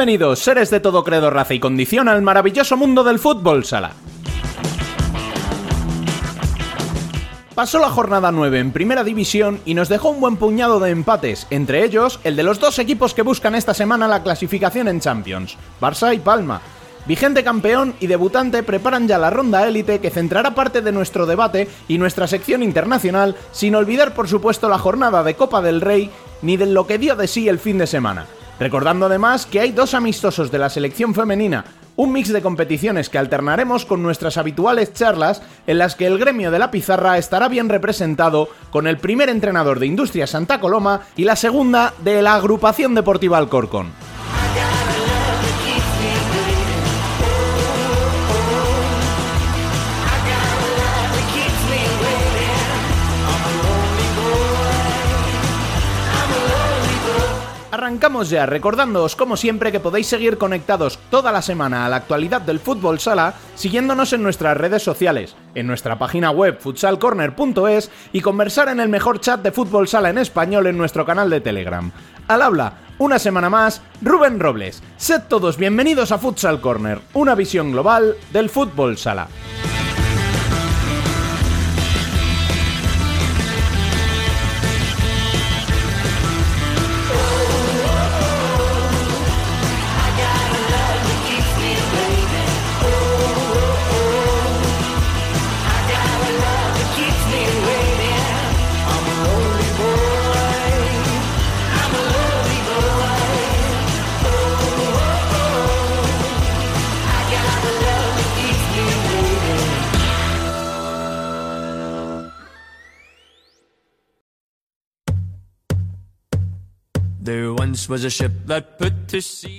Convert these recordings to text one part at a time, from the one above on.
Bienvenidos, seres de todo credo, raza y condición, al maravilloso mundo del fútbol sala. Pasó la jornada 9 en primera división y nos dejó un buen puñado de empates, entre ellos el de los dos equipos que buscan esta semana la clasificación en Champions, Barça y Palma. Vigente campeón y debutante preparan ya la ronda élite que centrará parte de nuestro debate y nuestra sección internacional, sin olvidar por supuesto la jornada de Copa del Rey ni de lo que dio de sí el fin de semana. Recordando además que hay dos amistosos de la selección femenina, un mix de competiciones que alternaremos con nuestras habituales charlas en las que el gremio de la pizarra estará bien representado con el primer entrenador de Industria Santa Coloma y la segunda de la agrupación deportiva Alcorcón. Arrancamos ya recordándoos como siempre que podéis seguir conectados toda la semana a la actualidad del fútbol sala siguiéndonos en nuestras redes sociales, en nuestra página web futsalcorner.es y conversar en el mejor chat de fútbol sala en español en nuestro canal de Telegram. Al habla, una semana más, Rubén Robles. Sed todos bienvenidos a Futsal Corner, una visión global del fútbol sala.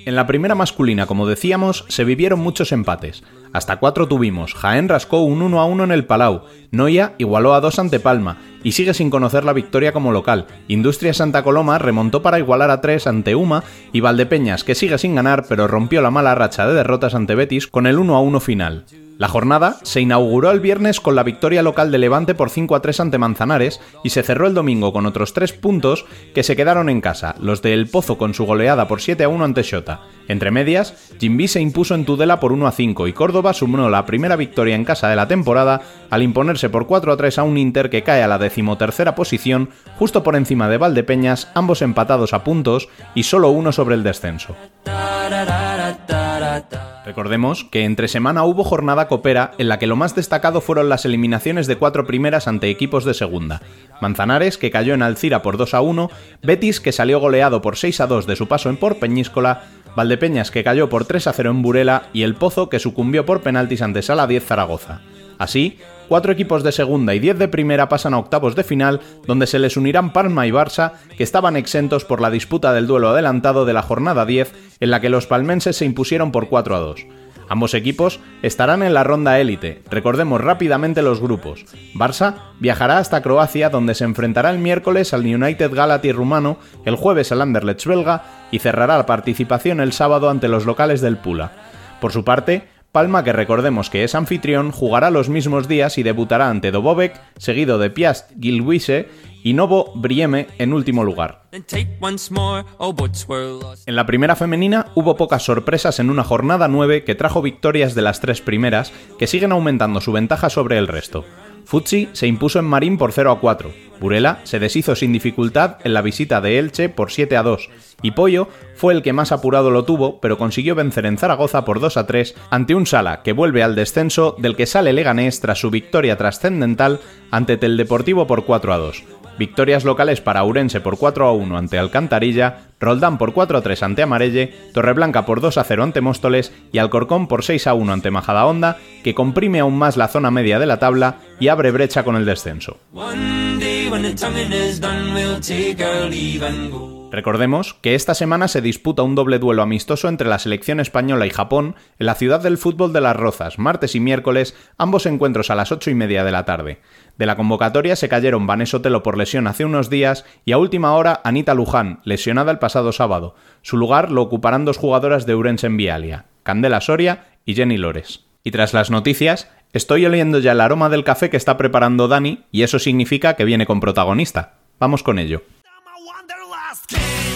En la primera masculina, como decíamos, se vivieron muchos empates. Hasta cuatro tuvimos. Jaén rascó un 1 a 1 en el Palau. Noia igualó a dos ante Palma y sigue sin conocer la victoria como local. Industria Santa Coloma remontó para igualar a tres ante Uma y Valdepeñas, que sigue sin ganar pero rompió la mala racha de derrotas ante Betis con el 1 a 1 final. La jornada se inauguró el viernes con la victoria local de Levante por 5 a 3 ante Manzanares y se cerró el domingo con otros 3 puntos que se quedaron en casa, los de El Pozo con su goleada por 7 a 1 ante Shota. Entre medias, Jimby se impuso en Tudela por 1 a 5 y Córdoba sumó la primera victoria en casa de la temporada al imponerse por 4 a 3 a un Inter que cae a la decimotercera posición justo por encima de Valdepeñas, ambos empatados a puntos y solo uno sobre el descenso. Recordemos que entre semana hubo jornada copera en la que lo más destacado fueron las eliminaciones de cuatro primeras ante equipos de segunda. Manzanares, que cayó en Alcira por 2 a 1, Betis, que salió goleado por 6 a 2 de su paso en Por Peñíscola, Valdepeñas, que cayó por 3 a 0 en Burela, y El Pozo, que sucumbió por penaltis ante Sala 10 Zaragoza. Así, cuatro equipos de segunda y diez de primera pasan a octavos de final, donde se les unirán Palma y Barça, que estaban exentos por la disputa del duelo adelantado de la jornada 10, en la que los palmenses se impusieron por 4 a 2. Ambos equipos estarán en la ronda élite. Recordemos rápidamente los grupos. Barça viajará hasta Croacia donde se enfrentará el miércoles al United Galati rumano, el jueves al Anderlecht belga y cerrará la participación el sábado ante los locales del Pula. Por su parte, Palma, que recordemos que es anfitrión, jugará los mismos días y debutará ante Dobovec, seguido de Piast Gilwise y Novo Brieme en último lugar. En la primera femenina hubo pocas sorpresas en una jornada 9 que trajo victorias de las tres primeras, que siguen aumentando su ventaja sobre el resto. Futsi se impuso en Marín por 0 a 4. Burela se deshizo sin dificultad en la visita de Elche por 7 a 2. Y Pollo fue el que más apurado lo tuvo, pero consiguió vencer en Zaragoza por 2 a 3 ante un Sala que vuelve al descenso del que sale Leganés tras su victoria trascendental ante Teldeportivo por 4 a 2. Victorias locales para Urense por 4 a 1 ante Alcantarilla, Roldán por 4 a 3 ante Amarelle, Torreblanca por 2 a 0 ante Móstoles y Alcorcón por 6 a 1 ante Majadahonda, que comprime aún más la zona media de la tabla y abre brecha con el descenso. Recordemos que esta semana se disputa un doble duelo amistoso entre la selección española y Japón en la ciudad del fútbol de las Rozas, martes y miércoles, ambos encuentros a las 8 y media de la tarde. De la convocatoria se cayeron Vanessa Otelo por lesión hace unos días y a última hora Anita Luján, lesionada el pasado sábado. Su lugar lo ocuparán dos jugadoras de Urense en Vialia, Candela Soria y Jenny Lores. Y tras las noticias, estoy oliendo ya el aroma del café que está preparando Dani y eso significa que viene con protagonista. Vamos con ello. King.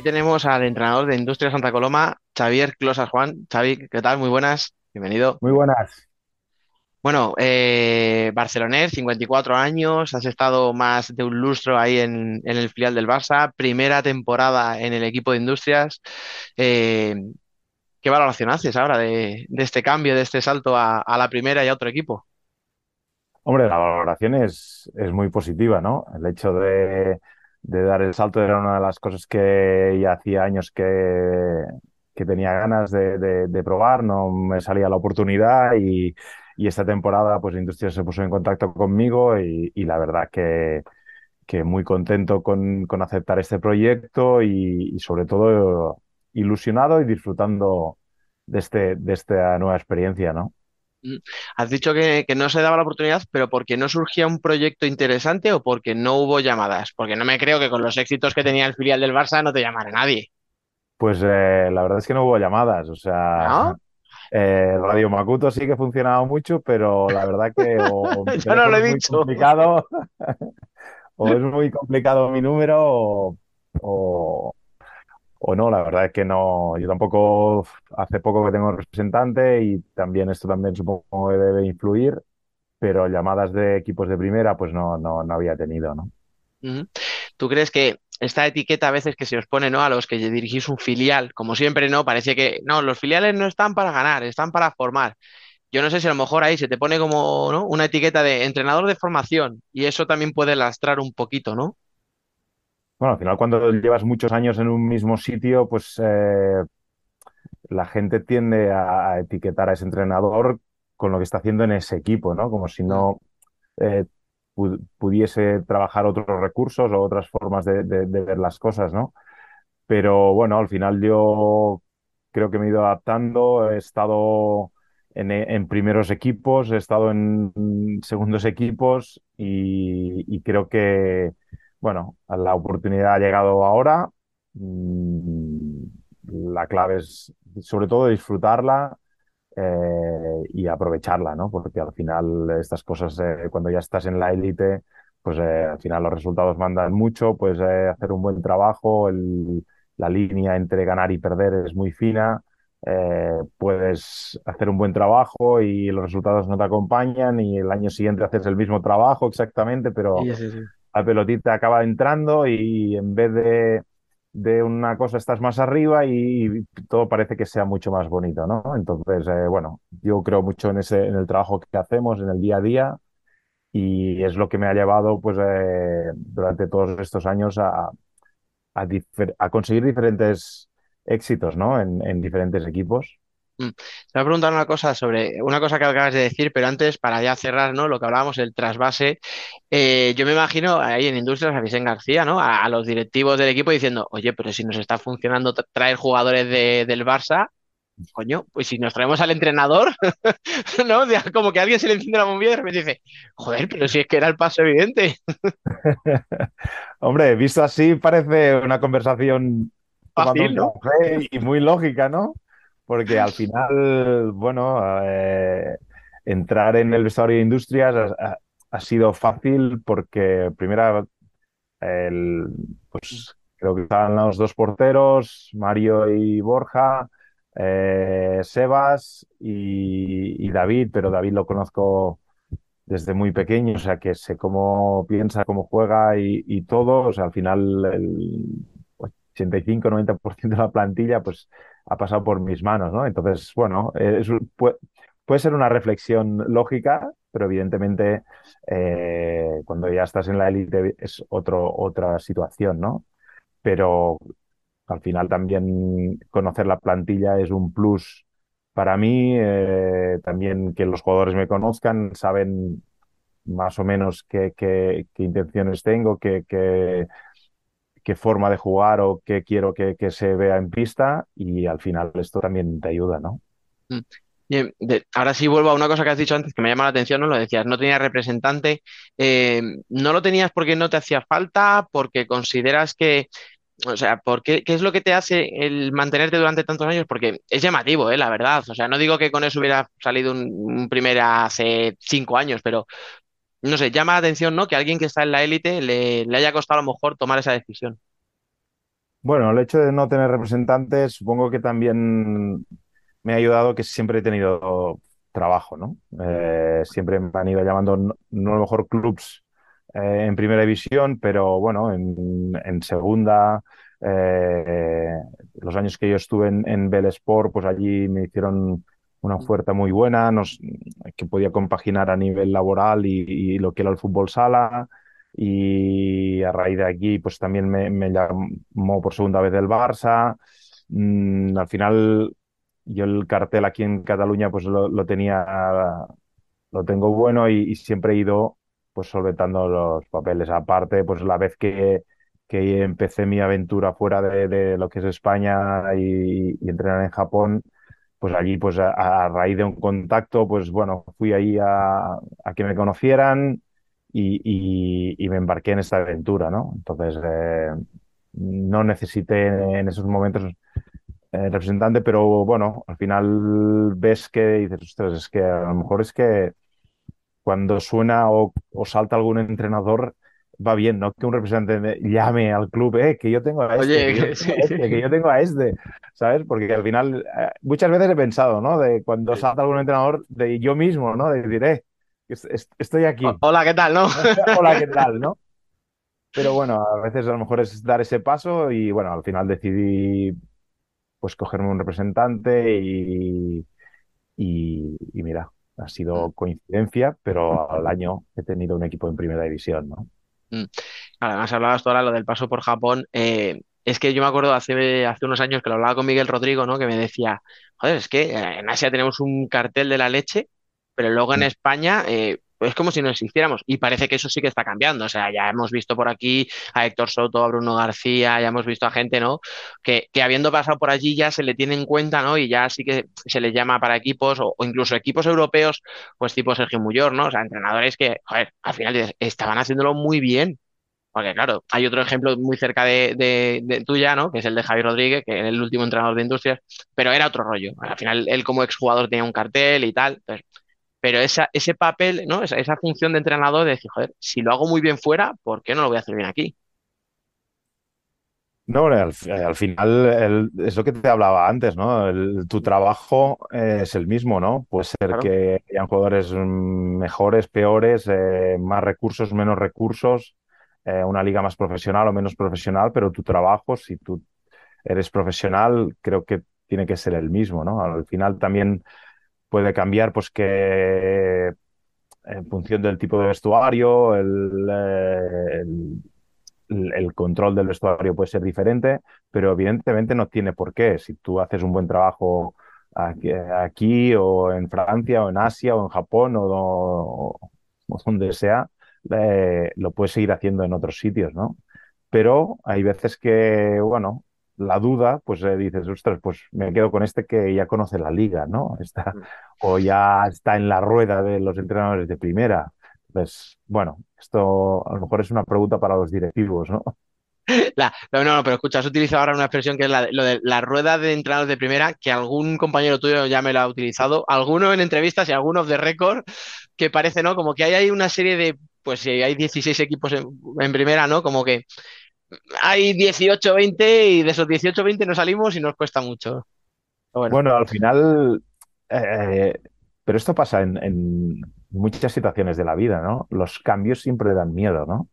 Aquí tenemos al entrenador de Industria Santa Coloma, Xavier Closas Juan. Xavi, ¿qué tal? Muy buenas, bienvenido. Muy buenas. Bueno, eh, barcelonés, 54 años, has estado más de un lustro ahí en, el filial del Barça, primera temporada en el equipo de Industrias. Eh, ¿qué valoración haces ahora de, este cambio, de este salto a, la primera y a otro equipo? Hombre, la valoración es, muy positiva, ¿no? El hecho de, dar el salto era una de las cosas que ya hacía años que, tenía ganas de, probar, no me salía la oportunidad y, esta temporada pues Industria se puso en contacto conmigo y, la verdad que, muy contento con, aceptar este proyecto y, sobre todo ilusionado y disfrutando de, este, de esta nueva experiencia, ¿no? Mm. Has dicho que, no se daba la oportunidad, pero porque no surgía un proyecto interesante o porque no hubo llamadas. Porque no me creo que con los éxitos que tenía el filial del Barça no te llamara nadie. Pues eh, la verdad es que no hubo llamadas. O sea, eh, Radio Makuto sí que funcionaba mucho, pero la verdad que o, Yo no lo he dicho. complicado, o es muy complicado mi número, o, o no, la verdad es que no, yo tampoco, hace poco que tengo representante y también esto también supongo que debe influir, pero llamadas de equipos de primera pues no, no, no había tenido, ¿no? ¿Tú crees que esta etiqueta a veces que se os pone, ¿no? A los que dirigís un filial, como siempre, ¿no? Parece que, no, los filiales no están para ganar, están para formar. Yo no sé si a lo mejor ahí se te pone como, ¿no? Una etiqueta de entrenador de formación y eso también puede lastrar un poquito, ¿no? Bueno, al final cuando llevas muchos años en un mismo sitio, pues eh, la gente tiende a, etiquetar a ese entrenador con lo que está haciendo en ese equipo, ¿no? Como si no eh, pudiese trabajar otros recursos o otras formas de, ver las cosas, ¿no? Pero bueno, al final yo creo que me he ido adaptando, he estado en, primeros equipos, he estado en segundos equipos y creo que bueno, la oportunidad ha llegado ahora. Mm, la clave es sobre todo disfrutarla eh, y aprovecharla, ¿no? Porque al final estas cosas, eh, cuando ya estás en la élite, pues eh, al final los resultados mandan mucho, pues hacer un buen trabajo, la línea entre ganar y perder es muy fina, puedes hacer un buen trabajo y los resultados no te acompañan y el año siguiente haces el mismo trabajo exactamente, pero la pelotita acaba entrando y en vez de, de, una cosa estás más arriba y, todo parece que sea mucho más bonito, ¿no? Entonces, eh, bueno, yo creo mucho en, ese, en el trabajo que hacemos, en el día a día y es lo que me ha llevado, pues, eh, durante todos estos años a, a, conseguir diferentes éxitos, ¿no? En, en diferentes equipos. Mm. Te voy a preguntar una cosa sobre una cosa que acabas de decir, pero antes, para ya cerrar, ¿no? Lo que hablábamos, el trasvase. Eh, yo me imagino ahí en Industrias a Vicente García, ¿no? A, los directivos del equipo diciendo, oye, pero si nos está funcionando traer jugadores del Barça, coño, pues si nos traemos al entrenador, ¿no? Como que alguien se le enciende la bombilla y me dice, joder, pero si es que era el paso evidente. Hombre, visto así, parece una conversación Fácil, ¿no? y muy lógica, ¿no? Porque al final, bueno, eh, entrar en el vestuario de industrias ha, sido fácil porque primero, pues creo que estaban los dos porteros, Mario y Borja, eh, Sebas y, David, pero David lo conozco desde muy pequeño, o sea que sé cómo piensa, cómo juega y, y todo, o sea, al final el 85-90% de la plantilla, pues ha pasado por mis manos, ¿no? Entonces, bueno, puede, ser una reflexión lógica, pero evidentemente eh, cuando ya estás en la élite es otro, otra situación, ¿no? Pero al final también conocer la plantilla es un plus para mí, eh, también que los jugadores me conozcan, saben más o menos qué, qué, intenciones tengo, qué, qué, qué forma de jugar o qué quiero que, se vea en pista y al final esto también te ayuda, ¿no? Mm. Bien, ahora sí vuelvo a una cosa que has dicho antes que me llama la atención, ¿no? Lo decías, no tenías representante. Eh, ¿No lo tenías porque no te hacía falta? ¿Porque consideras que o sea, ¿por qué, qué es lo que te hace el mantenerte durante tantos años? Porque es llamativo, ¿eh? La verdad. O sea, no digo que con eso hubiera salido un, un primera hace cinco años, pero no sé, llama la atención, ¿no? Que alguien que está en la élite le, le haya costado a lo mejor tomar esa decisión. Bueno, el hecho de no tener representantes, supongo que también me ha ayudado que siempre he tenido trabajo, ¿no? Eh, siempre me han ido llamando, no, a lo mejor clubs eh, en primera división, pero bueno, en, en segunda, eh, los años que yo estuve en, en pues allí me hicieron una oferta muy buena, nos, que podía compaginar a nivel laboral y, y lo que era el fútbol sala. Y a raíz de aquí, pues también me, me llamó por segunda vez del Barça. Mm, al final, yo el cartel aquí en Cataluña, pues lo, lo tenía, lo tengo bueno y, y siempre he ido pues solventando los papeles. Aparte, pues la vez que, que empecé mi aventura fuera de, de lo que es España y, y, entrenar en Japón, pues allí, pues a, raíz de un contacto, pues bueno, fui ahí a, que me conocieran y, y, y, me embarqué en esta aventura, ¿no? Entonces, eh, no necesité en esos momentos eh, representante, pero bueno, al final ves que dices, ostras, es que a lo mejor es que cuando suena o, o, salta algún entrenador, va bien, ¿no? Que un representante llame al club, eh, que yo tengo a este, Oye, que, yo sí. este, que yo tengo a este, ¿sabes? Porque al final, eh, muchas veces he pensado, ¿no? De cuando salta algún entrenador, de yo mismo, ¿no? De decir, eh, estoy aquí. Hola, ¿qué tal, no? Hola, ¿qué tal, no? Pero bueno, a veces a lo mejor es dar ese paso y bueno, al final decidí pues cogerme un representante y, y, y mira, ha sido Mm, coincidencia, pero al año he tenido un equipo en primera división, ¿no? Mm. Además, hablabas tú ahora lo del paso por Japón. eh, es que yo me acuerdo hace, hace unos años que lo hablaba con Miguel Rodrigo, ¿no? Que me decía, joder, es que eh, en Asia tenemos un cartel de la leche, pero luego en Mm. España eh, es como si no existiéramos. Y parece que eso sí que está cambiando. O sea, ya hemos visto por aquí a Héctor Soto, a Bruno García, ya hemos visto a gente, ¿no? Que, que habiendo pasado por allí ya se le tiene en cuenta, ¿no? Y ya sí que se le llama para equipos o, incluso equipos europeos, pues tipo Sergio Muyor, ¿no? O sea, entrenadores que, joder, al final estaban haciéndolo muy bien. Porque claro, hay otro ejemplo muy cerca de, de, de tuya, ¿no? Que es el de Javi Rodríguez, que es el último entrenador de Industrias, pero era otro rollo. Al final, él como exjugador tenía un cartel y tal. Entonces, pero esa, ese papel, ¿no? Esa, esa función de entrenador de decir, joder, si lo hago muy bien fuera, ¿por qué no lo voy a hacer bien aquí? No, al, al final el- es lo que te hablaba antes, ¿no? El- tu trabajo eh, es el mismo, ¿no? Puede ser Claro. que hayan jugadores mejores, peores, eh, más recursos, menos recursos, eh, una liga más profesional o menos profesional, pero tu trabajo, si tú eres profesional, creo que tiene que ser el mismo, ¿no? Al final también puede cambiar, pues que en función del tipo de vestuario, el, eh, el, el control del vestuario puede ser diferente, pero evidentemente no tiene por qué. Si tú haces un buen trabajo aquí, o en Francia o en Asia o en Japón o donde sea, eh, lo puedes seguir haciendo en otros sitios, ¿no? Pero hay veces que, bueno, la duda, pues eh, dices, ostras, pues me quedo con este que ya conoce la liga, ¿no? Está, Mm. o ya está en la rueda de los entrenadores de primera. Pues bueno, esto a lo mejor es una pregunta para los directivos, ¿no? La- no, no, pero escucha, has utilizado ahora una expresión que es la, lo de la rueda de entrenadores de primera, que algún compañero tuyo ya me lo ha utilizado, alguno en entrevistas y algunos de récord, que parece, ¿no? Como que hay ahí una serie de, pues si hay 16 equipos en, en primera, ¿no? Como que hay 18, 20 y de esos 18, 20 no salimos y nos cuesta mucho. Bueno, al final, eh, pero esto pasa en, muchas situaciones de la vida, ¿no? Los cambios siempre dan miedo, ¿no?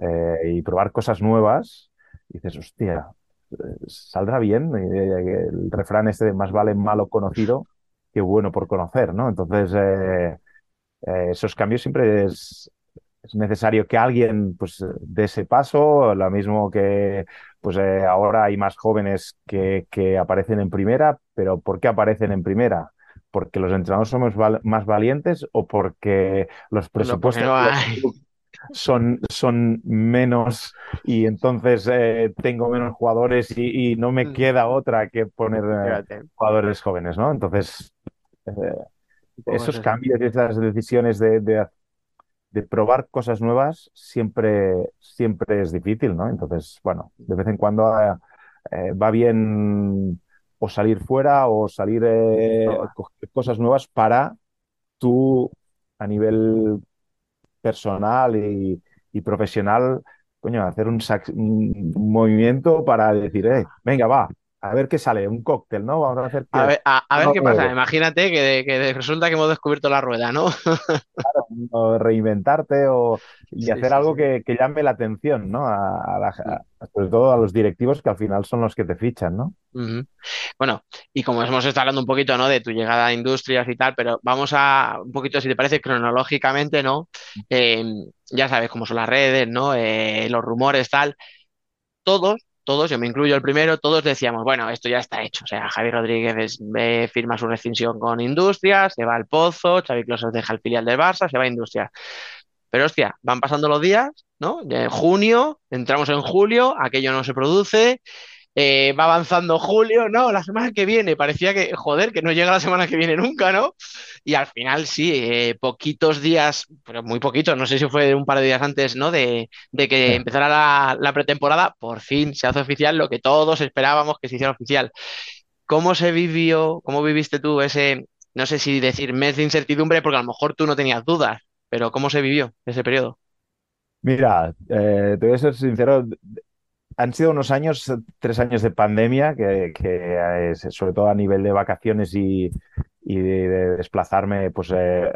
Eh, y probar cosas nuevas, dices, hostia, eh, saldrá bien. El refrán este de más vale malo conocido que bueno por conocer, ¿no? Entonces, esos cambios siempre es, es necesario que alguien pues dé ese paso, lo mismo que pues eh, ahora hay más jóvenes que, que aparecen en primera, pero ¿por qué aparecen en primera? ¿Porque los entrenadores somos val- más valientes o porque los porque presupuestos no son, son menos y entonces eh, tengo menos jugadores y, y no me Mm, queda otra que poner eh, jugadores jóvenes, ¿no? Entonces, eh, esos eso. cambios y esas decisiones de, de de probar cosas nuevas siempre, siempre es difícil, ¿no? Entonces, bueno, de vez en cuando eh, va bien o salir fuera o salir eh, coger cosas nuevas para tú a nivel personal y, profesional, coño, hacer un, movimiento para decir, eh, venga, va, a ver qué sale, un cóctel, ¿no? Vamos a hacer a ver, a, ver qué pasa. Imagínate que, resulta que hemos descubierto la rueda, ¿no? claro, reinventarte o, y hacer algo que, llame la atención, ¿no? A, sobre todo a los directivos que al final son los que te fichan, ¿no? Bueno, y como hemos estado hablando un poquito, ¿no? De tu llegada a industrias y tal, pero vamos a un poquito, si te parece, cronológicamente, ¿no? Em, ya sabes cómo son las redes, ¿no? Eh, los rumores, tal. Todos, todos, yo me incluyo el primero, todos decíamos, bueno, esto ya está hecho. O sea, Javi Rodríguez firma su rescisión con Industrias, se va al Pozo, Xavi Closas deja el filial del Barça, se va a Industrias. Pero hostia, van pasando los días, ¿no? En junio, entramos en julio, aquello no se produce, eh, va avanzando julio, no, la semana que viene, parecía que, joder, que no llega la semana que viene nunca, ¿no? Y al final sí, eh, poquitos días, pero muy poquitos, no sé si fue un par de días antes, ¿no? De, que empezara la, pretemporada, por fin se hace oficial lo que todos esperábamos que se hiciera oficial. ¿Cómo se vivió, cómo viviste tú ese, no sé si decir mes de incertidumbre, porque a lo mejor tú no tenías dudas, pero ¿cómo se vivió ese periodo? Mira, eh, te voy a ser sincero, han sido unos años, tres años de pandemia, que, que sobre todo a nivel de vacaciones y, de, desplazarme, pues eh,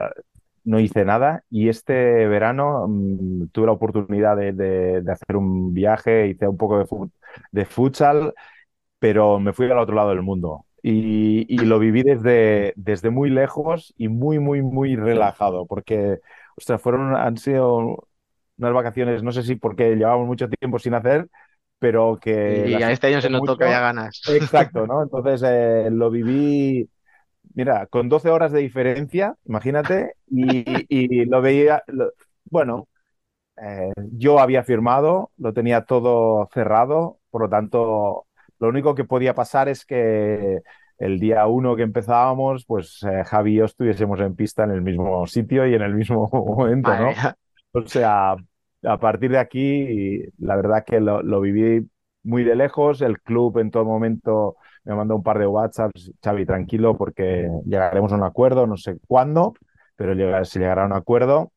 no hice nada. Y este verano mm, tuve la oportunidad de, hacer un viaje, hice un poco de, de futsal, pero me fui al otro lado del mundo. Y, lo viví desde, desde muy lejos y muy, muy, muy relajado, porque, ostras, fueron, han sido unas vacaciones, no sé si porque llevábamos mucho tiempo sin hacer, pero que... Y a este año se notó que había ganas. Exacto, ¿no? Entonces eh, lo viví, mira, con 12 horas de diferencia, imagínate, y, lo veía, bueno, eh, yo había firmado, lo tenía todo cerrado, por lo tanto, lo único que podía pasar es que el día uno que empezábamos, pues eh, Javi y yo estuviésemos en pista en el mismo sitio y en el mismo momento, ¿no? O sea, a partir de aquí, la verdad que lo, viví muy de lejos. El club en todo momento me mandó un par de WhatsApps, Xavi, tranquilo, porque llegaremos a un acuerdo, no sé cuándo, pero se llegará a un acuerdo.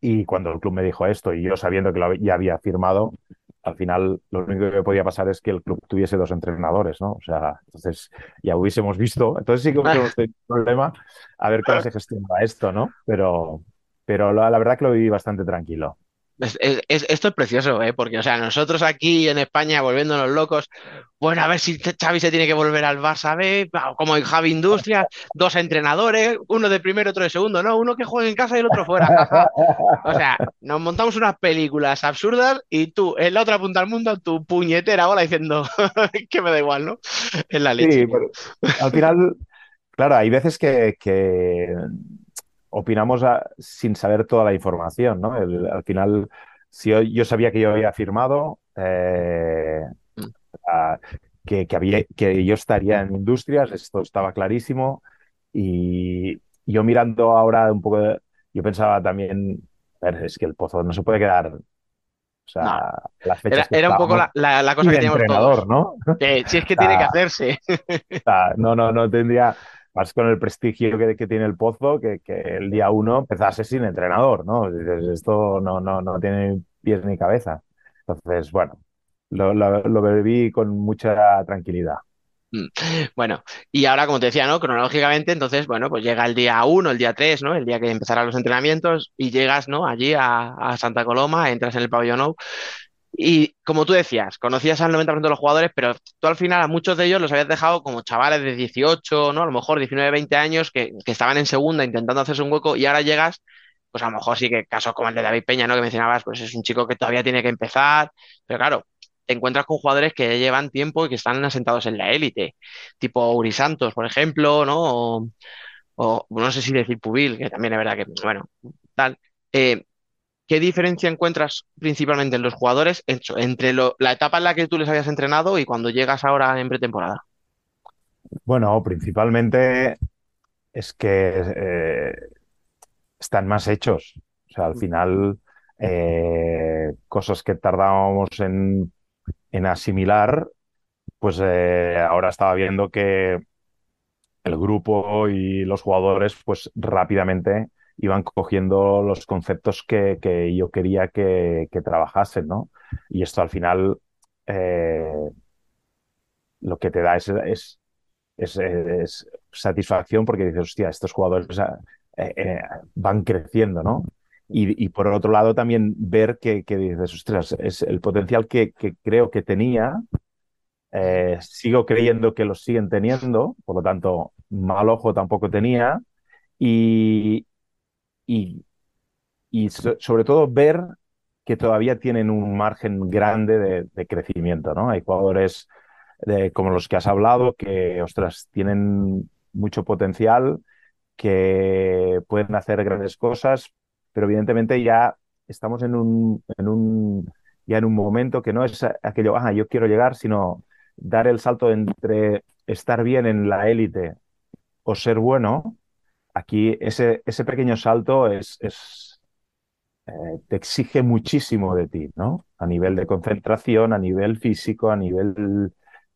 Y cuando el club me dijo esto y yo sabiendo que lo ya había firmado, al final lo único que podía pasar es que el club tuviese dos entrenadores, ¿no? O sea, entonces ya hubiésemos visto, entonces sí que hubiésemos tenido un problema a ver cómo se gestiona esto, ¿no? Pero, pero la verdad que lo viví bastante tranquilo esto es precioso, ¿eh? porque, o sea, nosotros aquí en España volviéndonos locos, bueno, a ver si Xavi se tiene que volver al Barça B, como en Javi Industria, dos entrenadores, uno de primero, otro de segundo, ¿no? Uno que juega en casa y el otro fuera. O sea, nos montamos unas películas absurdas y tú, en la otra punta del mundo, tu puñetera bola diciendo que me da igual, ¿no? En la leche. Sí, al final, claro, hay veces que, que opinamos sin saber toda la información, ¿no? al final, si yo, sabía que yo había firmado, eh, que, había, que yo estaría en industrias, esto estaba clarísimo, y yo mirando ahora un poco, yo pensaba también, es que el pozo no se puede quedar o sea, las fechas era, un poco la, cosa que teníamos entrenador, ¿no? si es que tiene que hacerse. no, no, no tendría más con el prestigio que, tiene el Pozo, que, el día uno empezase sin entrenador, ¿no? esto no, no, no tiene pies ni cabeza. Entonces, bueno, lo, lo, viví con mucha tranquilidad. Mm. Bueno, y ahora, como te decía, ¿no? Cronológicamente, entonces, bueno, pues llega el día 1, el día 3, ¿no? El día que empezarán los entrenamientos y llegas, ¿no? Allí a, a Santa Coloma, entras en el pabellón y como tú decías, conocías al 90% de los jugadores, pero tú al final a muchos de ellos los habías dejado como chavales de 18, ¿no? A lo mejor 19, 20 años que, estaban en segunda intentando hacerse un hueco y ahora llegas, pues a lo mejor sí que casos como el de David Peña, ¿no? Que mencionabas, pues es un chico que todavía tiene que empezar, pero claro, te encuentras con jugadores que llevan tiempo y que están asentados en la élite, tipo Uri Santos, por ejemplo, ¿no? O, no sé si decir Pubil, que también es verdad que, bueno, tal. Eh, ¿Qué diferencia encuentras principalmente en los jugadores entre la etapa en la que tú les habías entrenado y cuando llegas ahora en pretemporada? Bueno, principalmente es que eh, están más hechos. O O sea, al final, eh, cosas que tardábamos en, en asimilar, pues eh, ahora estaba viendo que el grupo y los jugadores, pues rápidamente iban cogiendo los conceptos que, que yo quería que, que, trabajasen, ¿no? Y esto al final eh, lo que te da es, es, es, es, satisfacción porque dices, hostia, estos jugadores eh, eh, van creciendo, ¿no? Y, y, por otro lado también ver que, que dices, ostras, es el potencial que, que creo que tenía, eh, sigo creyendo que lo siguen teniendo, por lo tanto, mal ojo tampoco tenía, y, y, y so, sobre todo ver que todavía tienen un margen grande de, crecimiento, ¿no? Hay jugadores como los que has hablado que, ostras, tienen mucho potencial, que pueden hacer grandes cosas, pero evidentemente ya estamos en un, en un, ya en un momento que no es aquello, ah, yo quiero llegar, sino dar el salto entre estar bien en la élite o ser bueno, aquí ese, ese pequeño salto es, eh, te exige muchísimo de ti, ¿no? A nivel de concentración, a nivel físico, a nivel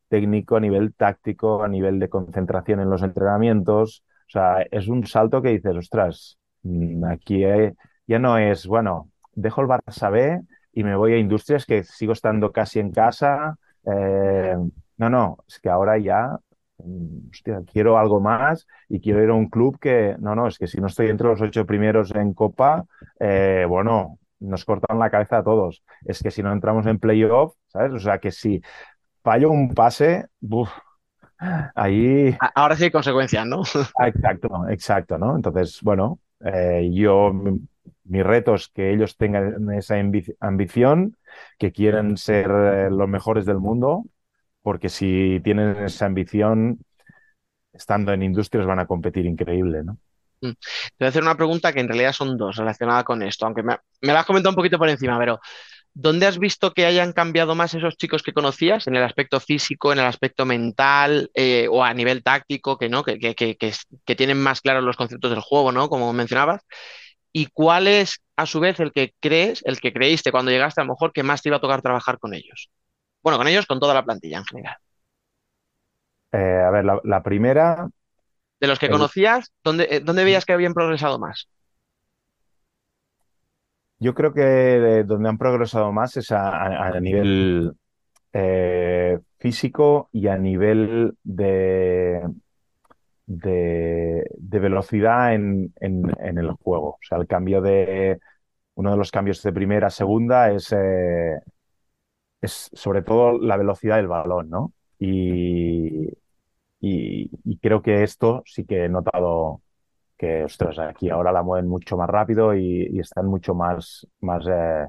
técnico, a nivel táctico, a nivel de concentración en los entrenamientos. O sea, es un salto que dices, ostras, mm, aquí eh, ya no es, bueno, dejo el Barça B y me voy a industrias que sigo estando casi en casa. Eh, no, no, es que ahora ya, hostia, quiero algo más y quiero ir a un club que, no, no, es que si no estoy entre los ocho primeros en Copa, eh, bueno, nos cortan la cabeza a todos. Es que si no entramos en playoff, ¿sabes? O sea, que si fallo un pase, ahí... Ahora sí hay consecuencias, ¿no? Exacto, exacto, ¿no? Entonces, bueno, eh, yo, mi reto es que ellos tengan esa ambición, que quieren ser eh, los mejores del mundo, porque si tienen esa ambición, estando en industrias van a competir increíble, ¿no? Mm. Te voy a hacer una pregunta que en realidad son dos relacionadas con esto, aunque me, la has comentado un poquito por encima, pero ¿dónde has visto que hayan cambiado más esos chicos que conocías? ¿En el aspecto físico, en el aspecto mental eh, o a nivel táctico, que, ¿no? Que, tienen más claros los conceptos del juego, ¿no? Como mencionabas. ¿Y cuál es, a su vez, el que crees, el que creíste cuando llegaste, a lo mejor, que más te iba a tocar trabajar con ellos? Bueno, con ellos, con toda la plantilla en general. Eh, a ver, la, la, primera. De los que el... conocías, ¿dónde, ¿dónde veías que habían progresado más? Yo creo que donde han progresado más es a, a nivel eh, físico y a nivel de, de, de velocidad en, en, en, el juego. O sea, el cambio de. Uno de los cambios de primera a segunda es, eh, es sobre todo la velocidad del balón, ¿no? Y, y, y, creo que esto sí que he notado que, ostras, aquí ahora la mueven mucho más rápido y, y están mucho más, más, eh,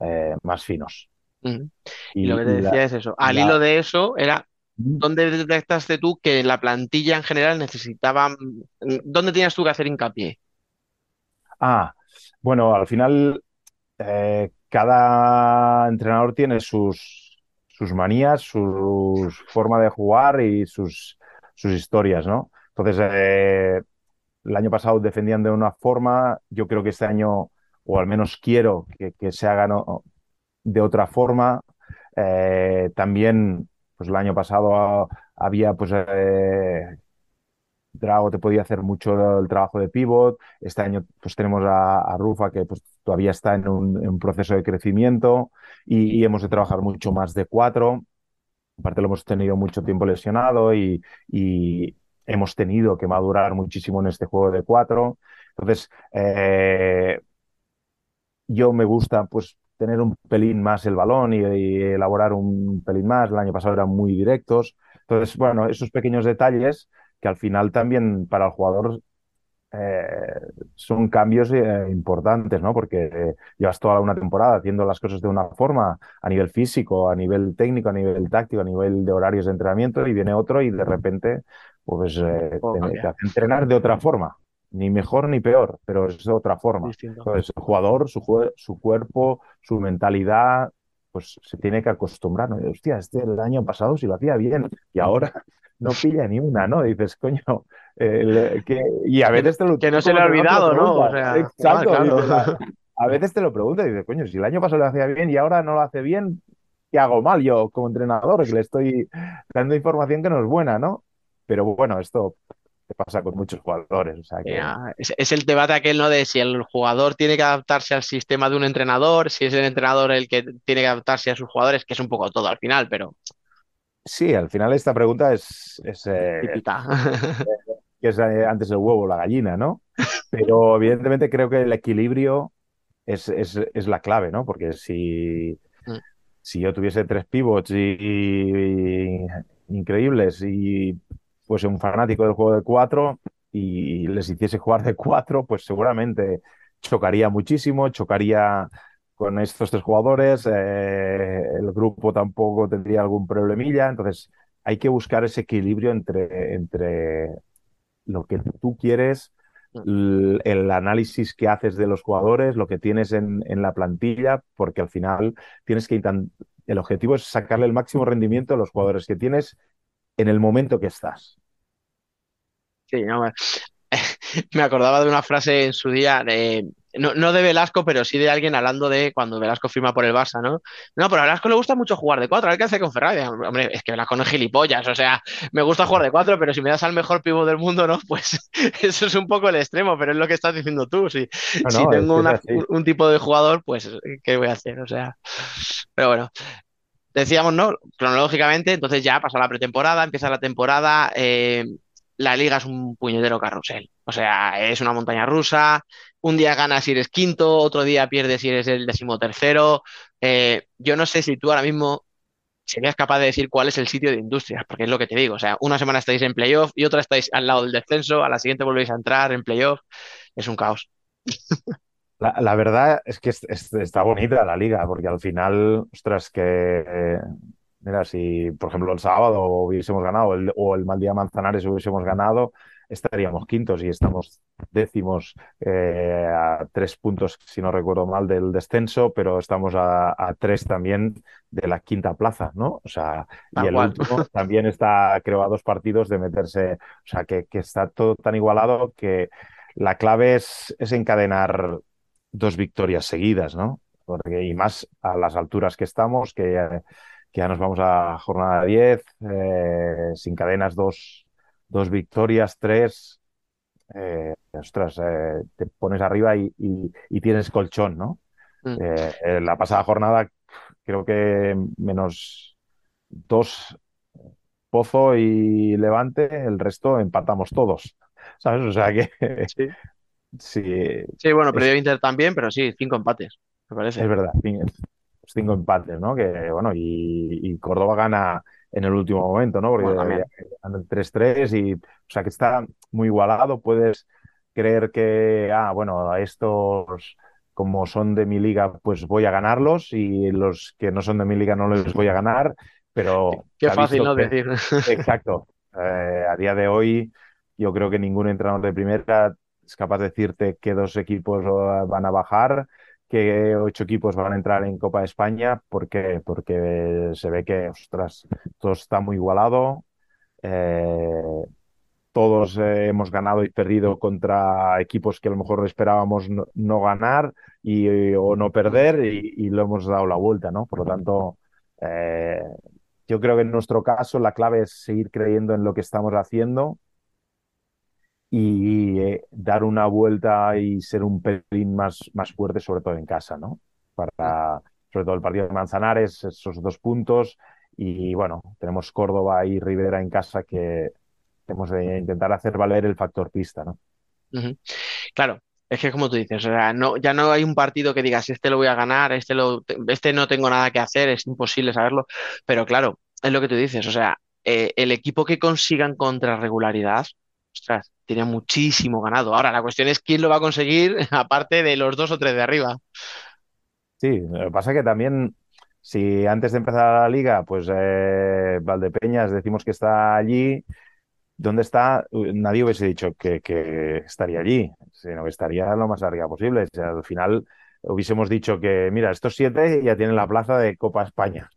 eh, más finos. Uh -huh. y, lo que te decía la, es eso. Al la... hilo de eso era ¿Dónde detectaste tú que la plantilla en general necesitaba, dónde tenías tú que hacer hincapié? Ah, bueno, al final eh, cada entrenador tiene sus, sus manías, su forma de jugar y sus, sus historias, ¿no? Entonces, eh, el año pasado defendían de una forma, yo creo que este año, o al menos quiero que, se haga ¿no? de otra forma. Eh, también, pues el año pasado había, pues, eh, Drago te podía hacer mucho el trabajo de pivot. Este año, pues tenemos a, a Rufa que pues, todavía está en un, en un proceso de crecimiento y, y, hemos de trabajar mucho más de cuatro. Aparte, lo hemos tenido mucho tiempo lesionado y, y hemos tenido que madurar muchísimo en este juego de cuatro. Entonces, eh, yo me gusta, pues, tener un pelín más el balón y, y, elaborar un pelín más. El año pasado eran muy directos. Entonces, bueno, esos pequeños detalles que al final también para el jugador eh, son cambios eh, importantes, ¿no? Porque eh, llevas toda una temporada haciendo las cosas de una forma a nivel físico, a nivel técnico, a nivel táctico, a nivel de horarios de entrenamiento y viene otro y de repente pues te, te hace entrenar de otra forma ni mejor ni peor, pero es de otra forma. Distinto. Entonces, el jugador, su, su, cuerpo, su mentalidad, pues se tiene que acostumbrar. ¿no? Hostia, este el año pasado sí lo hacía bien y ahora no pilla ni una, ¿no? Dices, coño, que, y a veces te lo... Que no se le ha olvidado, ¿no? Exacto. a, veces te lo preguntas y dices, coño, si el año pasado lo hacía bien y ahora no lo hace bien, ¿qué hago mal yo como entrenador? Que le estoy dando información que no es buena, ¿no? Pero bueno, esto pasa con muchos jugadores. O sea es, el debate aquel, ¿no? De si el jugador tiene que adaptarse al sistema de un entrenador, si es el entrenador el que tiene que adaptarse a sus jugadores, que es un poco todo al final, pero. Sí, al final esta pregunta es. es eh, que es eh, antes el huevo la gallina, ¿no? Pero evidentemente creo que el equilibrio es, es, la clave, ¿no? Porque si, mm. si yo tuviese tres pivots y increíbles y pues un fanático del juego de cuatro y les hiciese jugar de cuatro, pues seguramente chocaría muchísimo, chocaría con estos tres jugadores, eh, el grupo tampoco tendría algún problemilla, entonces hay que buscar ese equilibrio entre, entre lo que tú quieres, mm. el, análisis que haces de los jugadores, lo que tienes en, en la plantilla, porque al final tienes que el objetivo es sacarle el máximo rendimiento a los jugadores que tienes en el momento que estás. Sí, no, me acordaba de una frase en su día, de, no, de Velasco, pero sí de alguien hablando de cuando Velasco firma por el Barça, ¿no? No, pero a Velasco le gusta mucho jugar de cuatro, a ver qué hace con Ferrari. Hombre, es que Velasco no es gilipollas, o sea, me gusta jugar de cuatro, pero si me das al mejor pivo del mundo, ¿no? Pues eso es un poco el extremo, pero es lo que estás diciendo tú. Si, si tengo un, tipo de jugador, pues, ¿qué voy a hacer? O sea, pero bueno. Decíamos, ¿no? Cronológicamente, entonces ya pasa la pretemporada, empieza la temporada. Eh, la liga es un puñetero carrusel. O sea, es una montaña rusa. Un día ganas si eres quinto, otro día pierdes si eres el decimotercero. Eh, yo no sé si tú ahora mismo serías capaz de decir cuál es el sitio de industrias, porque es lo que te digo. O sea, una semana estáis en playoff y otra estáis al lado del descenso, a la siguiente volvéis a entrar en playoff. Es un caos. La, verdad es que está bonita la liga, porque al final, ostras, que eh, Mira, si por ejemplo el sábado hubiésemos ganado o el mal día Manzanares hubiésemos ganado, estaríamos quintos y estamos décimos eh, a tres puntos, si no recuerdo mal, del descenso, pero estamos a, tres también de la quinta plaza, ¿no? O sea, y el último también está, creo, a dos partidos de meterse, o sea, que, está todo tan igualado que la clave es, es encadenar dos victorias seguidas, ¿no? Porque, y más a las alturas que estamos, que que ya nos vamos a jornada 10, eh, sin cadenas, dos, dos victorias, tres. Eh, ostras, eh, te pones arriba y, tienes colchón, ¿no? Mm. en la pasada jornada creo que menos dos Pozo y Levante, el resto empatamos todos, ¿sabes? O sea que... Sí, sí, sí bueno, perdió Inter también, pero sí, cinco empates, me parece. Es verdad, cinco empates, ¿no? Que bueno, y, Córdoba gana en el último momento, ¿no? Porque bueno, 3-3 y, o sea, que está muy igualado. Puedes creer que, ah, bueno, estos como son de mi liga, pues voy a ganarlos y los que no son de mi liga no les voy a ganar, pero... Qué fácil, ¿no? decir. Exacto. Eh, a día de hoy, yo creo que ningún entrenador de primera es capaz de decirte que dos equipos van a bajar que ocho equipos van a entrar en Copa de España. ¿Por qué? Porque se ve que, ostras, todo está muy igualado. Eh, todos eh, hemos ganado y perdido contra equipos que a lo mejor esperábamos no, ganar y, o no perder y, lo hemos dado la vuelta, ¿no? Por lo tanto, eh, yo creo que en nuestro caso la clave es seguir creyendo en lo que estamos haciendo y eh, dar una vuelta y ser un pelín más, más fuerte, sobre todo en casa, ¿no? Para, sobre todo el partido de Manzanares, esos dos puntos. Y bueno, tenemos Córdoba y Rivera en casa que tenemos de intentar hacer valer el factor pista, ¿no? Claro, es que como tú dices, o sea, no, ya no hay un partido que digas, este lo voy a ganar, este, lo, este no tengo nada que hacer, es imposible saberlo, pero claro, es lo que tú dices, o sea, eh, el equipo que consigan contra regularidad, ostras, tiene muchísimo ganado. Ahora, la cuestión es quién lo va a conseguir, aparte de los dos o tres de arriba. Sí, lo que pasa es que también, si antes de empezar la liga, pues eh, Valdepeñas decimos que está allí, ¿dónde está? Nadie hubiese dicho que, estaría allí, sino que estaría lo más arriba posible. al final hubiésemos dicho que, mira, estos siete ya tienen la plaza de Copa España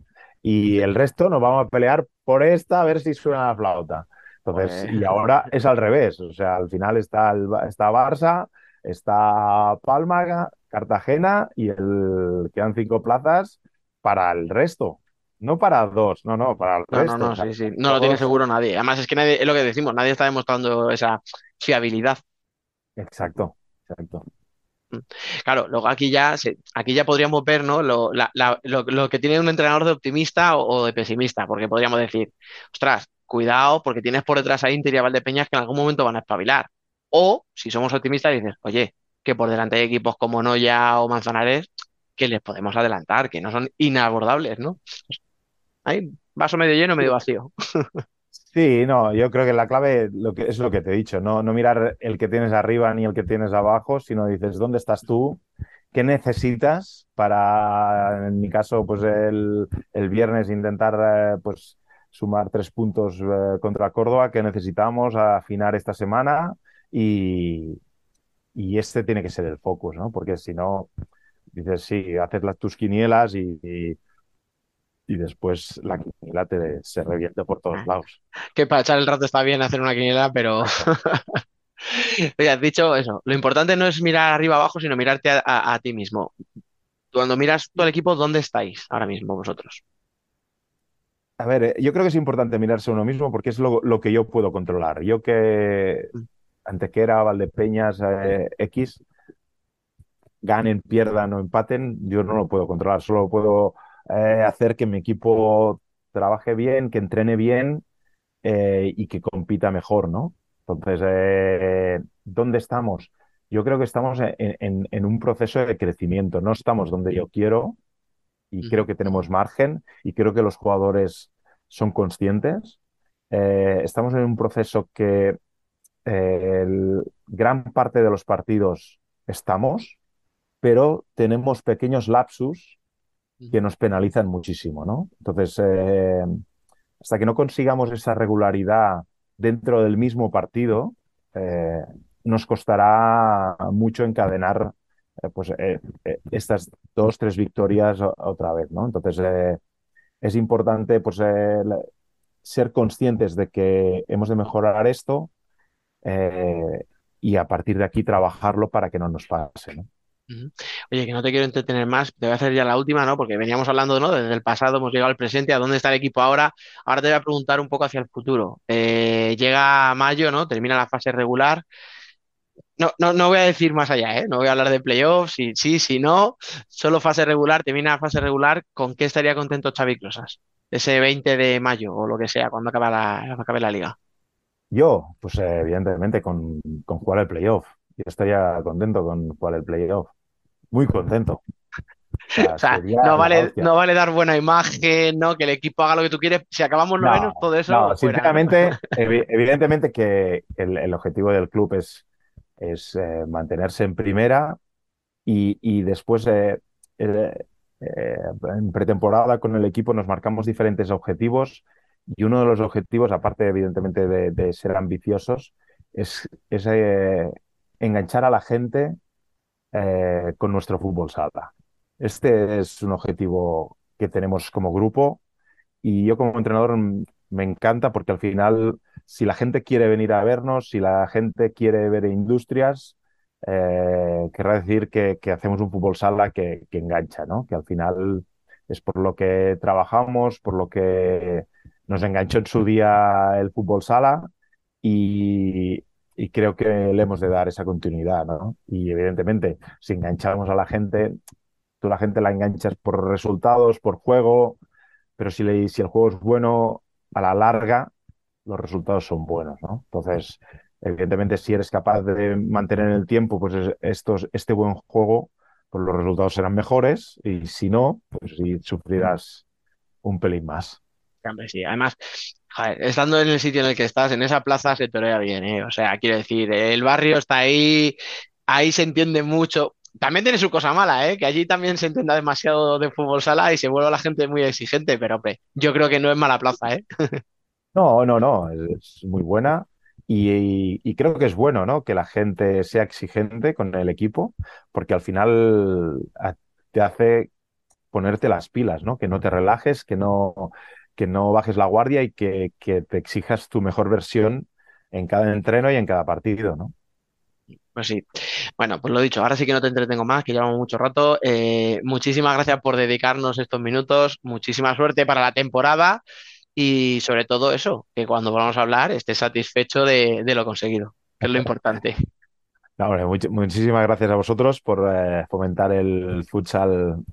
y el resto nos vamos a pelear por esta a ver si suena la flauta. Entonces, y ahora es al revés. O sea, al final está, el, está Barça, está Palma, Cartagena y el, quedan cinco plazas para el resto. No para dos, no, no, para el No, resto. no, no, O sea, sí, sí. No lo tiene seguro nadie. Además, es que nadie, es lo que decimos, nadie está demostrando esa fiabilidad. Exacto, exacto. Claro, luego aquí ya, aquí ya podríamos ver, ¿no? Lo, la- la- lo- lo que tiene un entrenador de optimista o, o de pesimista, porque podríamos decir, ostras, cuidado, porque tienes por detrás a Inter y a Valdepeñas que en algún momento van a espabilar. O, si somos optimistas, dices, oye, que por delante hay equipos como Noya o Manzanares que les podemos adelantar, que no son inabordables, ¿no? Ahí, vaso medio lleno, medio vacío. Sí, no, yo creo que la clave es lo que te he dicho, no, mirar el que tienes arriba ni el que tienes abajo, sino dices, ¿dónde estás tú? ¿Qué necesitas para, en mi caso, pues el, viernes intentar eh, pues, sumar tres puntos eh, contra Córdoba que necesitamos afinar esta semana? Y, este tiene que ser el focus, ¿no? Porque si no, dices, sí, haces las, tus quinielas y, y después la quiniela te, se revierte por todos lados. Que para echar el rato está bien hacer una quiniela, pero Oye, has dicho eso. Lo importante no es mirar arriba abajo, sino mirarte a, a- a ti mismo. Cuando miras todo el equipo, ¿dónde estáis ahora mismo vosotros? A ver, eh, yo creo que es importante mirarse a uno mismo porque es lo, lo que yo puedo controlar. Yo que Antequera, Valdepeñas, eh, X, ganen, pierdan o empaten, yo no lo puedo controlar. Solo puedo eh, hacer que mi equipo trabaje bien, que entrene bien eh, y que compita mejor, ¿no? Entonces, eh, ¿dónde estamos? Yo creo que estamos en, en- en un proceso de crecimiento. No estamos donde yo quiero y creo que tenemos margen y creo que los jugadores son conscientes. Estamos en un proceso que el- gran parte de los partidos estamos, pero tenemos pequeños lapsus que nos penalizan muchísimo, ¿no? Entonces, eh, hasta que no consigamos esa regularidad dentro del mismo partido, eh, nos costará mucho encadenar eh, pues, estas dos, tres victorias otra vez, ¿no? Entonces, es importante pues, ser conscientes de que hemos de mejorar esto y a partir de aquí trabajarlo para que no nos pase, ¿no? Oye, que no te quiero entretener más, te voy a hacer ya la última, ¿no? Porque veníamos hablando, ¿no? Desde el pasado hemos llegado al presente, ¿a dónde está el equipo ahora? Ahora te voy a preguntar un poco hacia el futuro. Eh, llega mayo, ¿no? Termina la fase regular. No, no, no voy a decir más allá, ¿eh? No voy a hablar de playoffs, si sí, si no, solo fase regular, termina la fase regular, ¿con qué estaría contento Xavi Closas? Ese 20 de mayo o lo que sea, cuando la, acabe la liga. Yo, pues eh, evidentemente con, con jugar el playoff. Yo estaría contento con jugar el playoff. Muy contento. O sea, O sea, sería no vale, hostia. no vale dar buena imagen, ¿no? Que el equipo haga lo que tú quieres. Si acabamos No, novenos, todo eso no, sinceramente, evi- evidentemente que el, el objetivo del club es, es eh, mantenerse en primera y, y después eh, eh, en pretemporada con el equipo nos marcamos diferentes objetivos y uno de los objetivos, aparte evidentemente de, de ser ambiciosos, es, es, enganchar a la gente eh, con nuestro fútbol sala. Este es un objetivo que tenemos como grupo y yo como entrenador me encanta porque al final, si la gente quiere venir a vernos, si la gente quiere ver industrias, eh, querrá decir que, que hacemos un fútbol sala que, que engancha, ¿no? Que al final es por lo que trabajamos, por lo que nos enganchó en su día el fútbol sala y, y creo que le hemos de dar esa continuidad, ¿no? Y evidentemente, si enganchamos a la gente, tú la gente la enganchas por resultados, por juego, pero si, le- si el juego es bueno, a la larga, los resultados son buenos, ¿no? Entonces, evidentemente, si eres capaz de mantener en el tiempo pues es- estos, este buen juego, pues los resultados serán mejores y si no, pues sufrirás un pelín más. Además, estando en el sitio en el que estás, en esa plaza se torea bien, ¿eh? O sea, quiero decir, el barrio está ahí, ahí se entiende mucho. También tiene su cosa mala, ¿eh? Que allí también se entienda demasiado de fútbol sala y se vuelve la gente muy exigente, pero yo creo que no es mala plaza, ¿eh? No, no, no, es muy buena y, y- creo que es bueno, ¿no? Que la gente sea exigente con el equipo, porque al final a- te hace ponerte las pilas, ¿no? Que no te relajes, que no, que no bajes la guardia y que, que te exijas tu mejor versión en cada entreno y en cada partido, ¿no? Pues sí. Bueno, pues lo dicho, ahora sí que no te entretengo más, que llevamos mucho rato. Eh, muchísimas gracias por dedicarnos estos minutos, muchísima suerte para la temporada y sobre todo eso, que cuando volvamos a hablar estés satisfecho de, de lo conseguido, que es lo importante. No, hombre, much- muchísimas gracias a vosotros por eh, fomentar el futsal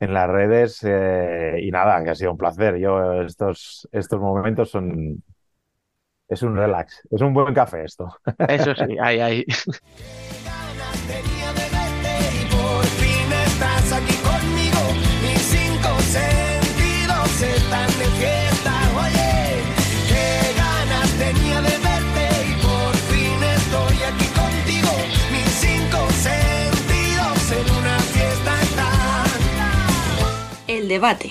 en las redes eh, y nada, que ha sido un placer. Yo estos, estos momentos son... Es un relax, es un buen café esto. Eso sí, ahí, ahí. tenía de verte y por fin estás aquí conmigo. Mis cinco sentidos están de fiesta. Debate.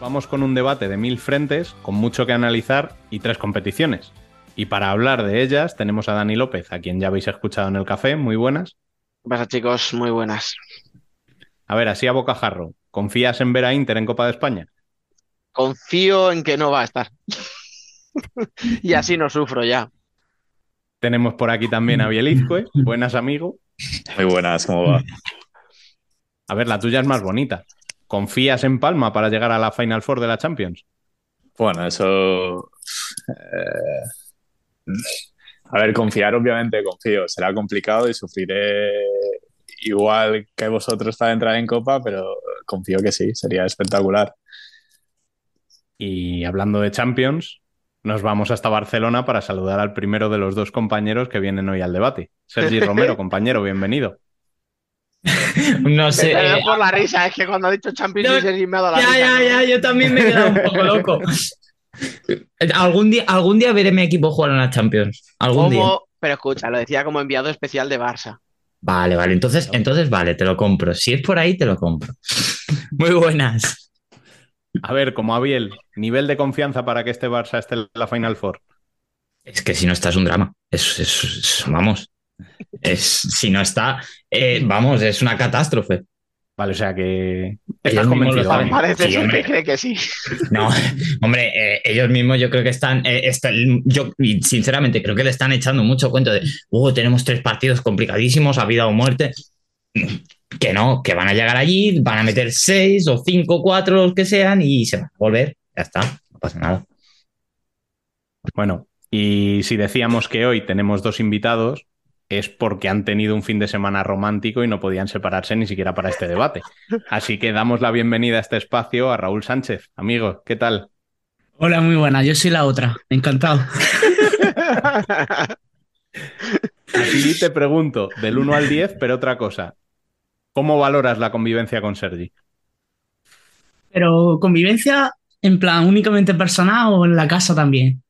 Vamos con un debate de mil frentes, con mucho que analizar y tres competiciones. Y para hablar de ellas tenemos a Dani López, a quien ya habéis escuchado en el café, muy buenas. ¿Qué pasa, chicos? Muy buenas. A ver, así a bocajarro, ¿confías en ver a Inter en Copa de España? Confío en que no va a estar. Y así no sufro ya. Tenemos por aquí también a Bielizque, buenas amigo. Muy buenas, ¿cómo va? A ver, la tuya es más bonita. ¿Confías en Palma para llegar a la Final Four de la Champions? Bueno, eso. eh, a ver, confiar, obviamente, confío. Será complicado y sufriré igual que vosotros para entrar en Copa, pero confío que sí, sería espectacular. Y hablando de Champions, nos vamos hasta Barcelona para saludar al primero de los dos compañeros que vienen hoy al debate. Sergi Romero, compañero, bienvenido. No sé. Perdón eh, por la risa, es que cuando ha dicho Champions No, Sergi me ha dado la ya, risa. ya, ya, yo también me he quedado un poco loco. Algún día, algún día veré mi equipo jugar en la Champions. Algún día. Pero escucha, lo decía como enviado especial de Barça. Vale, vale. Entonces, entonces vale, te lo compro. Si es por ahí, te lo compro. Muy buenas. A ver, como Abiel, nivel de confianza para que este Barça esté en la Final Four. Es que si no está es un drama. Es, es- es- vamos. Es, si no está, eh, vamos, es una catástrofe. Vale, o sea que Ellos estás mismos lo convencido. Parece Sí, que cree que sí. No, hombre, eh, ellos mismos yo creo que están, eh, están- yo y sinceramente creo que le están echando mucho cuento de, uh, tenemos tres partidos complicadísimos, a vida o muerte. Que no, que van a llegar allí, van a meter seis o cinco, cuatro, los que sean, y se van a volver. Ya está, no pasa nada. Bueno, y si decíamos que hoy tenemos dos invitados, es porque han tenido un fin de semana romántico y no podían separarse ni siquiera para este debate. Así que damos la bienvenida a este espacio a Raúl Sánchez. Amigo, ¿qué tal? Hola, muy buena. Yo soy la otra. Encantado. A ti te pregunto del 1 al 10, pero otra cosa. ¿Cómo valoras la convivencia con Sergi? Pero convivencia en plan únicamente personal o en la casa también.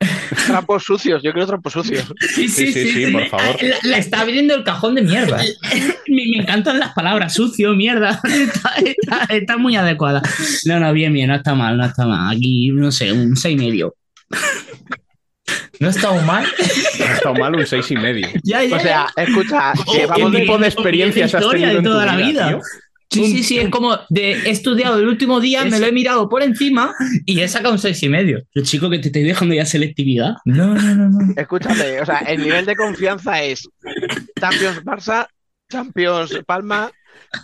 Trapos sucios, yo creo trapos sucios. Sí, sí, sí, por favor. La- Le está abriendo el cajón de mierda. me, me encantan las palabras sucio, mierda. Está, está- está muy adecuada. No, no, bien, bien, no está mal, no está mal. Aquí, no sé, un seis y medio. No está aún mal. Ha estado mal un 6 y medio. Ya, ya, O sea, escucha, ¿Qué vamos tipo de experiencias has historia tenido de en tu toda la vida, vida. Sí, sí, sí, es como de he estudiado el último día, me lo he mirado por encima y he sacado un seis y medio. Pero chico, que te estoy dejando ya selectividad. No, no, no, no. escúchate, o sea, el nivel de confianza es Champions Barça, Champions Palma,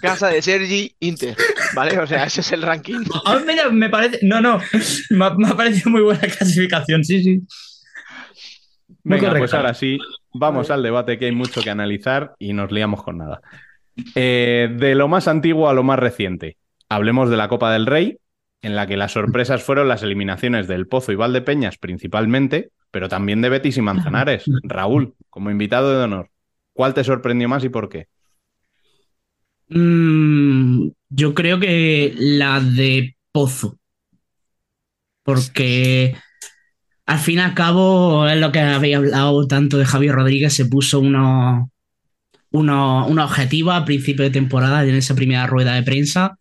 Casa de Sergi, Inter, ¿vale? O sea, ese es el ranking. Ah, mira, me parece. No, no. Me ha, me ha parecido muy buena clasificación, sí, sí. Venga, pues ahora sí, vamos al debate que hay mucho que analizar y nos liamos con nada. Eh, de lo más antiguo a lo más reciente. Hablemos de la Copa del Rey, en la que las sorpresas fueron las eliminaciones del Pozo y Valdepeñas principalmente, pero también de Betis y Manzanares. Raúl, como invitado de honor, ¿cuál te sorprendió más y por qué? Mm, yo creo que la de Pozo. Porque al fin y al cabo es lo que había hablado tanto de Javier Rodríguez, se puso unos unos unos objetivos a principio de temporada en esa primera rueda de prensa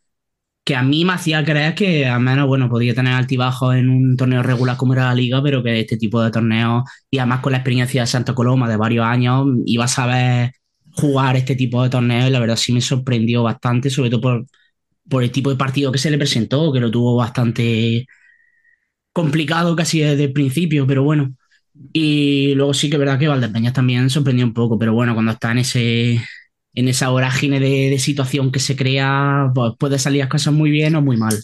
que a mí me hacía creer que al menos, bueno, podía tener altibajos en un torneo regular como era la liga, pero que este tipo de torneos, y además con la experiencia de Santa Coloma de varios años, iba a saber jugar este tipo de torneos y la verdad sí me sorprendió bastante, sobre todo por, por el tipo de partido que se le presentó, que lo tuvo bastante complicado casi desde el principio, pero bueno. Y luego sí que es verdad que Valdepeñas también sorprendió un poco, pero bueno, cuando está en ese en esa vorágine de, de situación que se crea, pues puede salir las cosas muy bien o muy mal.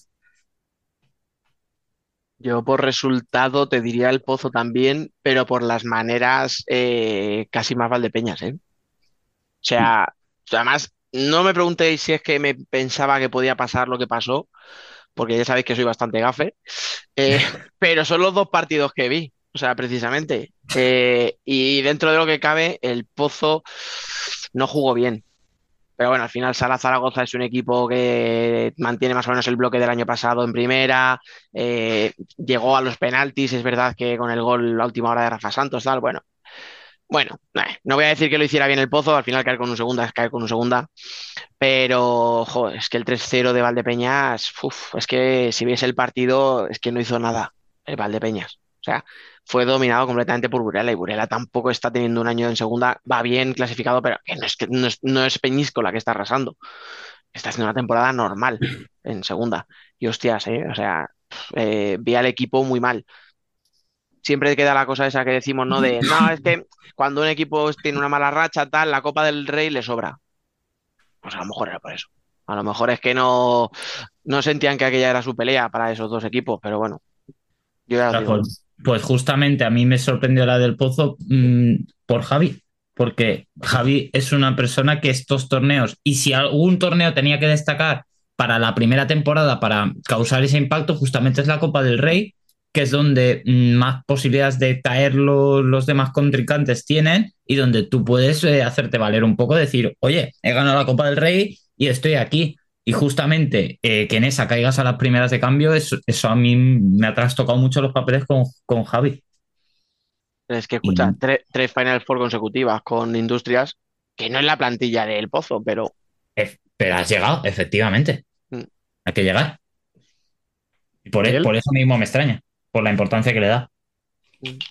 Yo por resultado te diría el Pozo también, pero por las maneras eh, casi más Valdepeñas, ¿eh? O sea, además, no me preguntéis si es que me pensaba que podía pasar lo que pasó, porque ya sabéis que soy bastante gafe, eh, pero son los dos partidos que vi, o sea, precisamente. Eh, y dentro de lo que cabe, el Pozo no jugó bien. Pero bueno, al final Sala Zaragoza es un equipo que mantiene más o menos el bloque del año pasado en primera, eh, llegó a los penaltis, es verdad que con el gol la última hora de Rafa Santos, tal, bueno. Bueno, eh, no voy a decir que lo hiciera bien el Pozo, al final caer con un segunda caer con un segunda, pero es que el 3-0 de Valdepeñas, es que si viese el partido, es que no hizo nada el Valdepeñas. O sea, fue dominado completamente por Burela y Burela tampoco está teniendo un año en segunda, va bien clasificado, pero que no es, que no es Peñisco la que está arrasando. Está haciendo una temporada normal en segunda. Y hostias, ¿eh? O sea, eh, vi al equipo muy mal. Siempre queda la cosa esa que decimos, ¿no? De, no, es que cuando un equipo tiene una mala racha, tal, la Copa del Rey le sobra. Pues a lo mejor era por eso. A lo mejor es que no, no sentían que aquella era su pelea para esos dos equipos, pero bueno. Yo ya. Pues, pues justamente a mí me sorprendió la del Pozo mm, por Javi, porque Javi es una persona que estos torneos, y si algún torneo tenía que destacar para la primera temporada para causar ese impacto, justamente es la Copa del Rey, que es donde mm, más posibilidades de caer lo- los demás contrincantes tienen y donde tú puedes eh, hacerte valer un poco, decir, oye, he ganado la Copa del Rey y estoy aquí. Y justamente eh, que en esa caigas a las primeras de cambio, eso, eso a mí me ha trastocado mucho los papeles con, con Javi. Es que escucha, Y- tre- tres Final Four consecutivas con Industrias, que no es la plantilla del Pozo, pero Pero has llegado, efectivamente. Mm. Hay que llegar. Y por, por eso mismo me extraña, por la importancia que le da.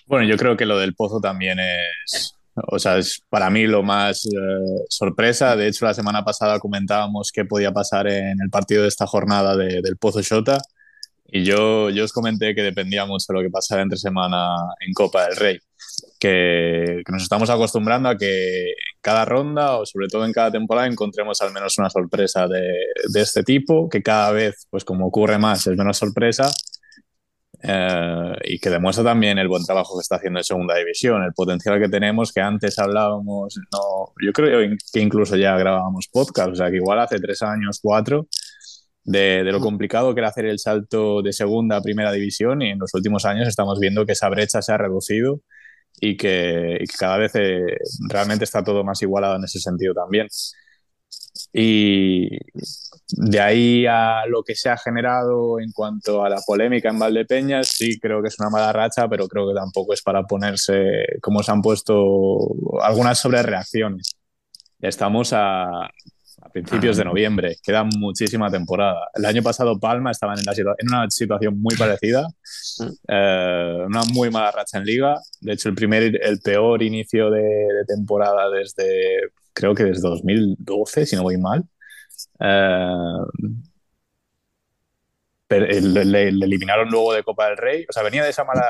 Bueno, yo creo que lo del Pozo también es, o sea, es para mí lo más eh, sorpresa. De hecho, la semana pasada comentábamos qué podía pasar en el partido de esta jornada de- del Pozo Shota. Y yo, yo os comenté que dependía mucho de lo que pasara entre semana en Copa del Rey. Que, que nos estamos acostumbrando a que en cada ronda o sobre todo en cada temporada encontremos al menos una sorpresa de, de este tipo, que cada vez, pues como ocurre más, es menos sorpresa eh, y que demuestra también el buen trabajo que está haciendo en segunda división, el potencial que tenemos, que antes hablábamos, no, yo creo que incluso ya grabábamos podcast, o sea que igual hace tres años, cuatro, de, de lo complicado que era hacer el salto de segunda a primera división y en los últimos años estamos viendo que esa brecha se ha reducido y que, y que cada vez eh, realmente está todo más igualado en ese sentido también. Y de ahí a lo que se ha generado en cuanto a la polémica en Valdepeñas, sí creo que es una mala racha, pero creo que tampoco es para ponerse, como se han puesto algunas sobrereacciones. Estamos a, a principios de noviembre, queda muchísima temporada. El año pasado Palma estaban en, la situa- en una situación muy parecida, eh, una muy mala racha en liga. De hecho, el, primer, el peor inicio de, de temporada desde, creo que desde 2012, si no voy mal. Eh, le, eliminaron luego de Copa del Rey, o sea, venía de esa mala,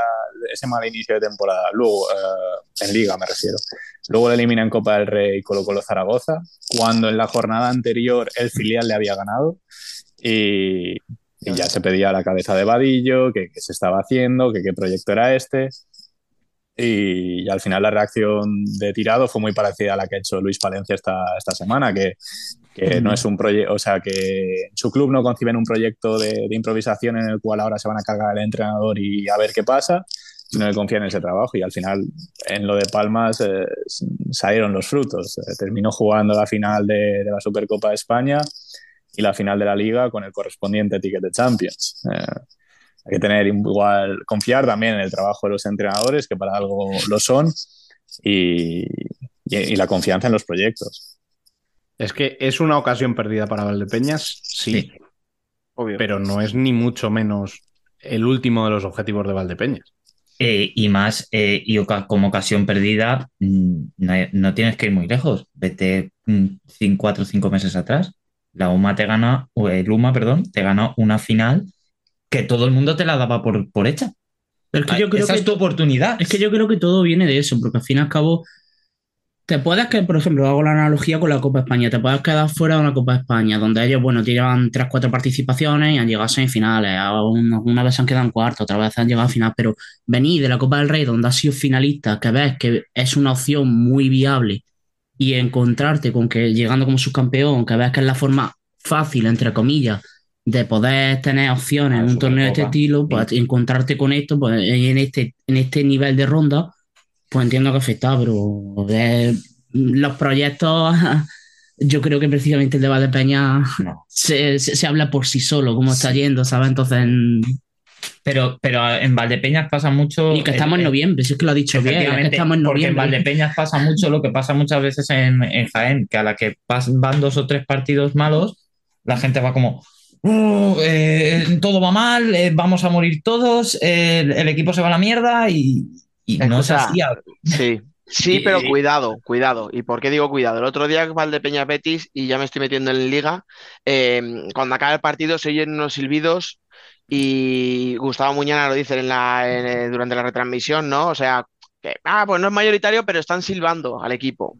ese mal inicio de temporada, luego eh, en Liga me refiero. Luego le eliminan Copa del Rey Colo Colo Zaragoza, cuando en la jornada anterior el filial le había ganado y, y ya se pedía la cabeza de Vadillo, que qué se estaba haciendo, que qué proyecto era este. Y, y al final la reacción de tirado fue muy parecida a la que ha hecho Luis Palencia esta, esta semana, que, que no es un proyecto, o sea, que su club no conciben un proyecto de, de improvisación en el cual ahora se van a cargar el entrenador y a ver qué pasa, sino que confían en ese trabajo. Y al final, en lo de Palmas, eh, salieron los frutos. Eh, terminó jugando la final de, de la Supercopa de España y la final de la Liga con el correspondiente ticket de Champions. Eh, hay que tener igual, confiar también en el trabajo de los entrenadores, que para algo lo son, y, y- y la confianza en los proyectos. Es que es una ocasión perdida para Valdepeñas, sí. Sí. Obvio. pero no es ni mucho menos el último de los objetivos de Valdepeñas. Eh, y más, eh, y oca- como ocasión perdida, mm, no, no tienes que ir muy lejos. Vete mm, cin- cuatro o cinco meses atrás. La UMA te gana, o el UMA, perdón, te gana una final que todo el mundo te la daba por, por hecha. Pero es que yo creo Esa que es tu oportunidad. Es que yo creo que todo viene de eso, porque al fin y al cabo, te puedes que, por ejemplo, hago la analogía con la Copa España, te puedes quedar fuera de una Copa España, donde ellos, bueno, llevan tres, cuatro participaciones y han llegado a semifinales, una vez se han quedado en cuarto, otra vez han llegado a final, pero venir de la Copa del Rey, donde has sido finalista, que ves que es una opción muy viable, y encontrarte con que llegando como subcampeón, que ves que es la forma fácil, entre comillas, de poder tener opciones en Ah, un torneo de este estilo, pues encontrarte con esto, pues en este, en este nivel de ronda, pues entiendo que afecta, pero los proyectos, yo creo que precisamente el de Valdepeña No. se, se, se habla por sí solo, cómo está yendo, ¿sabes? Entonces, mm, Pero, pero en Valdepeñas pasa mucho. y que estamos en noviembre, si es que lo ha dicho bien, es que estamos en porque en noviembre. Valdepeñas pasa mucho lo que pasa muchas veces en, en Jaén, que a la que van dos o tres partidos malos, la gente va como, "Uh, eh, todo va mal, eh, vamos a morir todos, eh, el, el equipo se va a la mierda y, y no es Escucha, así. a- Sí, sí, Y- pero cuidado, cuidado. ¿Y por qué digo cuidado? El otro día Valdepeñas Betis, y ya me estoy metiendo en liga, eh, cuando acaba el partido se oyen unos silbidos y Gustavo Muñana lo dice en la, en, durante la retransmisión, ¿no? O sea, que, ah, pues no es mayoritario, pero están silbando al equipo.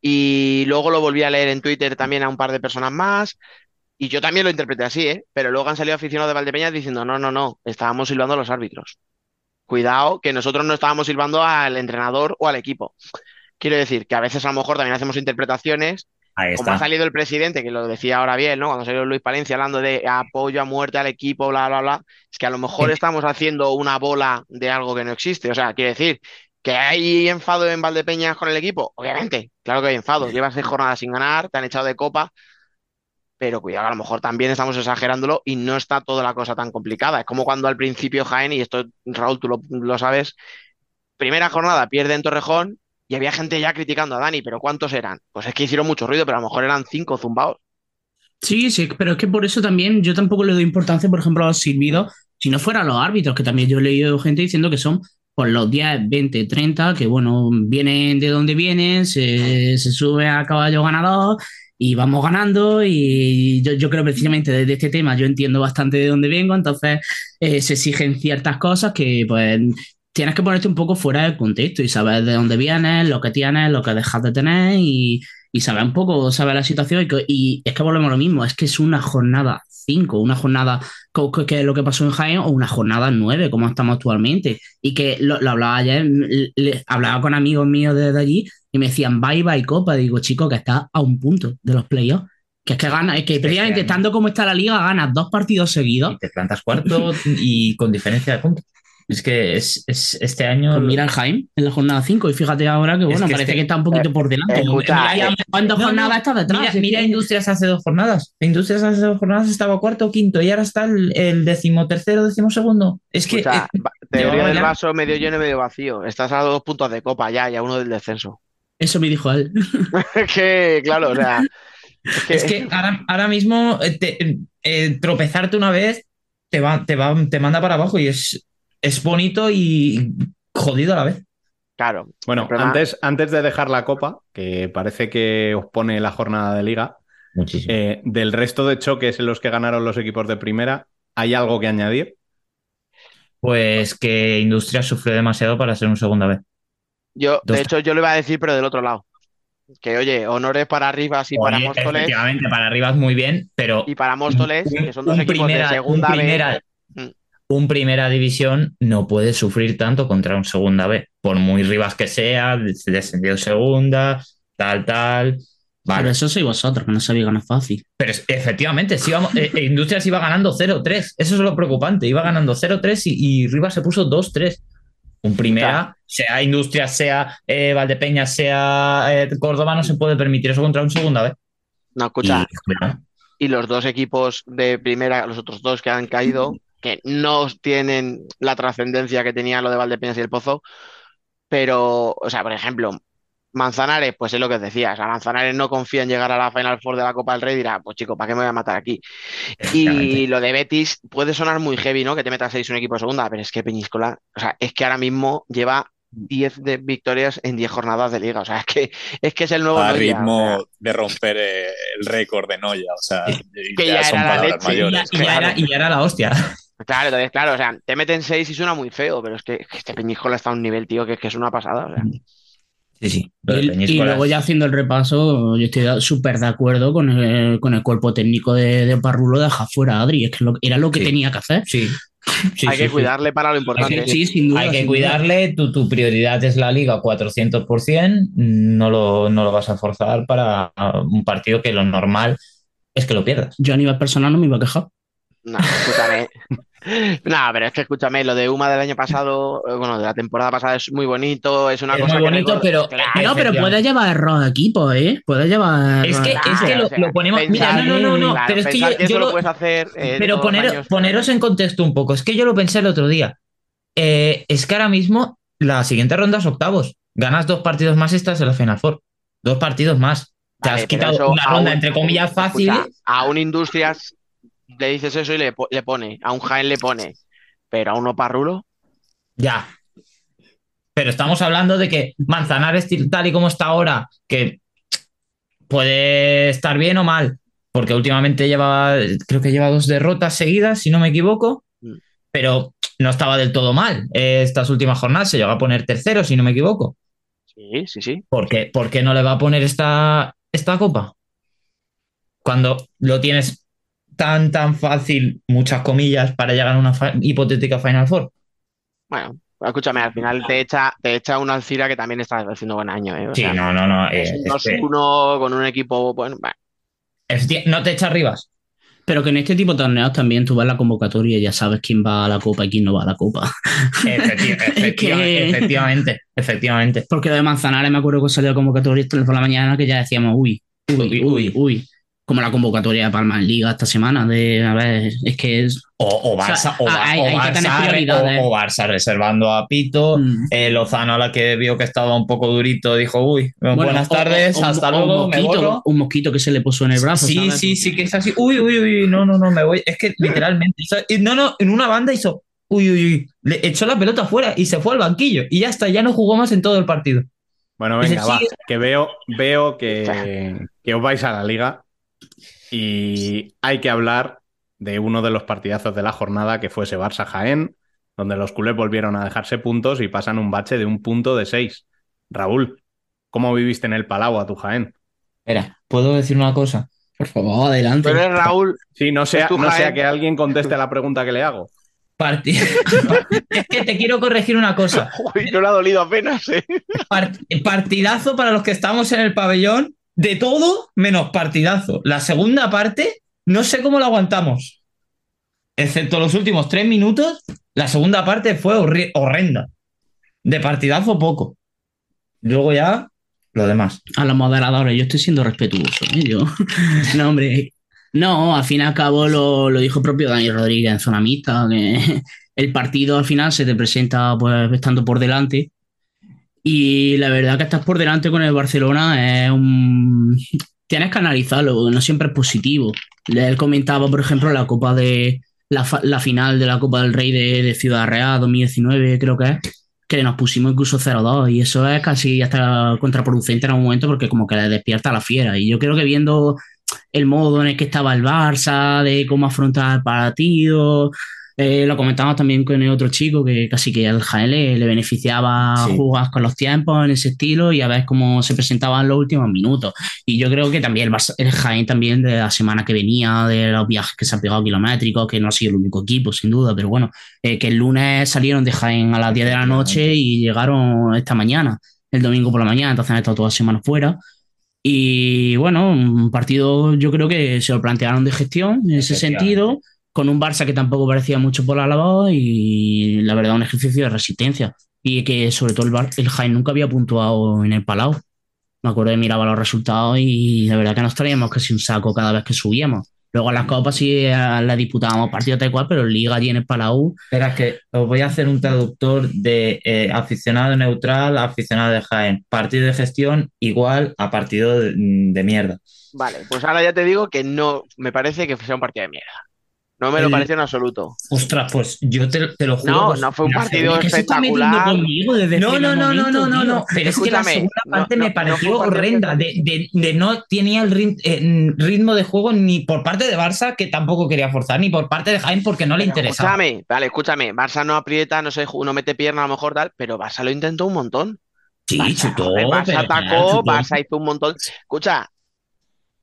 Y luego lo volví a leer en Twitter también a un par de personas más. Y yo también lo interpreté así, ¿eh? Pero luego han salido aficionados de Valdepeñas diciendo, no, no, no, estábamos silbando a los árbitros. Cuidado, que nosotros no estábamos silbando al entrenador o al equipo. Quiero decir que a veces a lo mejor también hacemos interpretaciones, Ahí como ha salido el presidente, que lo decía ahora bien, ¿no? Cuando salió Luis Palencia hablando de apoyo a muerte al equipo, bla, bla, bla, es que a lo mejor estamos haciendo una bola de algo que no existe. O sea, quiere decir que hay enfado en Valdepeñas con el equipo, obviamente, claro que hay enfado. Llevas seis jornadas sin ganar, te han echado de copa, pero cuidado, a lo mejor también estamos exagerándolo y no está toda la cosa tan complicada. Es como cuando al principio Jaén, y esto Raúl, tú lo, lo sabes, primera jornada pierde en Torrejón y había gente ya criticando a Dani, pero ¿cuántos eran? Pues es que hicieron mucho ruido, pero a lo mejor eran cinco zumbaos. Sí, sí, pero es que por eso también yo tampoco le doy importancia, por ejemplo, a los silbidos, si no fueran los árbitros, que también yo he leído gente diciendo que son por los 10, 20, 30, que bueno, vienen de donde vienen, se, se sube a caballo ganador y vamos ganando y yo, yo creo precisamente desde este tema yo entiendo bastante de dónde vengo, entonces eh, se exigen ciertas cosas que pues tienes que ponerte un poco fuera del contexto y saber de dónde vienes, lo que tienes, lo que dejas de tener y, y saber un poco, saber la situación. Y, y es que volvemos a lo mismo, es que es una jornada 5, una jornada que es lo que pasó en Jaén, o una jornada 9, como estamos actualmente. Y que lo, lo hablaba ayer, le- hablaba con amigos míos desde allí y me decían, bye bye Copa. Digo, chico, que está a un punto de los playoffs. Que es que gana, es que precisamente año. estando como está la liga, ganas dos partidos seguidos. Y te plantas cuarto y con diferencia de puntos. Es que es, es- este año. Pues mira el Jaime en la jornada 5 y fíjate ahora que bueno, que parece este- que está un poquito por delante. escucha, Mira, eh, ¿Cuántas No, no, jornadas está detrás? Mira, mira que- Industrias hace dos jornadas. Industrias hace dos jornadas estaba cuarto o quinto y ahora está el, el decimotercero, decimosegundo. Es que Escucha, eh, teoría del vaso medio lleno y medio vacío. Estás a dos puntos de copa ya, ya uno del descenso. Eso me dijo él. Es que, claro, o sea, es que, es que ahora, ahora mismo eh, te- eh, tropezarte una vez te va, te va, te manda para abajo y es, es bonito y jodido a la vez. claro. Bueno, problema- antes, antes de dejar la copa, que parece que os pone la jornada de liga, Muchísimo. eh, del resto de choques en los que ganaron los equipos de primera, ¿hay algo que añadir? Pues que Industrias sufrió demasiado para ser un segunda vez. Yo, Dos- de hecho, yo lo iba a decir, pero del otro lado. Que oye, honores para Rivas y para Móstoles efectivamente, para arriba es muy bien, pero y para Móstoles, que son dos un equipos primera- de segunda un B. primera- Mm. un primera división no puede sufrir tanto contra un segunda B, por muy Rivas que sea, des- descendió segunda, tal, tal. Vale. Pero eso sois vosotros, que no sabéis ganar fácil. Pero es- efectivamente, sí vamos, eh, eh, Industrias iba ganando 0-3. Eso es lo preocupante. Iba ganando 0-3 y, y Rivas se puso 2-3. Un primera, sea Industrias, sea eh, Valdepeñas, sea eh, Córdoba, no se puede permitir eso contra un segunda vez. No, escucha, Y, y los dos equipos de primera, los otros dos que han caído, que no tienen la trascendencia que tenía lo de Valdepeñas y el Pozo, pero, o sea, por ejemplo, Manzanares, pues es lo que os decía. O sea, Manzanares no confía en llegar a la Final Four de la Copa del Rey y dirá, pues chico, ¿para qué me voy a matar aquí? Y lo de Betis puede sonar muy heavy, ¿no? Que te metas seis un equipo de segunda, pero es que Peñíscola, o sea, es que ahora mismo lleva 10 de victorias en 10 jornadas de liga. O sea, es que es, que es el nuevo a ritmo o sea, de romper eh, el récord de Noya. O sea, Que ya son era la Y ya, mayores. y ya era, y ya era la hostia. Claro, entonces, claro, o sea, te meten 6 y suena muy feo, pero es que, que este Peñíscola está a un nivel, tío, que, que es una pasada. o sea. Sí, sí. lo de Y, luego ya haciendo el repaso, yo estoy súper de acuerdo con el, con el cuerpo técnico de, de Parrulo de dejar fuera a Adri. Es que lo- era lo que Sí. tenía que hacer. Sí. Sí, Hay sí, que sí. cuidarle para lo importante. Sí, sin duda. Hay que sin duda. cuidarle, tu, tu prioridad es la liga 400%, no lo, no lo vas a forzar para un partido que lo normal es que lo pierdas. Yo a nivel personal no me iba a quejar. No, escúchame. No, pero es que escúchame, lo de Uma del año pasado, eh, bueno, de la temporada pasada es muy bonito, es una Es cosa muy que bonito, recuerdo- pero- Claro, No, pero puedes llevar error de equipo, ¿eh? Puedes llevar. Es que, es que lo, o sea, lo ponemos. Mira, no, no, no, no, claro, pero es que yo, eso yo lo lo- puedes hacer. eh, Pero poner- años. poneros en contexto un poco. Es que yo lo pensé el otro día. Eh, es que ahora mismo la siguiente ronda es octavos. Ganas dos partidos más y estás en la Final Four. Dos partidos más. Te Vale, has quitado eso una ronda un- entre comillas fácil. escucha, a un Industrias le dices eso y le, le pone, a un Jaén le pone, pero a uno Parrulo, Ya. Pero estamos hablando de que Manzanares, tal y como está ahora, que puede estar bien o mal, porque últimamente lleva, creo que lleva dos derrotas seguidas, si no me equivoco, Mm. pero no estaba del todo mal. Estas últimas jornadas se llegó a poner tercero, si no me equivoco. sí, sí, sí. ¿Por qué, ¿Por qué no le va a poner esta, esta copa? Cuando lo tienes tan, tan fácil, muchas comillas, para llegar a una hipotética Final Four. Bueno, escúchame, al final te echa, te echa una Alcira que también está haciendo buen año, ¿eh? O Sí, sea, no, no, no. eh, es un es que- 2-1 con un equipo, bueno, No te echa arriba. Pero que en este tipo de torneos también tú vas a la convocatoria y ya sabes quién va a la copa y quién no va a la copa. Efecti- Efectivamente, efectivamente. Porque lo de Manzanares me acuerdo que salió la convocatoria por la mañana que ya decíamos, uy, uy, Uy, uy, uy. Como la convocatoria de Palma en Liga esta semana. De, a ver, es que es. O, o O sea, Barça, o, hay- hay Barça, o- o Barça reservando a Pito. Mm. eh, Lozano, a la que vio que estaba un poco durito, dijo: Uy, Bueno, buenas o- tardes, o- o- hasta o un luego, me mosquito. Un mosquito que se le puso en el brazo. Sí, ¿sabes? sí, sí, que es así. Uy, uy, uy, no, no, no, me voy. Es que literalmente. hizo- no, no, en una banda hizo. Uy, uy, uy. Le echó la pelota afuera y se fue al banquillo. Y ya está, ya no jugó más en todo el partido. Bueno, venga, va, que veo, veo que, que os vais a la liga y hay que hablar de uno de los partidazos de la jornada que fue ese Barça Jaén, donde los culés volvieron a dejarse puntos y pasan un bache de un punto de seis. Raúl, ¿cómo viviste en el Palau a tu Jaén? Espera, ¿puedo decir una cosa? Por favor, adelante. pero es Raúl, Sí, no sea, ¿Es tu no sea que alguien conteste a la pregunta que le hago. Parti- es que te quiero corregir una cosa. uy, no le ha dolido apenas, ¿eh? Part- partidazo para los que estamos en el pabellón, de todo menos partidazo. La segunda parte, no sé cómo la aguantamos. Excepto los últimos tres minutos, la segunda parte fue horrenda. De partidazo poco. Luego ya, lo demás. a los moderadores, yo estoy siendo respetuoso. ¿eh? Yo, no, hombre, no, al fin y al cabo lo, lo dijo propio Dani Rodríguez en zona mixta, el partido al final se te presenta pues estando por delante. Y la verdad que estás por delante con el Barcelona es un... Tienes que analizarlo, no siempre es positivo. Él comentaba, por ejemplo, la Copa de... La, la final de la Copa del Rey de, de Ciudad Real 2019, creo que es, que nos pusimos incluso 0-2 y eso es casi hasta contraproducente en algún momento porque como que le despierta a la fiera. Y yo creo que viendo el modo en el que estaba el Barça, de cómo afrontar el partido, eh, lo comentamos también con el otro chico que casi que al Jaén le, le beneficiaba Sí. jugar con los tiempos en ese estilo y a ver cómo se presentaban los últimos minutos. Y yo creo que también el, Barça- el Jaén también de la semana que venía, de los viajes que se han pegado kilométricos, que no ha sido el único equipo, sin duda, pero bueno, eh, que el lunes salieron de Jaén a las 10 de la noche y llegaron esta mañana, el domingo por la mañana, entonces han estado toda la semana fuera. Y bueno, un partido yo creo que se lo plantearon de gestión en ese sentido, con un Barça que tampoco parecía mucho por la labor y la verdad un ejercicio de resistencia. Y que sobre todo el, Bar- el Jaén nunca había puntuado en el Palau. Me acuerdo que miraba los resultados y la verdad que nos traíamos casi un saco cada vez que subíamos. Luego en las copas sí eh, la disputábamos partido tal cual, pero en Liga allí en el Palau. Espera, que os voy a hacer un traductor de eh, aficionado neutral a aficionado de Jaén. Partido de gestión igual a partido de, de mierda. Vale, pues ahora ya te digo que no me parece que sea un partido de mierda. No me lo pareció en absoluto. Ostras, pues yo te, te lo juro. No, pues, no fue un partido se espectacular. conmigo desde el No, no, no, no, no, no. Pero es que la segunda parte no- me no pareció horrenda. De, de- de no tenía el rit- eh, ritmo de juego ni por parte de Barça, que tampoco quería forzar, ni por parte de Jaén, porque no le interesaba. Escúchame, vale, escúchame. Barça no aprieta, no sé, ju- no mete pierna a lo mejor tal, pero Barça lo intentó un montón. Sí, Barça, chutó. Barça atacó, chutó. Barça hizo un montón. Escucha,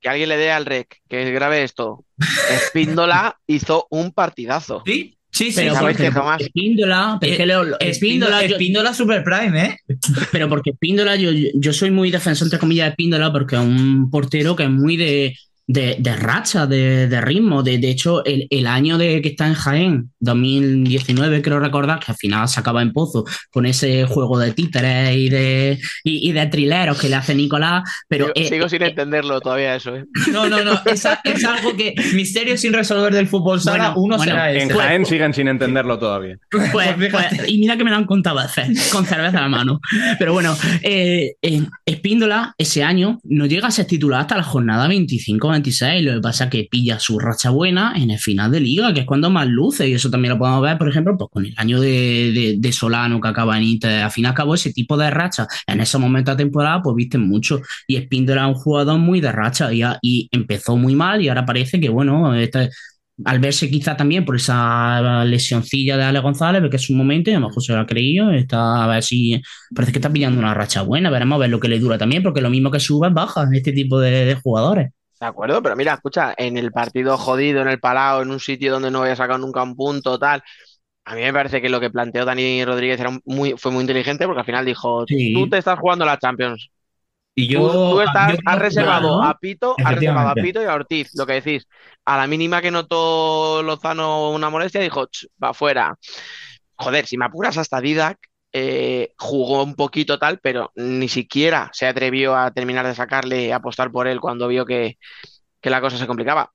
que alguien le dé al rec, que grabe esto. Espíndola hizo un partidazo. Sí, sí, sí. Pero sí. ¿sabes porque que jamás- Espíndola, pero es que Leo- Espíndola, yo- Espíndola Super Prime, ¿eh? pero porque Espíndola, yo, yo soy muy defensor, entre comillas, de Espíndola, porque es un portero que es muy de, de, de racha, de, de ritmo. De, de hecho, el, el año de que está en Jaén, 2019, creo recordar, que al final se acaba en Pozo, con ese juego de títeres y de, y, y de trileros que le hace Nicolás. Pero sigo, eh, sigo sin eh, entenderlo todavía eso, ¿eh? No, no, no. Es, a- es algo que. Misterio sin resolver del fútbol sala, Bueno, uno bueno, será En. Jaén siguen sin entenderlo todavía. Pues, pues, y mira que me lo han contado veces, con cerveza a la mano. Pero bueno, eh, eh, Espíndola ese año no llega a ser titular hasta la jornada 25-26. Lo que pasa es que pilla su racha buena en el final de liga, que es cuando más luce. Y eso también lo podemos ver, por ejemplo, pues con el año de, de- de Solano que acaba en Inter. Al fin y al cabo, ese tipo de racha en ese momento de temporada, pues visten mucho. Y Espíndola es un jugador muy de racha y, y empezó muy mal y ahora parece que, bueno, este, al verse quizá también por esa lesioncilla de Ale González, ve que es un momento y a lo mejor se lo ha creído, está a ver si parece que está pillando una racha buena, veremos a ver lo que le dura también, porque lo mismo que suba baja este tipo de, de jugadores. De acuerdo, pero mira, escucha, en el partido jodido, en el Palau, en un sitio donde no había sacado nunca un punto, tal. A mí me parece que lo que planteó Dani Rodríguez era muy, fue muy inteligente porque al final dijo, Sí. tú te estás jugando la Champions. Y yo. tú estás, yo has reservado a Pito, has reservado a. Pito y a Ortiz, lo que decís. A la mínima que notó Lozano una molestia, dijo, "Ch, va fuera. Joder, si me apuras hasta Didac, eh, jugó un poquito tal, pero ni siquiera se atrevió a terminar de sacarle y apostar por él cuando vio que, que la cosa se complicaba.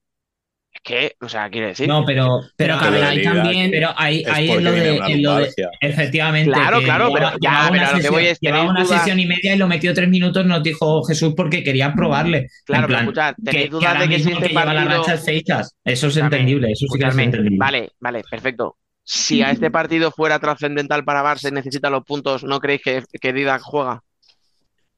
Es que, o sea, quiere decir. No, pero. Pero Pero, a ahí también. pero ahí, Es ahí es lo de, en lo de-. Efectivamente. Claro, que claro, pero ya, pero una a lo que sesión- voy es, llevaba ¿tenéis una sesión y media y lo metió tres minutos, nos dijo Jesús porque quería probarle. Claro, En pero plan, escuchad, que, ¿tenéis que dudas de que si este que lleva la partido- racha es fechas. Eso es entendible, eso sí que es entendible. Vale, vale, perfecto. Si a este partido fuera trascendental para Barça y necesita los puntos, ¿no creéis que, que Didac juega?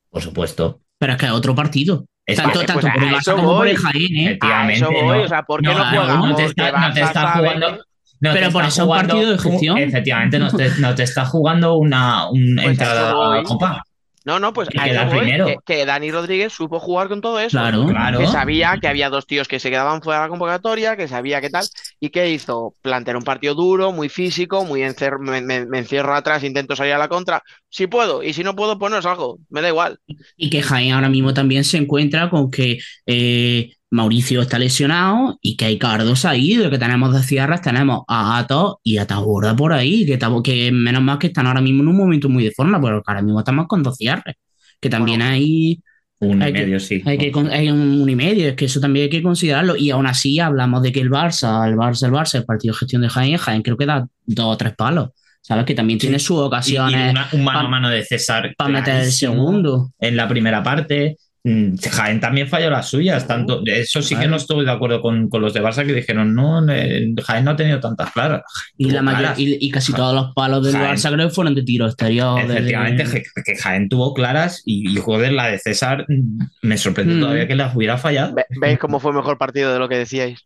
Por supuesto. Pero es que otro partido. Es- tanto vale, tanto pues por el Barça como por el Jaén, ¿eh? A Efectivamente, eso voy, no. o sea, ¿por qué no, No, juega? no te está, no te Barça está sabe jugando. no Pero por eso es un partido de gestión. efectivamente, no te, no te está jugando una, un Pues entrada a la copa. No, no, pues voy, primero. que, que Dani Rodríguez supo jugar con todo eso. Claro. Claro. Que sabía que había dos tíos que se quedaban fuera de la convocatoria, que sabía qué tal, y que hizo plantear un partido duro, muy físico, muy encer- me, me- me encierro atrás, intento salir a la contra. Si puedo, y si no puedo, pues no salgo, me da igual. Y que Jaén ahora mismo también se encuentra con que eh, Mauricio está lesionado y que hay cardos ahí, de que tenemos de cierres, tenemos a Atos y a Taborda por ahí, que, que menos mal que están ahora mismo en un momento muy de forma, pero que ahora mismo estamos con dos cierres, que también Bueno. hay, Un y Hay que- medio, sí. hay, que, hay un, un y medio, es que eso también hay que considerarlo. Y aún así hablamos de que el Barça, el Barça, el Barça, el partido de gestión de Jaén, Jaén creo que da dos o tres palos, ¿sabes? Que también tiene sus Y- y ocasiones una- un mano a mano de César. para meter el segundo. en la primera parte. Mm, Jaén también falló las suyas, tanto eso sí que no estuve de acuerdo con, con los de Barça que dijeron, no, Jaén no ha tenido tantas claras. Y, Tuvo la mayor- claras. y, y casi todos los palos del Jaén. Barça creo que fueron de tiro exterior. Efectivamente, que, que Jaén tuvo claras y, y joder, la de César mm, me sorprende Mm. todavía que las hubiera fallado. Ve- ¿Veis cómo fue mejor partido de lo que decíais?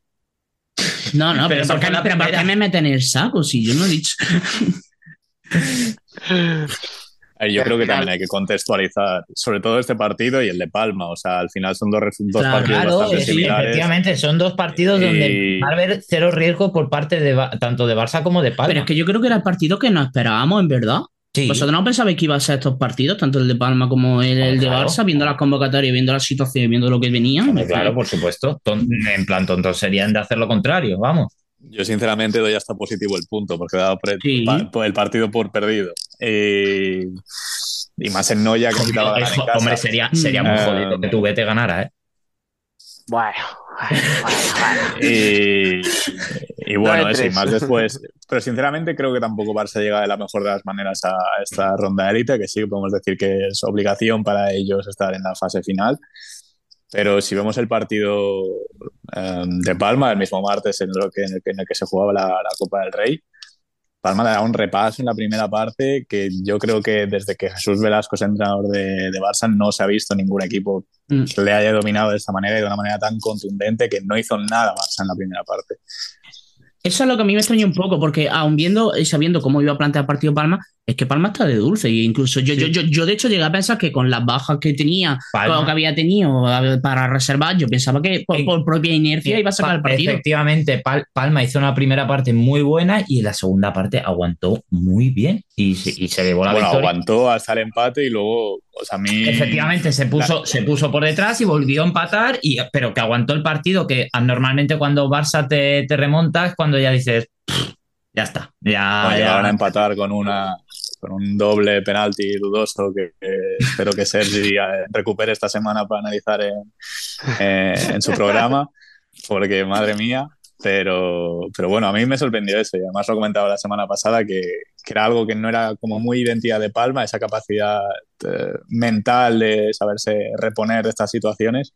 No, no, Pero pero, ¿por qué, pero ¿por qué me meten en el saco? Si yo no he dicho. Yo creo que final- también hay que contextualizar, sobre todo este partido y el de Palma. O sea, al final son dos, dos Claro, partidos Claro, bastante sí, similares. efectivamente, son dos partidos donde va a haber cero riesgo por parte de tanto de Barça como de Palma. Pero es que yo creo que era el partido que nos esperábamos, en verdad. Sí. ¿Vosotros no pensabais que iba a ser estos partidos, tanto el de Palma como el, el de Claro. Barça, viendo las convocatorias, viendo la situación y viendo lo que venía? Claro, por supuesto. En plan, tontos serían de hacer lo contrario, vamos. Yo sinceramente doy hasta positivo el punto porque he dado Sí. pa- el partido por perdido. Eh, y más en Noya que quitaba Hombre, en casa. hombre, sería, sería muy Eh, jodido que tu Vete ganara, ¿eh? Bueno, Y, y bueno, Nueve eso, y más después. Pero sinceramente creo que tampoco Barça llega de la mejor de las maneras a esta ronda de élite, que sí podemos decir que es obligación para ellos estar en la fase final. Pero si vemos el partido eh, de Palma, el mismo martes en, lo que, en, el, que, en el que se jugaba la, la Copa del Rey, Palma le da un repaso en la primera parte que yo creo que desde que Jesús Velasco es entrenador de, de Barça no se ha visto ningún equipo Mm. que le haya dominado de esta manera y de una manera tan contundente que no hizo nada Barça en la primera parte. Eso es lo que a mí me extraña un poco, porque aun viendo y sabiendo cómo iba a plantear el partido Palma, es que Palma está de dulce. Y incluso yo, yo, yo, yo, de hecho, llegué a pensar que con las bajas que tenía, Palma. con lo que había tenido para reservar, yo pensaba que por, propia inercia iba a sacar el Pa- partido. Efectivamente, Pal- Palma hizo una primera parte muy buena y en la segunda parte aguantó muy bien y se, y se llevó la Bueno, victoria. aguantó hasta el empate y luego, o sea, a mí... Efectivamente, se puso, se puso por detrás y volvió a empatar, y, pero que aguantó el partido, que normalmente cuando Barça te, te remonta es cuando ya dices, "Pff, ya está, ya". llegaron a empatar con una con un doble penalti dudoso que, que espero que Sergi eh, recupere esta semana para analizar en, eh, en su programa, porque madre mía, pero, pero bueno, a mí me sorprendió eso y además lo comentaba la semana pasada que, que era algo que no era como muy identidad de Palma, esa capacidad eh, mental de saberse reponer de estas situaciones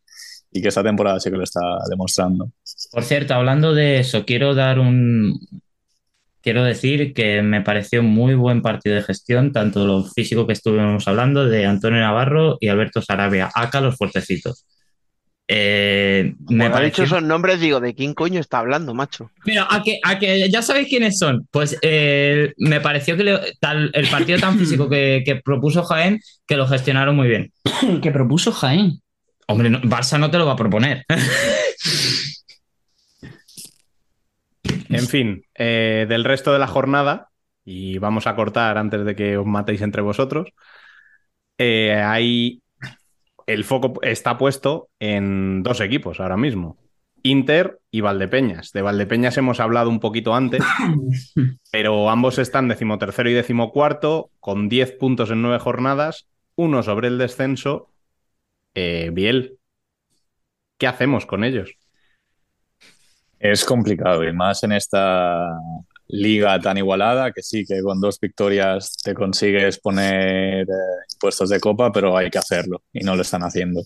y que esta temporada sí que lo está demostrando. Por cierto, hablando de eso, quiero dar un. Quiero decir que me pareció muy buen partido de gestión, tanto lo físico que estuvimos hablando de Antonio Navarro y Alberto Sarabia, acá los fuertecitos. Eh, me ha dicho esos nombres, digo, ¿de quién coño está hablando, macho? Pero a que, a que ya sabéis quiénes son. Pues eh, me pareció que le- tal, el partido tan físico que, que propuso Jaén, que lo gestionaron muy bien. que propuso Jaén. Hombre, no- Barça no te lo va a proponer. En fin, eh, del resto de la jornada, y vamos a cortar antes de que os matéis entre vosotros, eh, hay el foco está puesto en dos equipos ahora mismo. Inter y Valdepeñas. De Valdepeñas hemos hablado un poquito antes, pero ambos están decimotercero y decimocuarto, con 10 puntos en nueve jornadas, uno sobre el descenso. Eh, Biel, ¿qué hacemos con ellos? Es complicado y más en esta liga tan igualada que sí, que con dos victorias te consigues poner eh, puestos de copa, pero hay que hacerlo y no lo están haciendo.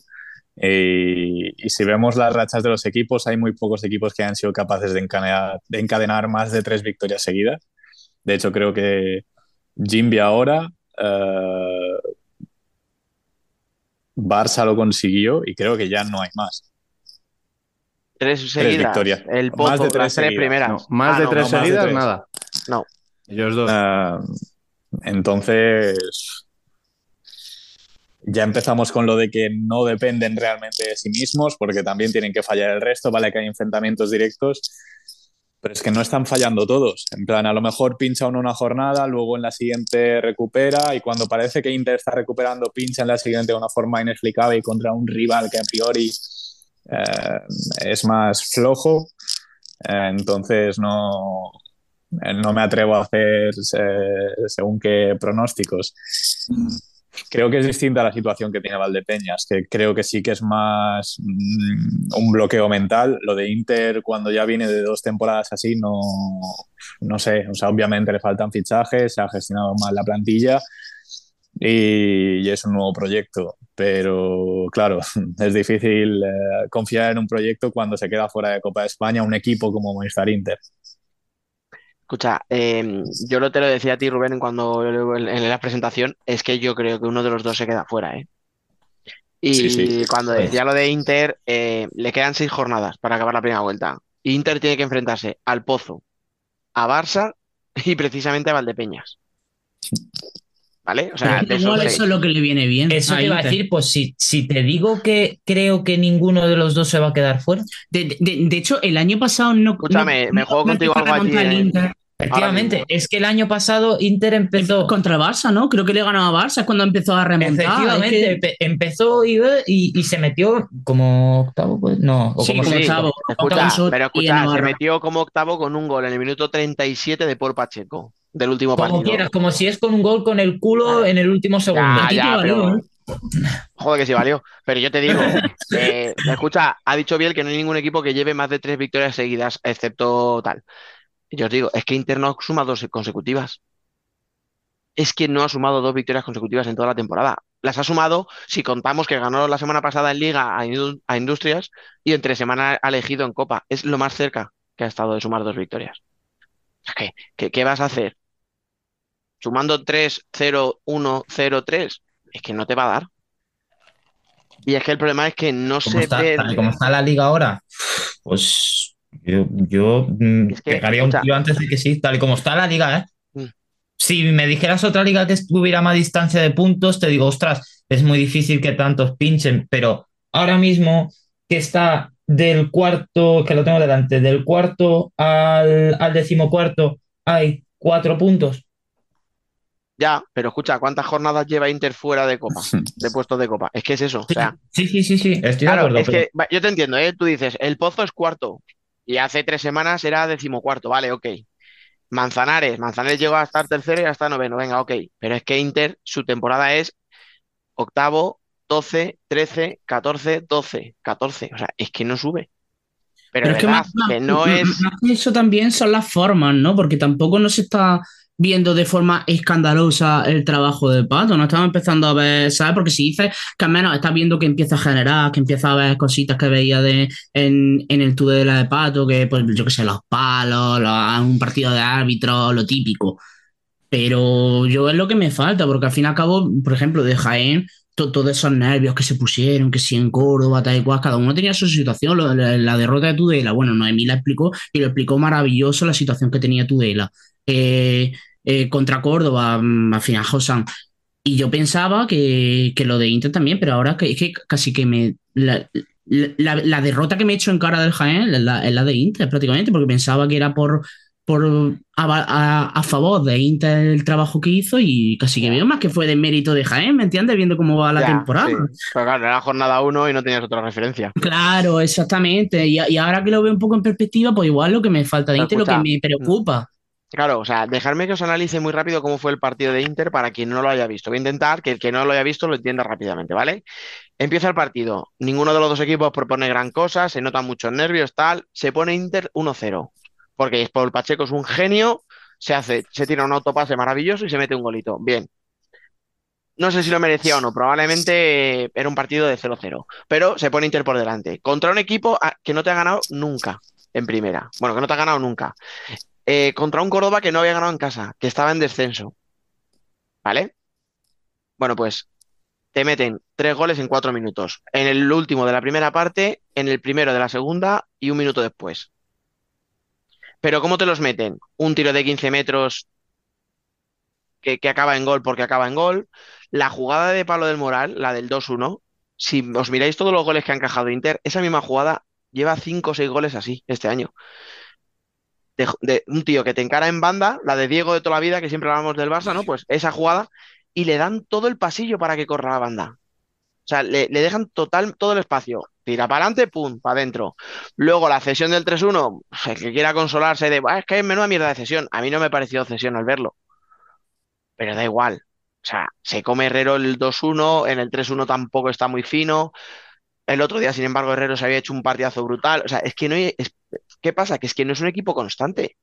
Y, si vemos las rachas de los equipos, hay muy pocos equipos que han sido capaces de encadenar, de encadenar más de tres victorias seguidas. De hecho, creo que Jimby ahora, eh, Barça lo consiguió y creo que ya no hay más. Tres seguidas. victorias. El Más pozo, de tres las tres seguidas. primeras. No, más Ah, de no, tres no, más de seguidas, tres. nada. No. Ellos dos. Ah, entonces, ya empezamos con lo de que no dependen realmente de sí mismos, porque también tienen que fallar el resto, vale que hay enfrentamientos directos, pero es que no están fallando todos. En plan, a lo mejor pincha uno una jornada, luego en la siguiente recupera, y cuando parece que Inter está recuperando, pincha en la siguiente de una forma inexplicable y contra un rival que a priori eh, es más flojo. Eh, entonces no, eh, no me atrevo a hacer eh, según qué pronósticos. Creo que es distinta la situación que tiene Valdepeñas, que creo que sí que es más mm, un bloqueo mental. Lo de Inter, cuando ya viene de dos temporadas así, no, no sé. O sea, obviamente le faltan fichajes, se ha gestionado mal la plantilla y, y es un nuevo proyecto. Pero claro, es difícil eh, confiar en un proyecto cuando se queda fuera de Copa de España un equipo como Movistar Inter. Escucha, eh, yo lo te lo decía a ti, Rubén, cuando en la presentación, es que yo creo que uno de los dos se queda fuera, ¿eh? Y Sí, sí. cuando decía lo de Inter, eh, le quedan seis jornadas para acabar la primera vuelta. Inter tiene que enfrentarse al Pozo, a Barça y precisamente a Valdepeñas. ¿Vale? O sea, de Igual eso es lo que le viene bien. Eso te iba a decir, pues si, si te digo que creo que ninguno de los dos se va a quedar fuera. De, de- de hecho, el año pasado no. Escúchame, no- me no- juego no contigo a algo a ti, remontar el. Inter. Efectivamente, es que el año pasado Inter empezó. Contra el Barça, ¿no? Creo que le ganó a Barça cuando empezó a remontar. Efectivamente, Es que- empe- empezó y, y, y se metió como octavo, pues, no, o Sí, como octavo. Escucha, Alonso pero escucha, se metió como octavo con un gol en el minuto 37 de Paul Pacheco, del último Como partido. quieras, como si es con un gol con el culo en el último segundo. Ya, ya, pero. Joder, que sí valió. Pero yo te digo, eh, escucha, ha dicho Biel que no hay ningún equipo que lleve más de tres victorias seguidas, excepto tal. Yo os digo, es que Inter no suma dos consecutivas. Es que no ha sumado dos victorias consecutivas en toda la temporada. Las ha sumado si contamos que ganó la semana pasada en Liga a, Indu- a Industrias y entre semana ha elegido en Copa. Es lo más cerca que ha estado de sumar dos victorias. ¿Qué, qué, qué vas a hacer? Sumando 3, 0, 1, 0, 3. Es que no te va a dar. Y es que el problema es que no ¿Cómo se está, tal y como está la liga ahora? Pues yo, yo mm, Es que, pegaría un escucha. tiro antes de que sí, tal y como está la liga, ¿eh? Mm. Si me dijeras otra liga que estuviera a más distancia de puntos, te digo, ostras, es muy difícil que tantos pinchen, pero ahora mismo que está del cuarto, que lo tengo delante, del cuarto al, al decimocuarto, hay cuatro puntos. Ya, pero escucha, ¿cuántas jornadas lleva Inter fuera de Copa? De puestos de Copa. Es que es eso. O Sí, sea, sí, sí, sí, sí, estoy de acuerdo. es pero- que yo te entiendo, ¿eh? Tú dices, el Pozo es cuarto y hace tres semanas era decimocuarto. Vale, ok. Manzanares, Manzanares llegó a estar tercero y hasta noveno. Venga, ok. Pero es que Inter, su temporada es octavo, 12, 13, 14, 12, 14. O sea, es que no sube. Pero, Pero es que verdad, más, más- que no más- es. más que eso también son las formas, ¿no? Porque tampoco no se está viendo de forma escandalosa el trabajo de Pato, no estamos empezando a ver, ¿sabes? Porque si dices que al menos estás viendo que empieza a generar, que empieza a ver cositas que veía de, en, en el Tudela de Pato, que pues yo qué sé, los palos, los- un partido de árbitro, lo típico. Pero yo es lo que me falta, porque al fin y al cabo, por ejemplo, de Jaén, to- todos esos nervios que se pusieron, que si en Córdoba, tal y cual, cada uno tenía su situación. Lo- la, la derrota de Tudela, bueno, Noemí la explicó y lo explicó maravilloso la situación que tenía Tudela. Eh, eh, contra Córdoba, mm, al final, Josan. Y yo pensaba que, que lo de Inter también, pero ahora que, que casi que me. La, la- la derrota que me he hecho en cara del Jaén es la, la de Inter, prácticamente, porque pensaba que era por, por a, a- a favor de Inter el trabajo que hizo y casi que veo más que fue de mérito de Jaén, ¿me entiendes? Viendo cómo va la Ya, temporada. sí. Pero claro, era jornada uno y no tenías otra referencia. Claro, exactamente. Y, y ahora que lo veo un poco en perspectiva, pues igual lo que me falta de Inter, lo que escucha, me preocupa. Claro, o sea, dejarme que os analice muy rápido cómo fue el partido de Inter para quien no lo haya visto. Voy a intentar que el que no lo haya visto lo entienda rápidamente, ¿vale? Empieza el partido. Ninguno de los dos equipos propone gran cosa, se notan muchos nervios, tal. Se pone Inter 1-0. Porque Paul Pacheco es un genio, se hace, se tira un autopase maravilloso y se mete un golito. Bien. No sé si lo merecía o no, probablemente era un partido de 0-0, pero se pone Inter por delante. Contra un equipo a- que no te ha ganado nunca en primera. Bueno, que no te ha ganado nunca eh, contra un Córdoba que no había ganado en casa, que estaba en descenso. ¿Vale? Bueno, pues te meten tres goles en cuatro minutos. En el último de la primera parte, en el primero de la segunda y un minuto después. Pero ¿cómo te los meten? Un tiro de 15 metros que, acaba en gol porque acaba en gol. La jugada de Pablo del Moral, la del 2-1, si os miráis todos los goles que ha encajado Inter, esa misma jugada lleva 5 o 6 goles así este año de un tío que te encara en banda, la de Diego de toda la vida, que siempre hablamos del Barça, ¿no? Pues esa jugada, y le dan todo el pasillo para que corra la banda. O sea, le, le dejan total todo el espacio. Tira para adelante, pum, para adentro. Luego la cesión del 3-1, el que quiera consolarse de, "Buah, es que es menuda mierda de cesión. A mí no me pareció cesión al verlo. Pero da igual. O sea, se come Herrero el 2-1, en el 3-1 tampoco está muy fino. El otro día, sin embargo, Herrero se había hecho un partidazo brutal. O sea, es que no hay. ¿Qué pasa? Que es que no es un equipo constante.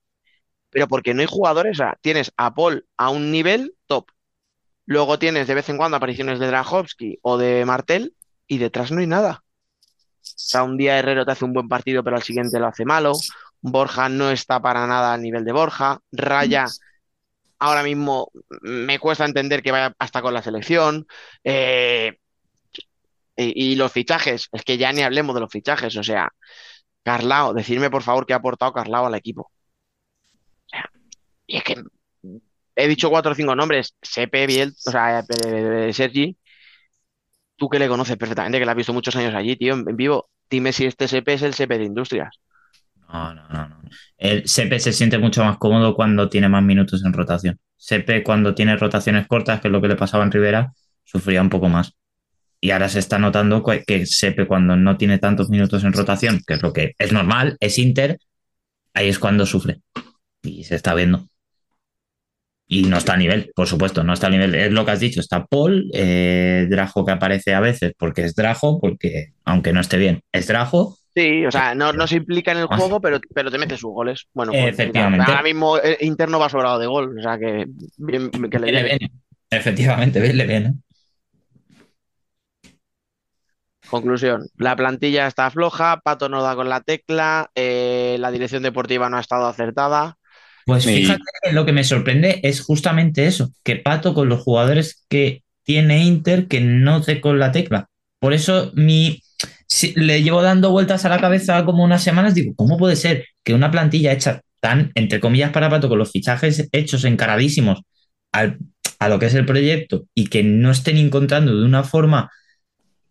Pero porque no hay jugadores. O sea, tienes a Paul a un nivel top. Luego tienes de vez en cuando apariciones de Drahovski o de Martel y detrás no hay nada. O sea, un día Herrero te hace un buen partido, pero al siguiente lo hace malo. Borja no está para nada al nivel de Borja. Raya, ahora mismo me cuesta entender que vaya hasta con la selección. Eh, y, y los fichajes, es que ya ni hablemos de los fichajes. O sea, Carlao, decirme por favor qué ha aportado Carlao al equipo. O sea, y es que he dicho cuatro o cinco nombres. Sepe, Biel, o sea, Sergi, tú que le conoces perfectamente, que le has visto muchos años allí, tío, en, vivo. Dime si este Sepe es el Sepe de Industrias. No, no, no, no. El Sepe se siente mucho más cómodo cuando tiene más minutos en rotación. Sepe cuando tiene rotaciones cortas, que es lo que le pasaba en Rivera, sufría un poco más. Y ahora se está notando que Sepe cuando no tiene tantos minutos en rotación, que es lo que es normal, es Inter, ahí es cuando sufre. Y se está viendo. Y no está a nivel, por supuesto, no está a nivel. Es lo que has dicho, está Paul, eh, Drajo que aparece a veces porque es Drajo, porque aunque no esté bien, es Drajo. Sí, o sea, no, no se implica en el juego, pero, pero te mete sus goles. Bueno, pues, Efectivamente. ahora mismo eh, interno va sobrado de gol, o sea que, bien, que le viene. Efectivamente, le viene. Conclusión, la plantilla está floja, Pato no da con la tecla, eh, la dirección deportiva no ha estado acertada. Pues Y- fíjate que lo que me sorprende es justamente eso, que Pato con los jugadores que tiene Inter que no dé con la tecla. Por eso mi, si- le llevo dando vueltas a la cabeza como unas semanas, digo, ¿cómo puede ser que una plantilla hecha tan, entre comillas, para Pato, con los fichajes hechos encaradísimos al- a lo que es el proyecto y que no estén encontrando de una forma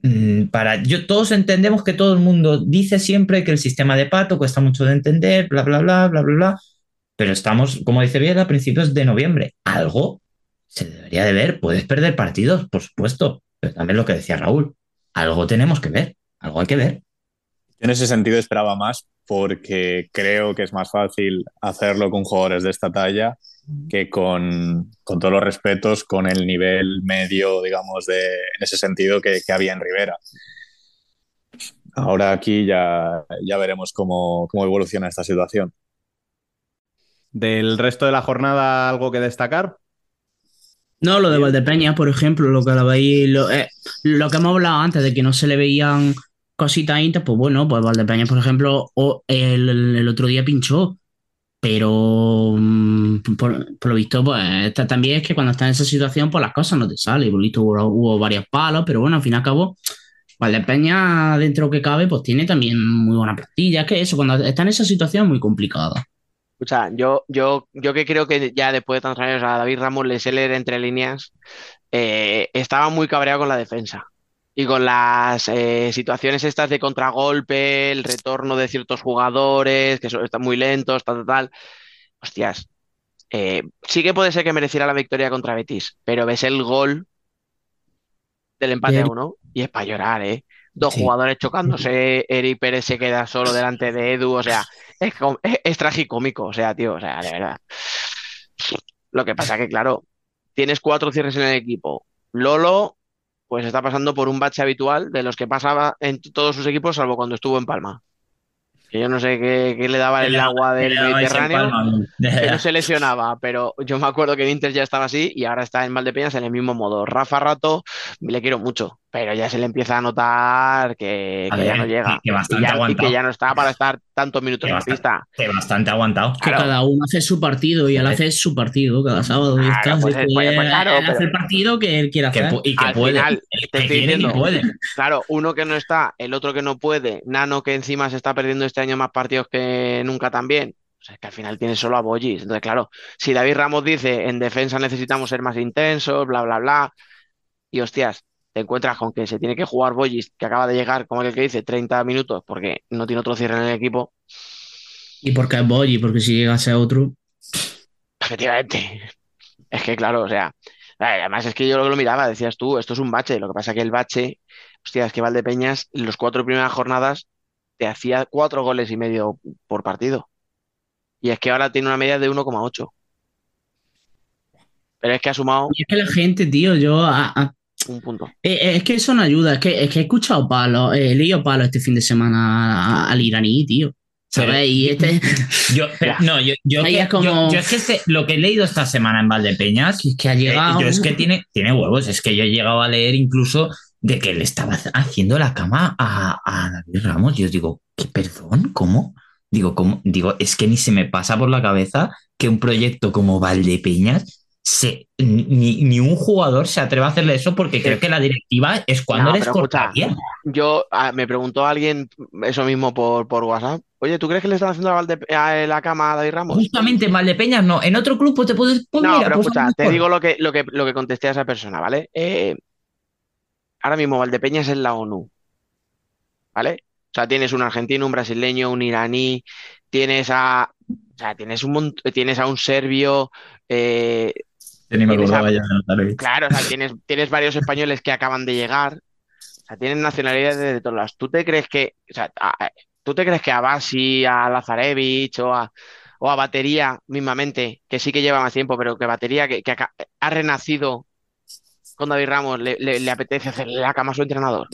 mm, para... Yo, todos entendemos que todo el mundo dice siempre que el sistema de Pato cuesta mucho de entender, bla, bla, bla, bla, bla, bla. Pero estamos, como dice bien, a principios de noviembre. Algo se debería de ver. Puedes perder partidos, por supuesto. Pero también lo que decía Raúl. Algo tenemos que ver. Algo hay que ver. En ese sentido esperaba más porque creo que es más fácil hacerlo con jugadores de esta talla que con, con todos los respetos, con el nivel medio, digamos, de, en ese sentido que, que había en Rivera. Ahora aquí ya, ya veremos cómo, cómo evoluciona esta situación. Del resto de la jornada, ¿algo que destacar? No, lo de Valdepeña, por ejemplo, lo que veis, lo, eh, lo que hemos hablado antes de que no se le veían cositas Inter, pues bueno, pues Valdepeña, por ejemplo, o el, el otro día pinchó, pero mm, por, por lo visto, pues esta- también es que cuando estás en esa situación, pues las cosas no te salen. Por lo visto hubo, hubo varios palos, pero bueno, al fin y al cabo, Valdepeña, dentro que cabe, pues tiene también muy buena plantilla. Es que eso, cuando está en esa situación es muy complicada. Escucha, yo, yo, yo que creo que ya después de tantos años a David Ramos le sé leer entre líneas, eh, estaba muy cabreado con la defensa y con las eh, situaciones estas de contragolpe, el retorno de ciertos jugadores que son, están muy lentos, tal, tal, tal. Hostias, eh, sí que puede ser que mereciera la victoria contra Betis, pero ves el gol del empate a uno y es para llorar, ¿eh? Dos Sí. jugadores chocándose, Eric Pérez se queda solo delante de Edu, o sea, es, es, es tragicómico, o sea, tío, o sea, de verdad. Lo que pasa que, claro, tienes cuatro cierres en el equipo. Lolo, pues está pasando por un bache habitual de los que pasaba en todos sus equipos, salvo cuando estuvo en Palma. Que yo no sé qué, qué le daba el agua del Mediterráneo, que no se lesionaba, pero yo me acuerdo que en Inter ya estaba así y ahora está en Valdepeñas en el mismo modo. Rafa Rato, le quiero mucho, pero ya se le empieza a notar que, A que ya no llega. que bastante y, ya, y que ya no está para estar tantos minutos Que en pista. Que bastante aguantado. Que Claro. cada uno hace su partido y él hace su partido cada sábado. y Claro, está, pues, pues, que pues, claro, él pero- hace el partido que él quiere Que hacer. y que Al puede. final, que te estoy quiere y diciendo, puede. Claro, uno que no está, el otro que no puede, Nano que encima se está perdiendo este año más partidos que nunca también. O sea, es que al final tienes solo a Bollis. Entonces, claro, si David Ramos dice en defensa necesitamos ser más intensos, bla, bla, bla, y hostias, te encuentras con que se tiene que jugar Bollis, que acaba de llegar, como el que dice, 30 minutos, porque no tiene otro cierre en el equipo. Y porque es Boyi, porque si llegase a otro. Efectivamente. Es que, claro, o sea, además es que yo lo que lo miraba, decías tú, esto es un bache. Lo que pasa que el bache, hostia, es que Valdepeñas, en las cuatro primeras jornadas, te hacía cuatro goles y medio por partido. Y es que ahora tiene una media de 1,8. Pero es que ha sumado Y es que la gente, tío, yo. a- a- un punto. eh, eh, es que eso no ayuda. Es que, es que he escuchado palos, eh, he leído palos este fin de semana al iraní, tío. ¿Sabes? Y este. Yo, pero, no, yo, yo, que- es como- yo- yo es que este- lo que he leído esta semana en Valdepeñas, Es que ha eh, llegado. yo es que tiene, tiene huevos, es que yo he llegado a leer incluso de que le estaba haciendo la cama a, a David Ramos. Yo digo, ¿qué perdón? ¿Cómo? Digo, ¿cómo? Digo, es que ni se me pasa por la cabeza que un proyecto como Valdepeñas se, ni, ni un jugador se atreva a hacerle eso porque creo que la directiva es cuando No, escucha, cortavía. Yo, me preguntó alguien eso mismo por, por WhatsApp. Oye, ¿tú crees que le están haciendo la, Valde- a la cama a David Ramos? Justamente en Valdepeñas no, en otro club pues te puedes. pues No, mira, pero pues escucha, te digo lo que, lo que, lo que contesté a esa persona, ¿vale? Eh, ahora mismo Valdepeñas es la ONU, ¿vale? O sea, tienes un argentino, un brasileño, un iraní, tienes a, o sea, tienes un tienes a un serbio, eh, Yo ni me tienes acordaba a- ya de Notari. claro, o sea, tienes, tienes varios españoles que acaban de llegar, o sea, tienen nacionalidades de todas las. ¿Tú te crees que, o sea, a- tú te crees que a Basi, a Lazarevich o a, o a batería mismamente, que sí que lleva más tiempo, pero que batería que, que ha renacido con David Ramos, le, le- le apetece hacerle la cama a su entrenador.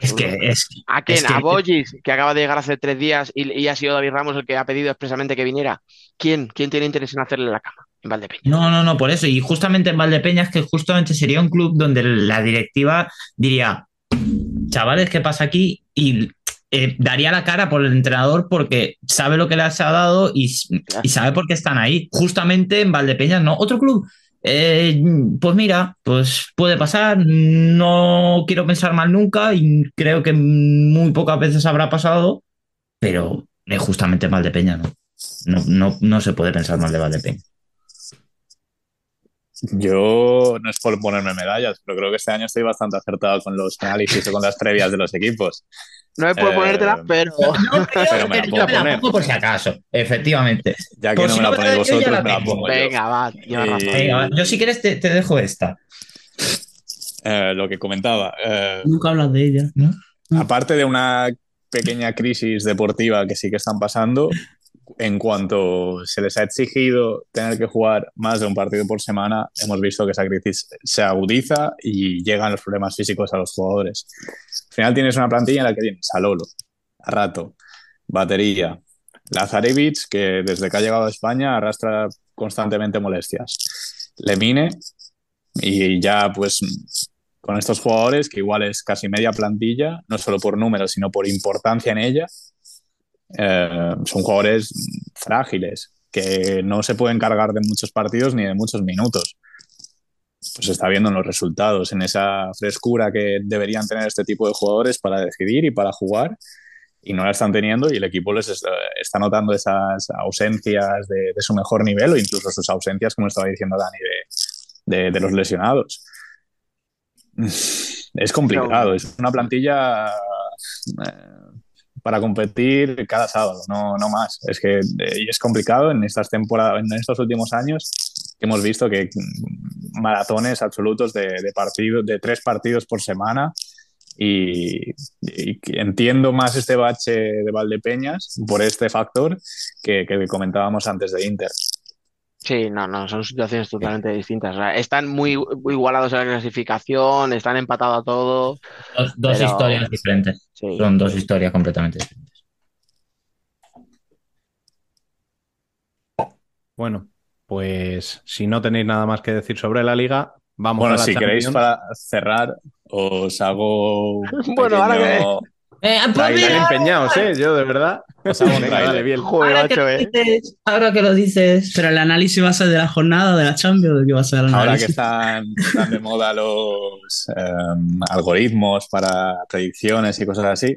Es que es, ¿A quién? es que- ¿A Boyis, que acaba de llegar hace tres días y, y ha sido David Ramos el que ha pedido expresamente que viniera? ¿Quién? ¿Quién tiene interés en hacerle la cama? En Valdepeña. No, no, no, por eso. Y justamente en Valdepeñas, que justamente sería un club donde la directiva diría, chavales, ¿qué pasa aquí? Y eh, daría la cara por el entrenador porque sabe lo que les ha dado y, y sabe por qué están ahí. Justamente en Valdepeñas, no. Otro club. eh, pues mira, pues puede pasar. No quiero pensar mal nunca y creo que muy pocas veces habrá pasado, pero eh, justamente en Valdepeñas no. No, no, no se puede pensar mal de Valdepeñas. Yo no es por ponerme medallas, pero creo que este año estoy bastante acertado con los análisis o con las previas de los equipos. No me puedo Eh, ponértela, pero. No, Pero me la yo pongo por si acaso, efectivamente. Ya que Por no si me la ponéis yo vosotros, la me la pongo yo. Venga, va, lleva Y- razón. Venga, va, yo si quieres te, te dejo esta. Eh, lo que comentaba, eh, Nunca hablas de ella, ¿no? aparte de una pequeña crisis deportiva que sí que están pasando, en cuanto se les ha exigido tener que jugar más de un partido por semana, hemos visto que esa crisis se agudiza y llegan los problemas físicos a los jugadores. Al final tienes una plantilla en la que tienes a Lolo, a Rato, Batería, Lazarevich, que desde que ha llegado a España arrastra constantemente molestias, Lemine, y ya pues con estos jugadores, que igual es casi media plantilla, no solo por números, sino por importancia en ella, eh, son jugadores frágiles, que no se pueden cargar de muchos partidos ni de muchos minutos. Pues se está viendo en los resultados, en esa frescura que deberían tener este tipo de jugadores para decidir y para jugar, y no la están teniendo, y el equipo les está, está notando esas ausencias de, de su mejor nivel, o incluso sus ausencias, como estaba diciendo Dani, de, de, de los lesionados. Es complicado, es una plantilla eh, para competir cada sábado, no, no más. Es que eh, es complicado en estas temporadas, en estos últimos años hemos visto que mm, maratones absolutos de, de partidos, de tres partidos por semana. Y, y entiendo más este bache de Valdepeñas por este factor que, que comentábamos antes de Inter. Sí, no, no, son situaciones totalmente distintas. O sea, están muy, muy igualados en la clasificación, están empatados a todo. Dos, dos Pero- historias diferentes. Sí. Son dos historias completamente diferentes. Bueno, pues si no tenéis nada más que decir sobre la liga, vamos Bueno, a la si queréis para cerrar, os hago un Bueno, ahora que- Eh, pues Están mira, empeñados, ¿eh? Yo, de verdad. un Venga, trailer. dale, bien. Joder, ahora, que macho, lo eh. dices, ahora que lo dices, Pero el análisis va a ser de la jornada de la Champions, ¿de qué va a ser el Ahora que análisis? están, están de moda los em, algoritmos para predicciones y cosas así,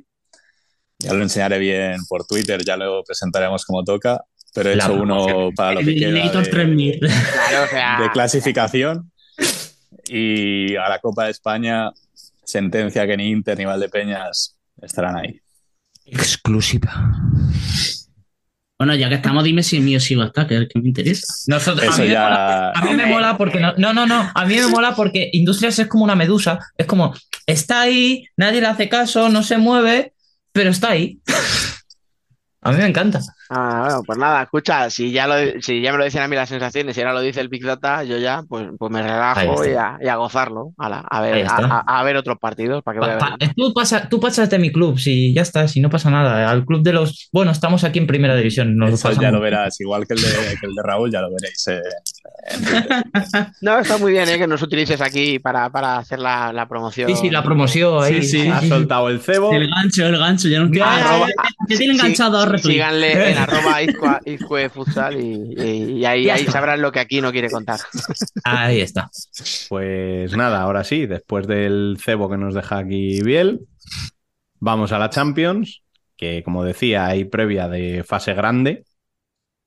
ya lo enseñaré bien por Twitter, ya lo presentaremos como toca, pero he La hecho uno promoción. para lo que queda de, 3000. Claro, o sea. de clasificación y a la Copa de España sentencia que ni Inter ni Valdepeñas estarán ahí. Exclusiva. Bueno, ya que estamos, dime si el mío sí va a estar, que es el que me interesa. nosotros, a mí, me ya- mola, a mí me mola porque no, no, no, no, a mí me mola porque Industrias es como una medusa, es como está ahí, nadie le hace caso, no se mueve, pero está ahí. A mí me encanta. Ah, bueno, pues nada, escucha, si ya, lo, si ya me lo dicen a mí las sensaciones y ahora lo dice el Big Data, yo ya pues, pues me relajo y a, y a gozarlo. A, ver, a, a- a ver otros partidos para que voy a Pa- ver. pa- tú, pasa, tú pasas de mi club, si ya está, si no pasa nada. Al club de los. Bueno, estamos aquí en primera división. Nos Eso ya lo verás, igual que el de, que el de Raúl, ya lo veréis. eh. No, está muy bien ¿eh? que nos utilices aquí para, para hacer la, la promoción. Sí, sí, la promoción ahí. Sí, sí. Ha soltado el cebo. El gancho, el gancho, ya no queda. que tiene enganchado a sí, replay. Síganle en arroba Izcua- Izcue Futsal y, y- y ahí, ahí sabrán lo que aquí no quiere contar. Ahí está. Pues nada, ahora sí, después del cebo que nos deja aquí Biel, vamos a la Champions, que como decía, hay previa de fase grande,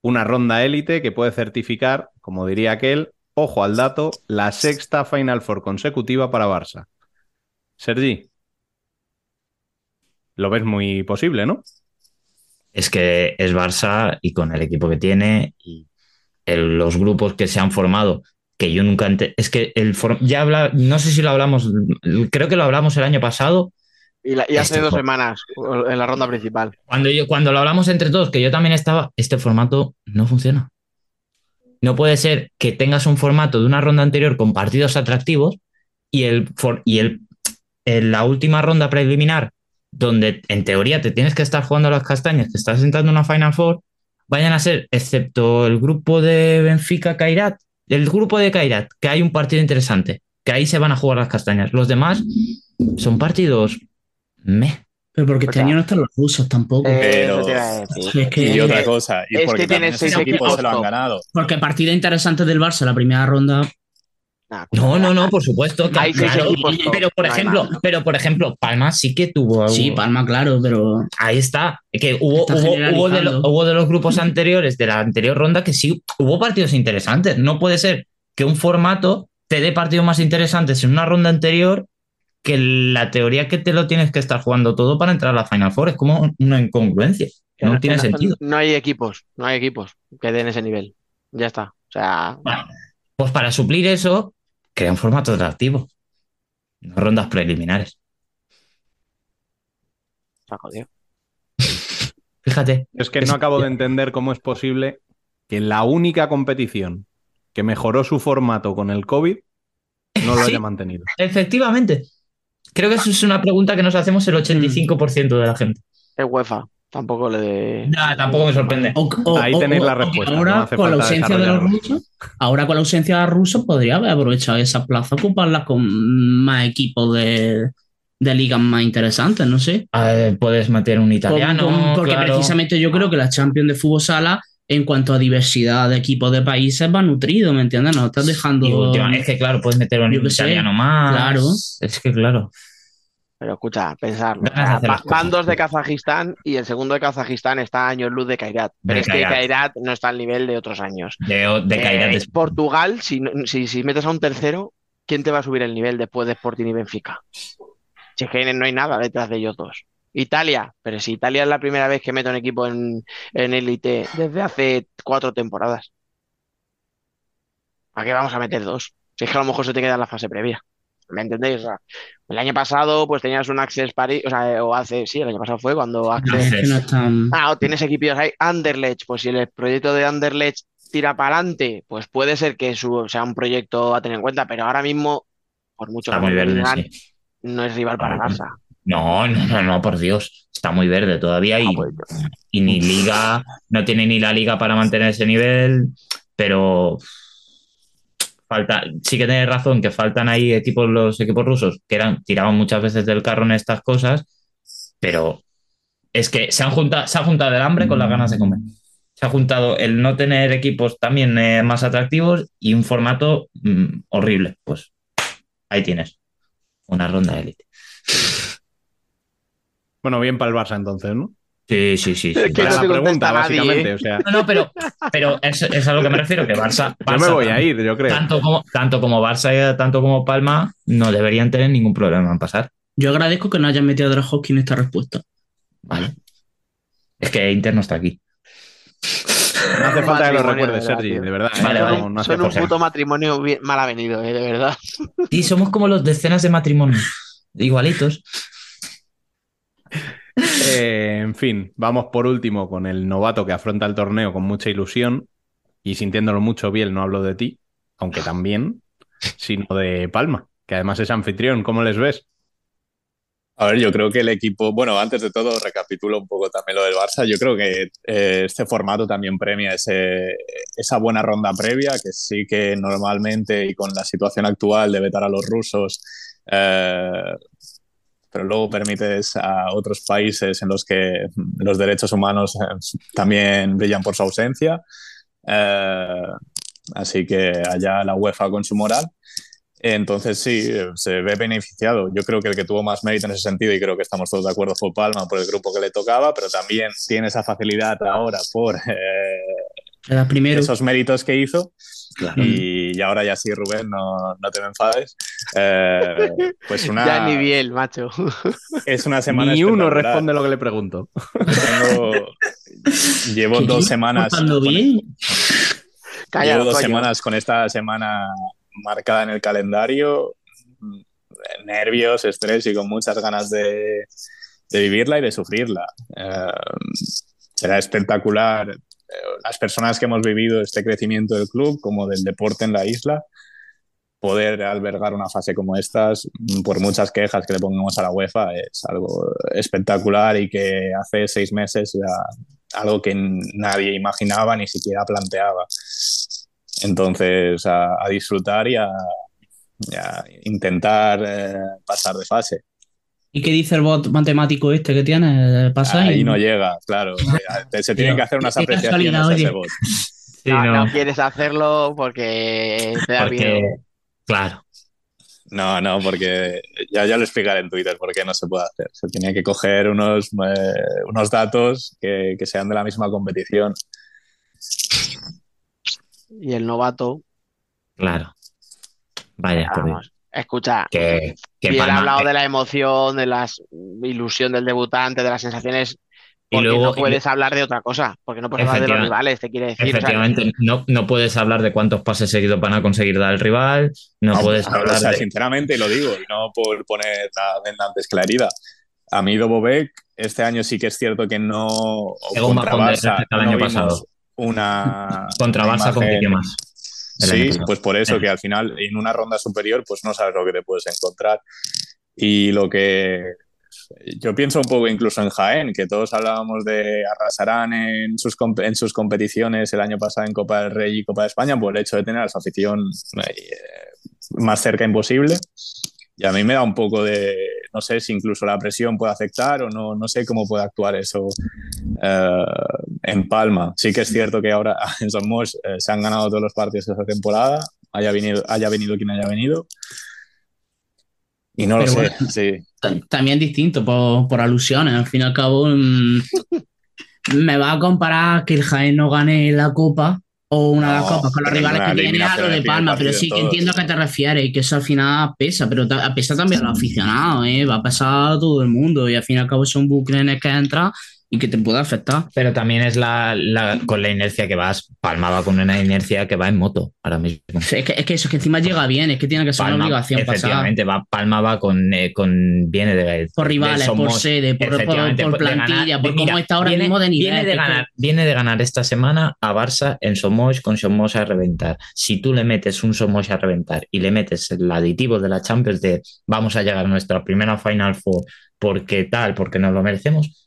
una ronda élite que puede certificar, como diría aquel, ojo al dato, la sexta Final Four consecutiva para Barça. Sergi, lo ves muy posible, ¿no? Es que es Barça y con el equipo que tiene y el- los grupos que se han formado, que yo nunca. ente- Es que el ya habla, no sé si lo hablamos, creo que lo hablamos el año pasado, Y, la- y hace Este dos semanas en la ronda principal. Cuando, yo, cuando lo hablamos entre todos, que yo también estaba, este formato no funciona. No puede ser que tengas un formato de una ronda anterior con partidos atractivos y, el, for- y el, en la última ronda preliminar, donde en teoría te tienes que estar jugando las castañas, te estás entrando en una Final Four, vayan a ser, excepto el grupo de Benfica Kairat, el grupo de Kairat, que hay un partido interesante, que ahí se van a jugar las castañas. Los demás son partidos meh. Pero porque este año no están los rusos tampoco. Eh, Pero- es que, Y otra cosa, y es porque que tiene seis equipos se lo han ganado. porque partido interesante del Barça, la primera ronda. No, no, no, por supuesto. Hay seis claro. equipos top, pero por no ejemplo, más. pero por ejemplo, Palma sí que tuvo. Sí, Palma, claro, pero Ahí está. Que hubo, Está hubo, hubo de, generalizando. lo- hubo de los grupos anteriores, de la anterior ronda, que sí hubo partidos interesantes. No puede ser que un formato te dé partidos más interesantes en una ronda anterior que la teoría que te lo tienes que estar jugando todo para entrar a la Final Four. Es como una incongruencia. No tiene no- sentido. No hay equipos, no hay equipos que den ese nivel. Ya está. O sea, Bueno, pues para suplir eso, crea un formato atractivo. No rondas preliminares. está jodido. Fíjate. Es que no acabo de entender cómo es posible que la única competición que mejoró su formato con el COVID no lo Sí. haya mantenido. Efectivamente. Creo que eso es una pregunta que nos hacemos el 85% de la gente. Es UEFA. Tampoco le de. Nah, tampoco me sorprende. O- o- Ahí o- tenéis la respuesta, Ahora, no hace con la ausencia de los rusos, ahora con la ausencia de los rusos, podría haber aprovechado esa plaza, ocuparla con más equipos de, de ligas más interesantes, no sé. A ver, puedes meter un italiano. Con- con- porque claro. precisamente yo creo que la Champions de Fútbol Sala, en cuanto a diversidad de equipos de países, va nutrido, ¿me entiendes? Nos estás dejando. Y última- es que claro, puedes meter un sé, italiano más. claro. Es que claro. Pero escucha, pensarlo. Va- van dos de Kazajistán y el segundo de Kazajistán está a años luz de Kairat. Pero De es que Kairat. No está al nivel de otros años. De, de Eh, es- Portugal, si, si, si metes a un tercero, ¿quién te va a subir el nivel después de Sporting y Benfica? Si es que no hay nada detrás de ellos dos. Italia, pero si Italia es la primera vez que mete un equipo en, en élite desde hace cuatro temporadas. ¿Para qué vamos a meter dos? Si es que a lo mejor se te queda en la fase previa. ¿Me entendéis? O sea, el año pasado, pues tenías un Access Paris, o sea, o hace, sí, el año pasado fue cuando Access no Ah, o tienes equipos ahí. Anderlecht, pues si el proyecto de Anderlecht tira para adelante, pues puede ser que su, sea un proyecto a tener en cuenta, pero ahora mismo, por mucho Está que muy verde, sí. no es rival para Barça. No, no, no, no, por Dios. Está muy verde todavía y, Ah, pues, y ni liga, no tiene ni la liga para mantener ese nivel, pero falta, sí que tienes razón que faltan ahí equipos, los equipos rusos, que eran, tiraban muchas veces del carro en estas cosas, pero es que se han juntado, se ha juntado el hambre con las ganas de comer. Se ha juntado el no tener equipos también eh, más atractivos y un formato mm, horrible. Pues ahí tienes. Una ronda de élite. Bueno, bien para el Barça entonces, ¿no? Sí, sí, sí. sí. La pregunta, básicamente. O sea, No, no, pero, pero es, es a lo que me refiero, que Barça, yo me Barça voy a ir, yo creo. tanto como, tanto como Barça y tanto como Palma no deberían tener ningún problema en pasar. Yo agradezco que no hayan metido a Drahovski en esta respuesta. Vale. Es que Inter no está aquí. No hace falta que lo Matrimonio, recuerdes, de verdad, Sergi, de verdad. ¿eh? Vale, No- vale. no hace Son un puto matrimonio bien- mal avenido, eh, de verdad. Y somos como los decenas de matrimonios. Igualitos. Eh, en fin, vamos por último con el novato que afronta el torneo con mucha ilusión y sintiéndolo mucho bien, no hablo de ti, aunque también, sino de Palma, que además es anfitrión. ¿Cómo les ves? A ver, yo creo que el equipo, bueno, antes de todo, recapitulo un poco también lo del Barça. Yo creo que eh, este formato también premia ese, esa buena ronda previa, que sí que normalmente y con la situación actual de vetar a los rusos, eh, pero luego permites a otros países en los que los derechos humanos eh, también brillan por su ausencia. Eh, así que allá la UEFA con su moral. Entonces sí, se ve beneficiado. Yo creo que el que tuvo más mérito en ese sentido, y creo que estamos todos de acuerdo, fue Palma por el grupo que le tocaba, pero también tiene esa facilidad ahora por eh, esos méritos que hizo. Y, y ahora ya sí, Rubén, no, no te me enfades. Eh, pues una, Ya ni bien, macho. es una semana Ni uno responde lo que le pregunto. Tengo- llevo dos semanas. con- bien. Calla, Llevo dos coño. semanas con esta semana marcada en el calendario. nervios, estrés y con muchas ganas de, de vivirla y de sufrirla. Eh, será espectacular las personas que hemos vivido este crecimiento del club como del deporte en la isla poder albergar una fase como estas, por muchas quejas que le pongamos a la UEFA, es algo espectacular y que hace seis meses ya algo que nadie imaginaba ni siquiera planteaba. Entonces, a, disfrutar y a, y a intentar eh, pasar de fase. ¿Y qué dice el bot matemático este que tiene? ¿Pasa Ahí y- no llega, claro. Se tienen que hacer unas apreciaciones a ese bot. Sí, no, no, no quieres hacerlo porque te da porque, miedo. claro, No, no, porque ya, ya lo explicaré en Twitter por qué no se puede hacer. Se tiene que coger unos, eh, unos datos que, que sean de la misma competición. Y el novato, claro. Vaya, por Dios. Escucha, que, que bien Palma- hablado de la emoción, de la ilusión del debutante, de las sensaciones, Y porque luego- no puedes hablar de otra cosa, porque no puedes hablar de los rivales, te quiere decir. o sea, Efectivamente, no, no puedes hablar de cuántos pases seguidos van a conseguir dar el rival, no No, puedes o sea, hablar de... Sinceramente lo digo, y no por poner la venda antes que la herida. A mí Dobovec, este año sí que es cierto que no... un contra Barça, no año pasado. Una, Contra una Barça imagen- compitió más. Sí, pues por eso que al final en una ronda superior pues no sabes lo que te puedes encontrar. Y lo que yo pienso un poco incluso en Jaén, que todos hablábamos de arrasarán en sus, en sus competiciones el año pasado en Copa del Rey y Copa de España por el hecho de tener a su afición eh, más cerca imposible. Y a mí me da un poco de, no sé si incluso la presión puede afectar o no, no sé cómo puede actuar eso eh, en Palma. Sí que es cierto que ahora en Somos eh, se han ganado todos los partidos de esta temporada, haya venido, haya venido quien haya venido. Y no lo Pero sé, bueno. sí. Ta- También distinto por, por alusiones. Al fin y al cabo, mm, me va a comparar que el Jaén no gane la Copa o una de las copas con los rivales que tiene a lo eliminación en de Palma, pero sí que entiendo a qué te refieres y que eso al final pesa, pero pesa también a los aficionados, ¿eh? va a pesar a todo el mundo y al fin y al cabo es un bucle en el que entra y que te puede afectar. Pero también es la, la- con la inercia que vas. Palma va con una inercia que va en moto ahora mismo. Es que, es que eso, es que encima llega bien, es que tiene que ser una Palma, obligación pasar. efectivamente, va, Palma va con, eh, con viene de Por rivales, de por sede, por, ganar- plantilla, por cómo mira, está ahora viene- mismo de nivel. Viene de, que- ganar, viene de ganar esta semana a Barça en Somos con Somos a reventar. Si tú le metes un Somos a reventar y le metes el aditivo de la Champions de vamos a llegar a nuestra primera Final Four porque tal, porque nos lo merecemos,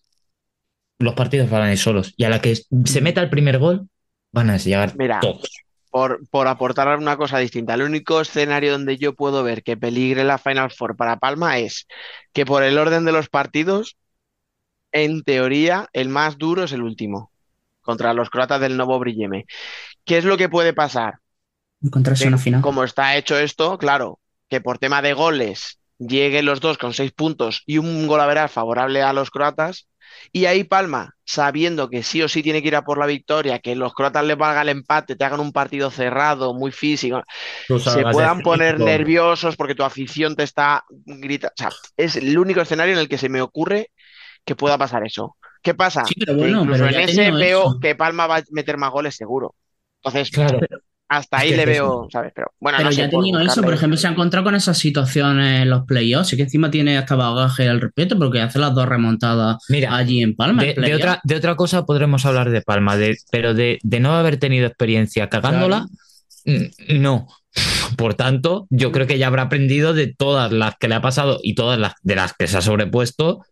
los partidos van a ir solos. Y a la que se meta el primer gol, van a llegar Mira, todos. por, por aportar una cosa distinta, el único escenario donde yo puedo ver que peligre la Final Four para Palma es que por el orden de los partidos, en teoría, el más duro es el último, contra los croatas del Novo Brilleme. ¿Qué es lo que puede pasar? encontrarse una final. como está hecho esto, claro, que por tema de goles lleguen los dos con seis puntos y un gol a veras favorable a los croatas. Y ahí Palma, sabiendo que sí o sí tiene que ir a por la victoria, que los croatas les valga el empate, te hagan un partido cerrado, muy físico, Tú se puedan poner nerviosos porque tu afición te está gritando. O sea, es el único escenario en el que se me ocurre que pueda pasar eso. ¿Qué pasa? Sí, pero Que bueno, incluso pero en ese veo eso. que Palma va a meter más goles seguro. Entonces, Claro. Hasta Es ahí que le veo, ¿sabes? Pero bueno, Pero no ya tenido eso, por ejemplo, se ha encontrado con esas situaciones en los playoffs, y que encima tiene hasta bagaje al respeto, porque hace las dos remontadas Mira, allí en Palma. de, en de playoff. otra, de otra cosa podremos hablar de Palma, de, pero de, de no haber tenido experiencia cagándola, mm, no. Por tanto, yo creo que ya habrá aprendido de todas las que le ha pasado y todas las de las que se ha sobrepuesto,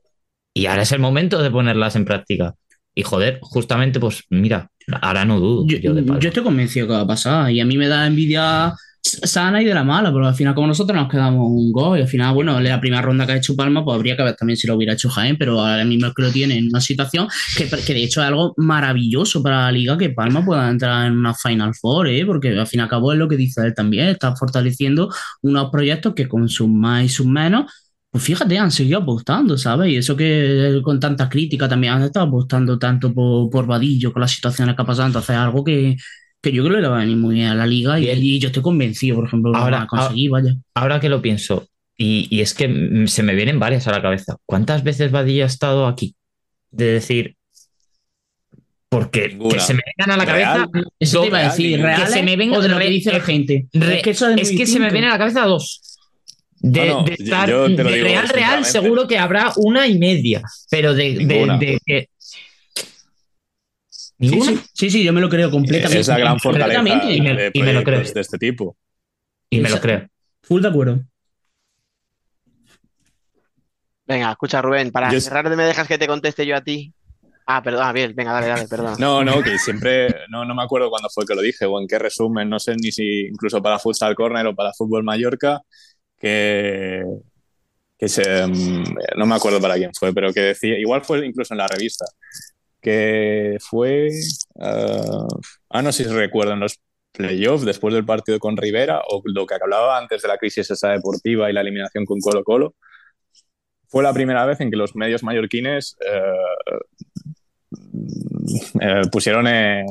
y ahora es el momento de ponerlas en práctica. Y joder, justamente, pues mira, ahora no dudo Yo, yo, de Palma. yo estoy convencido que va a pasar, y a mí me da envidia sana y de la mala, pero al final, como nosotros nos quedamos un gol, y al final, bueno, la primera ronda que ha hecho Palma, pues habría que ver también si lo hubiera hecho Jaén, pero ahora mismo es que lo tiene en una situación que, que de hecho es algo maravilloso para la liga que Palma pueda entrar en una Final Four, ¿eh? porque al fin y al cabo es lo que dice él también, está fortaleciendo unos proyectos que con sus más y sus menos. Pues fíjate, han seguido apostando, ¿sabes? Y eso que con tanta crítica también han estado apostando tanto por, por Vadillo con las situaciones que ha pasado. Entonces, es algo que, que yo creo que le va a venir muy bien a la liga y, yo estoy convencido, por ejemplo, que lo Ahora- van a conseguir, vaya. Ahora que lo pienso, y, y es que mm, se me vienen varias a la cabeza. ¿Cuántas veces Badilla ha estado aquí? De decir, porque Ninguna. que se me vengan a la Real. cabeza. Eso te iba a real, decir, Que se me venga o de lo que dice la gente. re- es que eso es, es que se me vienen a la cabeza dos. De, No, no, de yo- estar yo te lo de digo Real Real seguro que habrá una y media, pero de, de, de. Sí, ¿Ninguna? sí, sí, sí, yo me lo creo completamente. Es la gran fortaleza y me- de y me lo creo. de este tipo. Y me lo creo. Full de acuerdo. Venga, escucha, Rubén, para Yo- cerrar, ¿me dejas que te conteste yo a ti? Ah, perdón, ah, bien, venga, dale, dale, perdón. No, no, que siempre, no, no me acuerdo cuándo fue que lo dije o en qué resumen, no sé ni si incluso para Futsal Corner o para Fútbol Mallorca, que, que se, mm, no me acuerdo para quién fue, pero que decía, igual fue incluso en la revista, que fue, ah, ah, no sé si recuerdo, en los playoffs después del partido con Rivera o lo que hablaba antes de la crisis esa deportiva y la eliminación con Colo Colo, fue la primera vez en que los medios mallorquines eh, eh, pusieron eh,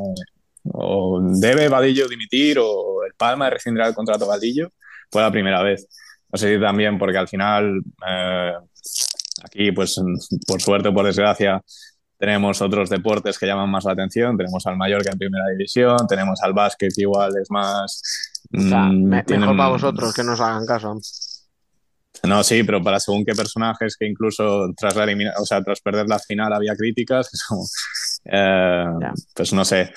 o debe Vadillo dimitir o el Palma rescindirá el contrato a Vadillo. Fue la primera vez. No sé si también porque al final eh, aquí, pues por suerte o por desgracia, tenemos otros deportes que llaman más la atención. Tenemos al Mallorca en primera división, tenemos al básquet que igual es más... O sea, mm, me- tienen- mejor para vosotros que no os hagan caso. no, sí, pero para según qué personajes que incluso tras la elimina- o sea, tras perder la final había críticas, es como, eh, pues no sé.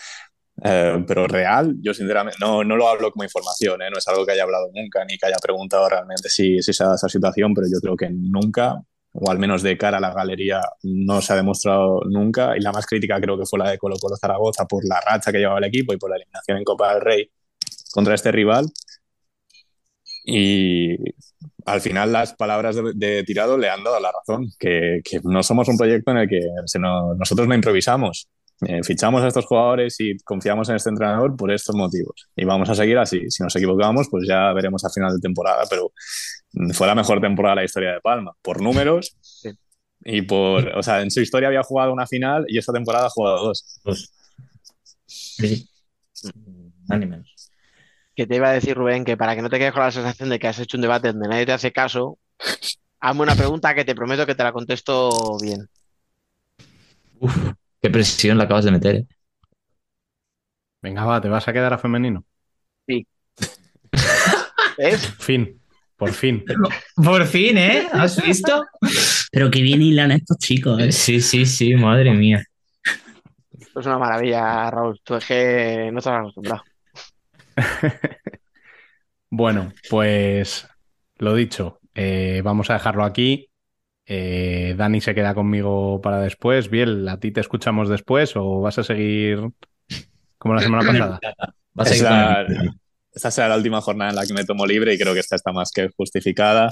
Eh, pero real, yo sinceramente no, no lo hablo como información, ¿eh? no es algo que haya hablado nunca ni que haya preguntado realmente si, si se dado esa situación, pero yo creo que nunca, o al menos de cara a la galería, no se ha demostrado nunca. Y la más crítica creo que fue la de Colo Colo Zaragoza por la racha que llevaba el equipo y por la eliminación en Copa del Rey contra este rival. Y al final las palabras de, Tirado le han dado la razón, que, que no somos un proyecto en el que se no- nosotros no improvisamos. Eh, fichamos a estos jugadores y confiamos en este entrenador por estos motivos. Y vamos a seguir así. Si nos equivocamos, pues ya veremos a final de temporada, pero mm, fue la mejor temporada de la historia de Palma, por números y por, o sea, en su historia había jugado una final y esta temporada ha jugado dos. Pues, sí. Menos. Que te iba a decir, Rubén, que para que no te quedes con la sensación de que has hecho un debate donde nadie te hace caso, hazme una pregunta que te prometo que te la contesto bien. Uf, qué presión la acabas de meter. ¿eh? Venga, va, ¿te vas a quedar a femenino? ¿Ves? Fin, por fin. Por fin, ¿eh? ¿Has visto? Pero que bien hilan estos chicos, ¿eh? Sí, sí, sí, madre mía. Esto es una maravilla, Raúl. Tú es que no estás acostumbrado. Bueno, pues lo dicho, eh, vamos a dejarlo aquí. Eh, Dani se queda conmigo para después. Biel, ¿a ti te escuchamos después o vas a seguir como la semana pasada? Vas a Es ir la- con- esta será la última jornada en la que me tomo libre y creo que esta está más que justificada.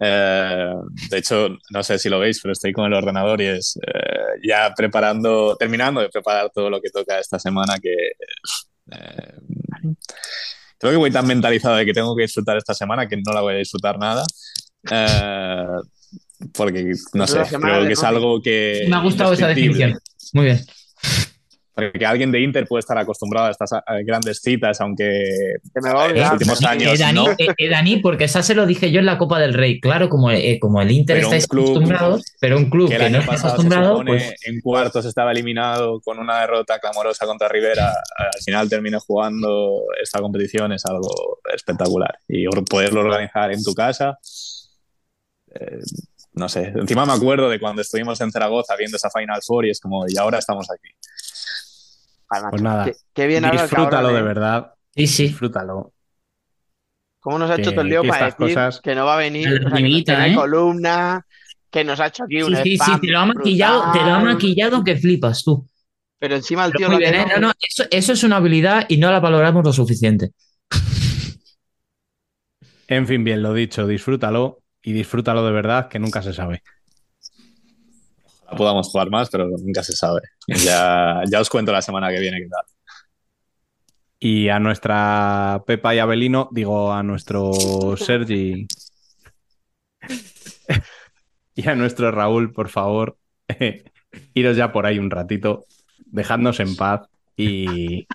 Eh, de hecho, no sé si lo veis, pero estoy con el ordenador y es eh, ya preparando, terminando de preparar todo lo que toca esta semana que eh, creo que voy tan mentalizado de que tengo que disfrutar esta semana que no la voy a disfrutar nada. Porque, no sé, creo que es algo que... Me ha gustado esa definición. Muy bien. Porque alguien de Inter puede estar acostumbrado a estas grandes citas, aunque Que me va a en los últimos Eh, años Dani, no. eh, eh, Dani, porque esa se lo dije yo en la Copa del Rey. Claro, como, eh, como el Inter Pero club acostumbrados, pero un club que que, el no año está pasado se acostumbrado, supone pues en cuartos estaba eliminado con una derrota clamorosa contra Rivera, al final terminó jugando esta competición es algo espectacular y poderlo organizar en tu casa eh, no sé, encima me acuerdo de cuando estuvimos en Zaragoza viendo esa Final Four y es como, y ahora estamos aquí. Pues nada, Qué, qué bien Disfrútalo de verdad, sí, sí. disfrútalo. ¿Cómo nos ha hecho que- todo el lío para estas decir cosas- que no va a venir? La o sea, que no ¿eh? columna, que nos ha hecho aquí un Sí, sí, te lo ha maquillado, te lo ha maquillado que flipas tú. Pero encima el Pero tío lo bien, ¿eh? No, no, eso, eso es una habilidad y no la valoramos lo suficiente. En fin, bien, lo dicho, disfrútalo y disfrútalo de verdad, que nunca se sabe. Ojalá podamos jugar más, pero nunca se sabe. Ya, ya os cuento la semana que viene qué tal. Y a nuestra Pepa y Abelino, digo a nuestro Sergi y a nuestro Raúl, por favor, iros ya por ahí un ratito, dejadnos en paz y,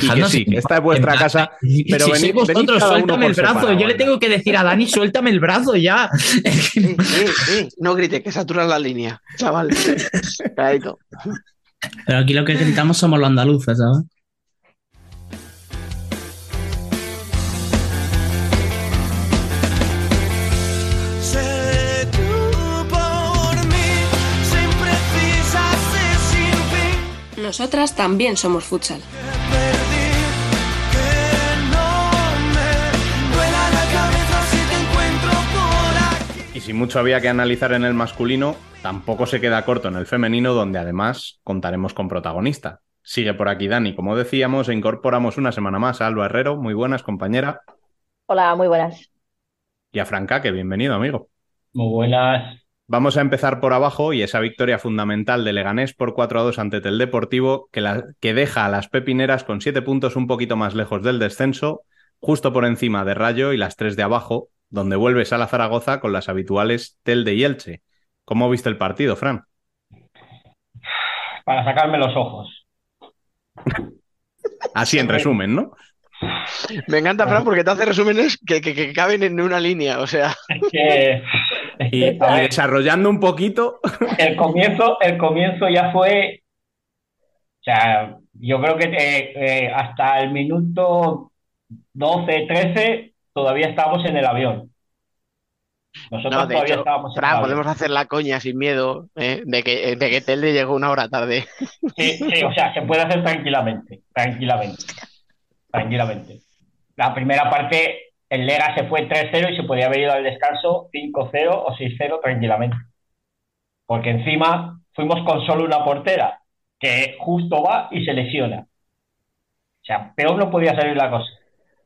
Dejadnos sí, esta es vuestra en casa, y, pero si venid, vosotros, suéltame el brazo. Yo le tengo que decir a Dani, suéltame el brazo ya. sí, sí, no grite, que saturas la línea, chaval. Pero aquí lo que gritamos somos los andaluces, ¿sabes? Nosotras también somos futsal. Si mucho había que analizar en el masculino, tampoco se queda corto en el femenino, donde además contaremos con protagonista. Sigue por aquí Dani, como decíamos, e incorporamos una semana más a Alba Herrero. Muy buenas, compañera. Hola, muy buenas. Y a Franca, que bienvenido, amigo. Muy buenas. Vamos a empezar por abajo y esa victoria fundamental de Leganés por 4 a 2 ante el Deportivo, que, la- que deja a las pepineras con 7 puntos un poquito más lejos del descenso, justo por encima de Rayo y las 3 de abajo, donde vuelves a la Zaragoza con las habituales Telde y Elche. ¿Cómo viste el partido, Fran? Para sacarme los ojos. Así en resumen, ¿no? Me encanta, Fran, porque te hace resúmenes que, que- que caben en una línea. O sea, Es que, es Y, desarrollando un poquito, el comienzo, el comienzo ya fue. O sea, yo creo que eh, eh, hasta el minuto 12, 13 todavía estábamos en el avión. Nosotros no, de todavía hecho, estábamos en el avión. podemos hacer la coña sin miedo ¿eh? de que, de que Telde llegó una hora tarde. Sí, sí, o sea, se puede hacer tranquilamente, tranquilamente, tranquilamente. La primera parte, el Lega se fue 3-0 y se podía haber ido al descanso 5-0 o 6-0 tranquilamente. Porque encima fuimos con solo una portera, que justo va y se lesiona. O sea, peor no podía salir la cosa.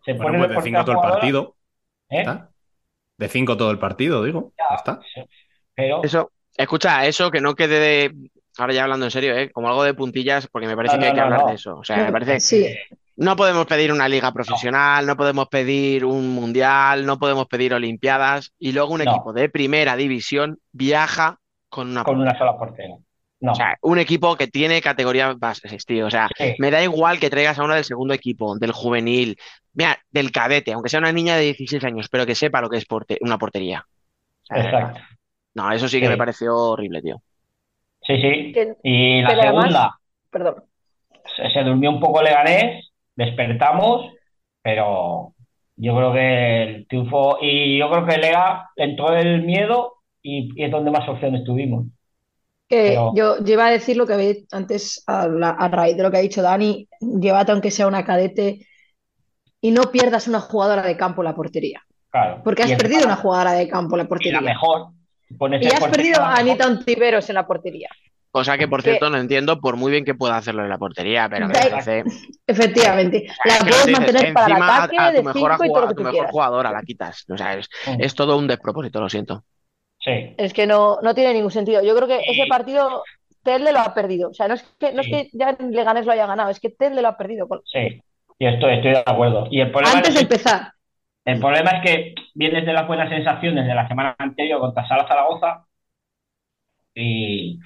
Se bueno, pone pues de de 5 portera todo el partido. ¿eh? ¿está? De 5 todo el partido, digo. Ya está. Pero Eso, escucha, eso que no quede de. Ahora ya hablando en serio, ¿eh? Como algo de puntillas, porque me parece No, que hay no, que no, hablar no. de eso. O sea, me parece. Sí, No podemos pedir una liga profesional, no podemos pedir un mundial, no podemos pedir olimpiadas y luego un No. equipo de primera división viaja con una con portera. una sola portera. No. O sea, un equipo que tiene categorías bases, tío. O sea, Sí. me da igual que traigas a una del segundo equipo, del juvenil, mira, del cadete, aunque sea una niña de 16 años, pero que sepa lo que es porte- una portería. O sea. Exacto. No, eso sí que Sí. me pareció horrible, tío. Sí, sí. Y la pero además- segunda. perdón. se, se durmió un poco Leganés, despertamos, pero yo creo que el triunfo, y yo creo que Lega entró el miedo y, y es donde más opciones tuvimos. Que Pero- yo, yo iba a decir lo que había antes a, la- a raíz de lo que ha dicho Dani, llévate aunque sea una cadete y no pierdas una jugadora de campo en la portería, Claro. porque has Y perdido una jugadora de campo en la y la portería. mejor. Pones Y has perdido a mejor. Anita Ontiveros en la portería. Cosa que, por Que- cierto, no entiendo por muy bien que pueda hacerlo en la portería, pero me parece. Efectivamente. O sea, La puedes dices, mantener para el a- ataque a, de mejor, 5 y todo a tu mejor quieras. jugadora la quitas. O sea, es, es todo un despropósito, lo siento. Sí, Es que no, no tiene ningún sentido. Yo creo que Sí. ese partido Telde lo ha perdido. O sea, no es que, no es que ya Leganés lo haya ganado, es que Telde lo ha perdido. Sí. Y estoy, estoy de acuerdo. Y el problema, Antes de es, empezar. el problema es que vienes de las buenas sensaciones de la semana anterior contra Sala Zaragoza y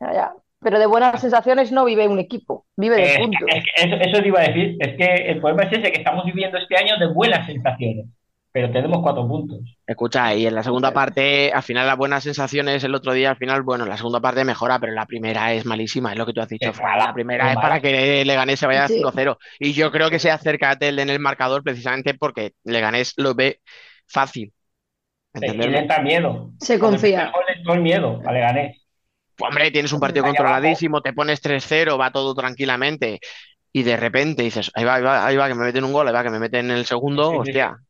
Ya, ya. Pero de buenas sensaciones no vive un equipo, vive de Es puntos. es eso, eso te iba a decir. Es que el problema es ese, que estamos viviendo este año de buenas sensaciones, pero tenemos cuatro puntos. Escucha, y en la segunda parte, al final las buenas sensaciones el otro día, al final, bueno, la segunda parte mejora, pero la primera es malísima, es lo que tú has dicho, mala, La primera es para que Leganés se vaya Sí. 5-0. Y yo creo que se acerca a Telde en el marcador precisamente porque Leganés lo ve fácil. Entra miedo. Se confía. le el miedo a Leganés. Hombre, tienes un partido controladísimo, te pones 3-0, va todo tranquilamente. Y de repente dices, ahí va, ahí va, ahí va, que me meten un gol, ahí va, que me meten el segundo, Sí, sí, hostia. Sí,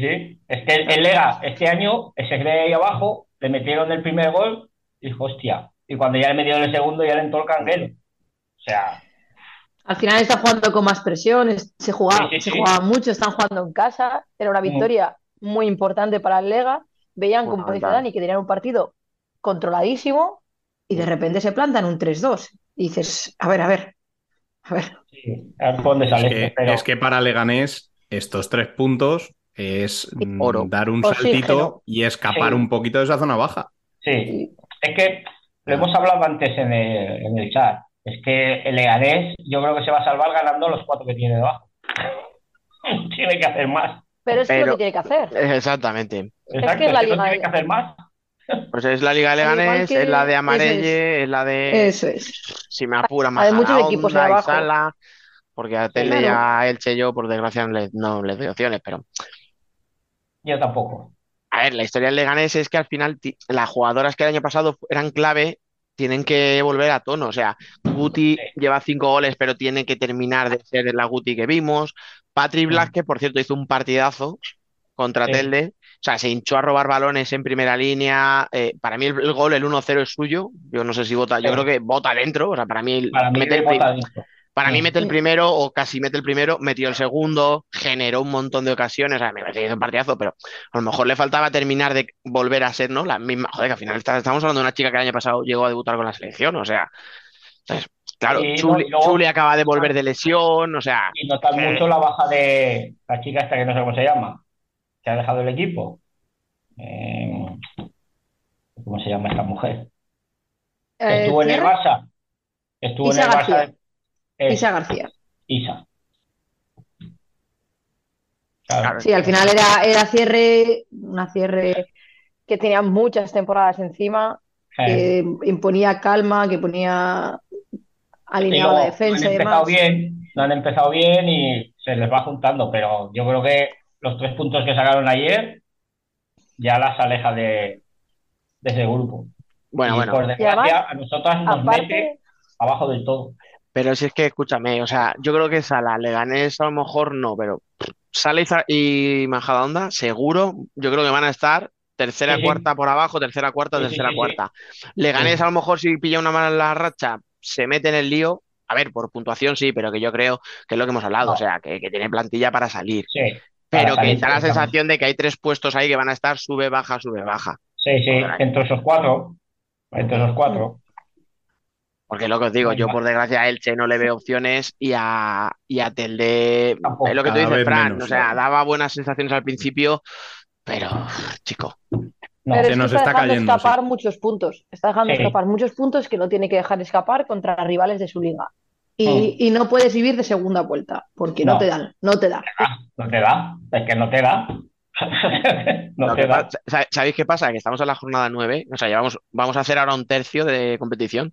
sí. Es que el, el Lega este año se cree ahí abajo, le metieron el primer gol y dijo, hostia. Y cuando ya le metieron el segundo, ya le entró el canguelo. O sea, Al final está jugando con más presión, es- se jugaba, Sí, sí, se sí. jugaba mucho, están jugando en casa, era una Mm. victoria muy importante para el Lega. Veían, como dice. Dani, que tenían un partido controladísimo y de repente se plantan un 3-2. Y dices, a ver, a ver, a ver. sí, a ver por dónde Es sale que, esto, pero es que para Leganés estos tres puntos es mm, Oro. dar un Oxígeno. saltito y escapar Sí. un poquito de esa zona baja. sí. Es que lo hemos hablado antes en el, en el chat. Es que el Leganés yo creo que se va a salvar ganando los cuatro que tiene debajo. Tiene que hacer más. Pero es lo que tiene que hacer. Exactamente. Exacto, que es la que no tiene que hacer más. Pues es la Liga Leganés, que- es la de Amarelle, es la de, Eso es. si me apura, más Hay muchos equipos ahí abajo. Sala, porque a Telde Claro. y a Elche yo, por desgracia, no les, no les doy opciones, pero Yo tampoco. a ver, la historia del Leganés es que al final las jugadoras que el año pasado eran clave tienen que volver a tono. O sea, Guti lleva cinco goles, pero tiene que terminar de ser la Guti que vimos. Patrick Black, que por cierto hizo un partidazo contra Sí. Telde. O sea, se hinchó a robar balones en primera línea. Eh, para mí el, el gol, el 1-0 es suyo. Yo no sé si vota, yo creo que vota dentro. O sea, para mí, Para mí bota dentro. Para mí Sí. mete el primero o casi mete el primero, metió el segundo, generó un montón de ocasiones, o sea, me parece que hizo un partidazo, pero a lo mejor le faltaba terminar de volver a ser, ¿no? La misma, joder, que al final está- estamos hablando de una chica que el año pasado llegó a debutar con la selección, o sea, entonces, claro, no, Chuli, luego- Chuli acaba de volver de lesión, o sea, Y notas eh, mucho la baja de la chica esta que no sé cómo se llama, que ha dejado el equipo. Eh, ¿cómo se llama esta mujer? Eh, estuvo en el. Barça. Estuvo Isa en el García. Barça. Es Isa García. Isa. Claro. Sí, al final era, era cierre, una cierre que tenía muchas temporadas encima, Eh, que imponía calma, que ponía luego la defensa y han empezado demás. bien, no han empezado bien y se les va juntando, pero yo creo que los tres puntos que sacaron ayer ya las aleja de, de ese grupo. bueno, y bueno, por Y desgracia, además, a nosotras nos mete abajo del todo. Pero si es que escúchame, o sea, yo creo que Sala, Leganés a lo mejor no, pero Sala y, y Majadahonda, seguro, yo creo que van a estar tercera, Sí, cuarta por abajo, tercera, cuarta, Sí, tercera, sí, cuarta. Leganés a lo mejor si pilla una mala racha, se mete en el lío. A ver, por puntuación sí, pero que yo creo que es lo que hemos hablado, No. o sea, que, que tiene plantilla para salir. Sí, Pero para que da la sensación de que hay tres puestos ahí que van a estar sube, baja, sube, baja. Sí, sí, entre esos cuatro, entre esos cuatro. Porque lo que os digo, yo por desgracia a Elche no le veo opciones y a, y a Telde, Tampoco. es lo que tú dices, Fran, menos. o sea, daba buenas sensaciones al principio, pero, chico, No, pero Se es que nos está está dejando cayendo, escapar muchos puntos. Está dejando Sí. escapar muchos puntos que no tiene que dejar escapar contra rivales de su liga. Y, Mm. y no puedes vivir de segunda vuelta, porque no, No. te dan, no te da. no te da, es que no te da. no que ¿sabéis qué pasa? Que estamos en la jornada 9, o sea, llevamos, vamos a hacer ahora un tercio de competición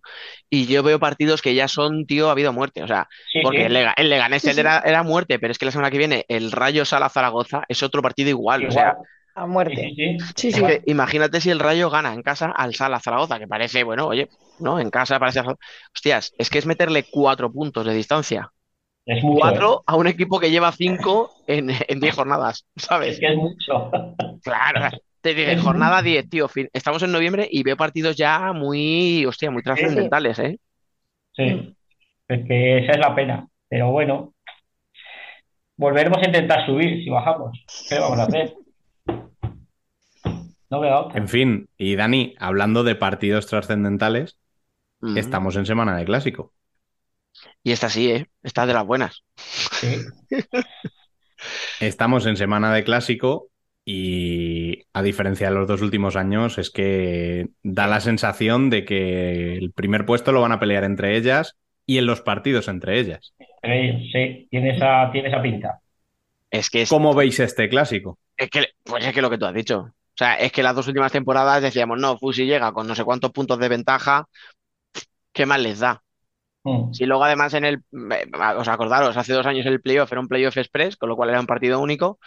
y yo veo partidos que ya son, tío, ha habido muerte, o sea, Sí, porque sí. el, Lega- el Leganés Sí, el sí. Era, era muerte, pero es que la semana que viene el Rayo Sala Zaragoza es otro partido igual, o sea. A muerte. sí, sí. Sí, Es sí. que imagínate si el Rayo gana en casa al Sala Zaragoza, que parece, bueno, oye, ¿no? En casa parece. Hostias, es que es meterle cuatro puntos de distancia. Es mucho. Cuatro a un equipo que lleva cinco en, en diez jornadas, ¿eh? Es ¿sabes? que es mucho. Claro, te dije, Es jornada 10, tío. fin- Estamos en noviembre y veo partidos ya muy, hostia, muy trascendentales, ¿eh? Sí. Es que esa es la pena. Pero bueno, volveremos a intentar subir si bajamos. ¿Qué le vamos a hacer? No veo otra. En fin, y Dani, hablando de partidos trascendentales, Mm. estamos en semana de clásico. Y esta sí, ¿eh? Esta es de las buenas. Sí. Estamos en semana de clásico y a diferencia de los dos últimos años es que da la sensación de que el primer puesto lo van a pelear entre ellas y en los partidos entre ellas. Sí, tiene esa, tiene esa pinta. Es que es, ¿Cómo veis este clásico? es que, pues es que lo que tú has dicho. O sea, es que las dos últimas temporadas decíamos, no, Fusi llega con no sé cuántos puntos de ventaja, ¿qué más les da? Mm. Si luego además en el, eh, os acordaros, hace dos años el playoff era un playoff express, con lo cual era un partido único,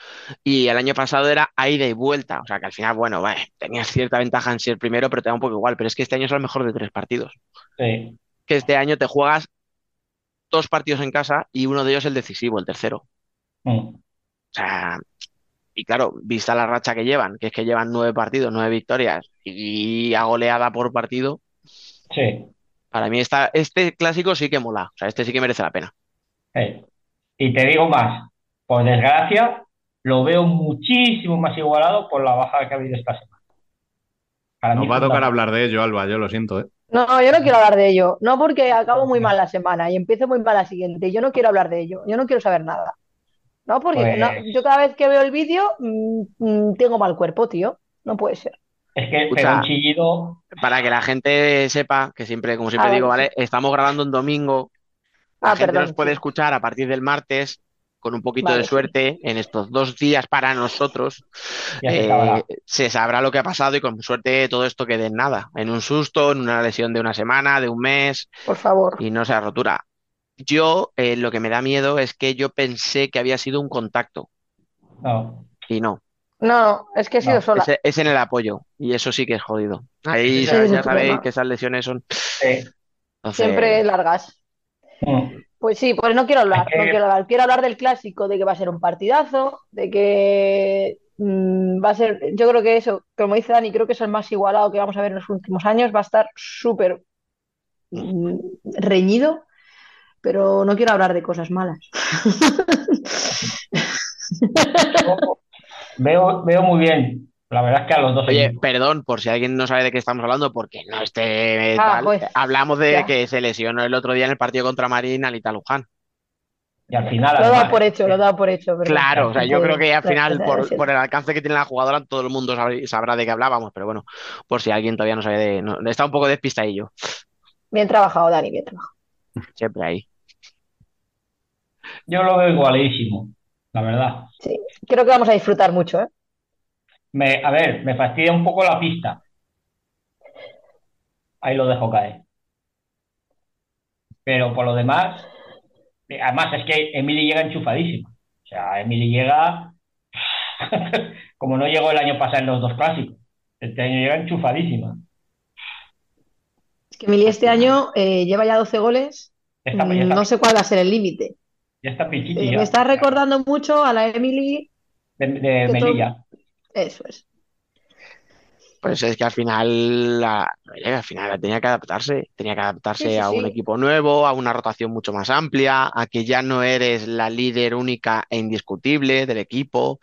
y el año pasado era a ida y vuelta, o sea que al final, bueno, vale, tenías cierta ventaja en ser primero, pero te da un poco igual, pero es que este año es el mejor de tres partidos, Sí. que este año te juegas dos partidos en casa y uno de ellos el decisivo, el tercero. Mm. O sea, y claro, vista la racha que llevan, que es que llevan nueve partidos, nueve victorias y a goleada por partido, Sí. Para mí esta, este clásico sí que mola, o sea, este sí que merece la pena. Y te digo más, por desgracia, lo veo muchísimo más igualado por la baja que ha habido esta semana. Para mí Nos va a tocar hablar de ello, Alba, yo lo siento, ¿eh? No, yo no quiero hablar de ello. No porque acabo muy mal la semana y empiezo muy mal la siguiente. Yo no quiero hablar de ello. Yo no quiero saber nada. No, porque Pues- no, yo cada vez que veo el vídeo mm, mm, tengo mal cuerpo, tío. No puede ser. Es que Escucha. un chillido. Para que la gente sepa, que siempre, como siempre digo, vale, ¿vale? Estamos grabando un domingo. La Ah, gente perdón, nos puede sí. escuchar a partir del martes, con un poquito Vale, de sí. suerte, en estos dos días para nosotros. Eh, sabrá. se sabrá lo que ha pasado y con suerte todo esto quede en nada. En un susto, en una lesión de una semana, de un mes Por favor. y no sea rotura. Yo, eh, lo que me da miedo es que yo pensé que había sido un contacto No. y no. No, es que he sido No, sola. Es, es en el apoyo, y eso sí que es jodido. Ahí Ese ya, sabéis problema. que esas lesiones son. Sí. Entonces, Siempre largas. Mm. Pues sí, pues no quiero hablar, no quiero hablar. Quiero hablar del clásico, de que va a ser un partidazo, de que mm, va a ser, yo creo que eso, como dice Dani, creo que es el más igualado que vamos a ver en los últimos años, va a estar súper mm, reñido, pero no quiero hablar de cosas malas. Veo, veo muy bien. La verdad es que a los dos Oye, perdón por si alguien no sabe de qué estamos hablando, porque no esté Ah, tal. pues, Hablamos de ya. que se lesionó el otro día en el partido contra Marín Alita Luján. Y al final, Lo he dado además, por hecho, lo he dado por hecho. pero Claro, o sea, yo creo que al final, por, por el alcance que tiene la jugadora, todo el mundo sabr- sabrá de qué hablábamos, pero bueno, por si alguien todavía no sabe de. No, está un poco despistadillo, Bien trabajado, Dani, bien trabajado. siempre ahí. yo lo veo igualísimo, la verdad. Sí, creo que vamos a disfrutar mucho, ¿eh? Me, a ver, me fastidia un poco la pista. Ahí lo dejo caer. Pero por lo demás, eh, además es que Emily llega enchufadísima. O sea, Emily llega como no llegó el año pasado en los dos clásicos. Este año llega enchufadísima. Es que Emily este año eh, lleva ya 12 goles. Ya Mm, está- No sé cuál va a ser el límite. Ya está pichichi Eh, ya. me está recordando mucho a la Emily. de, de todo- Melilla. Eso es. Pues es que al final, la- oye, al final tenía que adaptarse, tenía que adaptarse Sí, sí, a un sí. equipo nuevo, a una rotación mucho más amplia, a que ya no eres la líder única e indiscutible del equipo.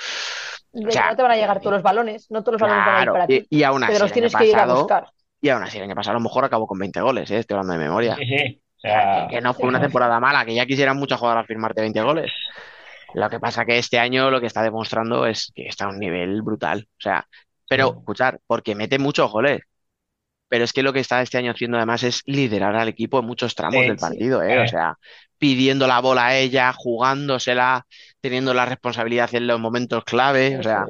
De O sea, no te van a llegar todos los balones, no todos los balones van a ir Claro, para y, ti. y aún Pero así los el tienes que ir a buscar. y aún así el año pasado a lo mejor acabó con 20 goles, ¿eh? Estoy hablando de memoria. Sí, sí. O Que, sea, que no fue una temporada mala, que ya quisieran muchas jugadoras firmarte 20 goles. Lo que pasa que este año lo que está demostrando es que está a un nivel brutal. O sea, pero Sí. escuchar, porque mete muchos goles. Pero es que lo que está este año haciendo además es liderar al equipo en muchos tramos Sí, del sí. partido, ¿eh? O Eh. sea, pidiendo la bola a ella, jugándosela, teniendo la responsabilidad en los momentos clave. O sea,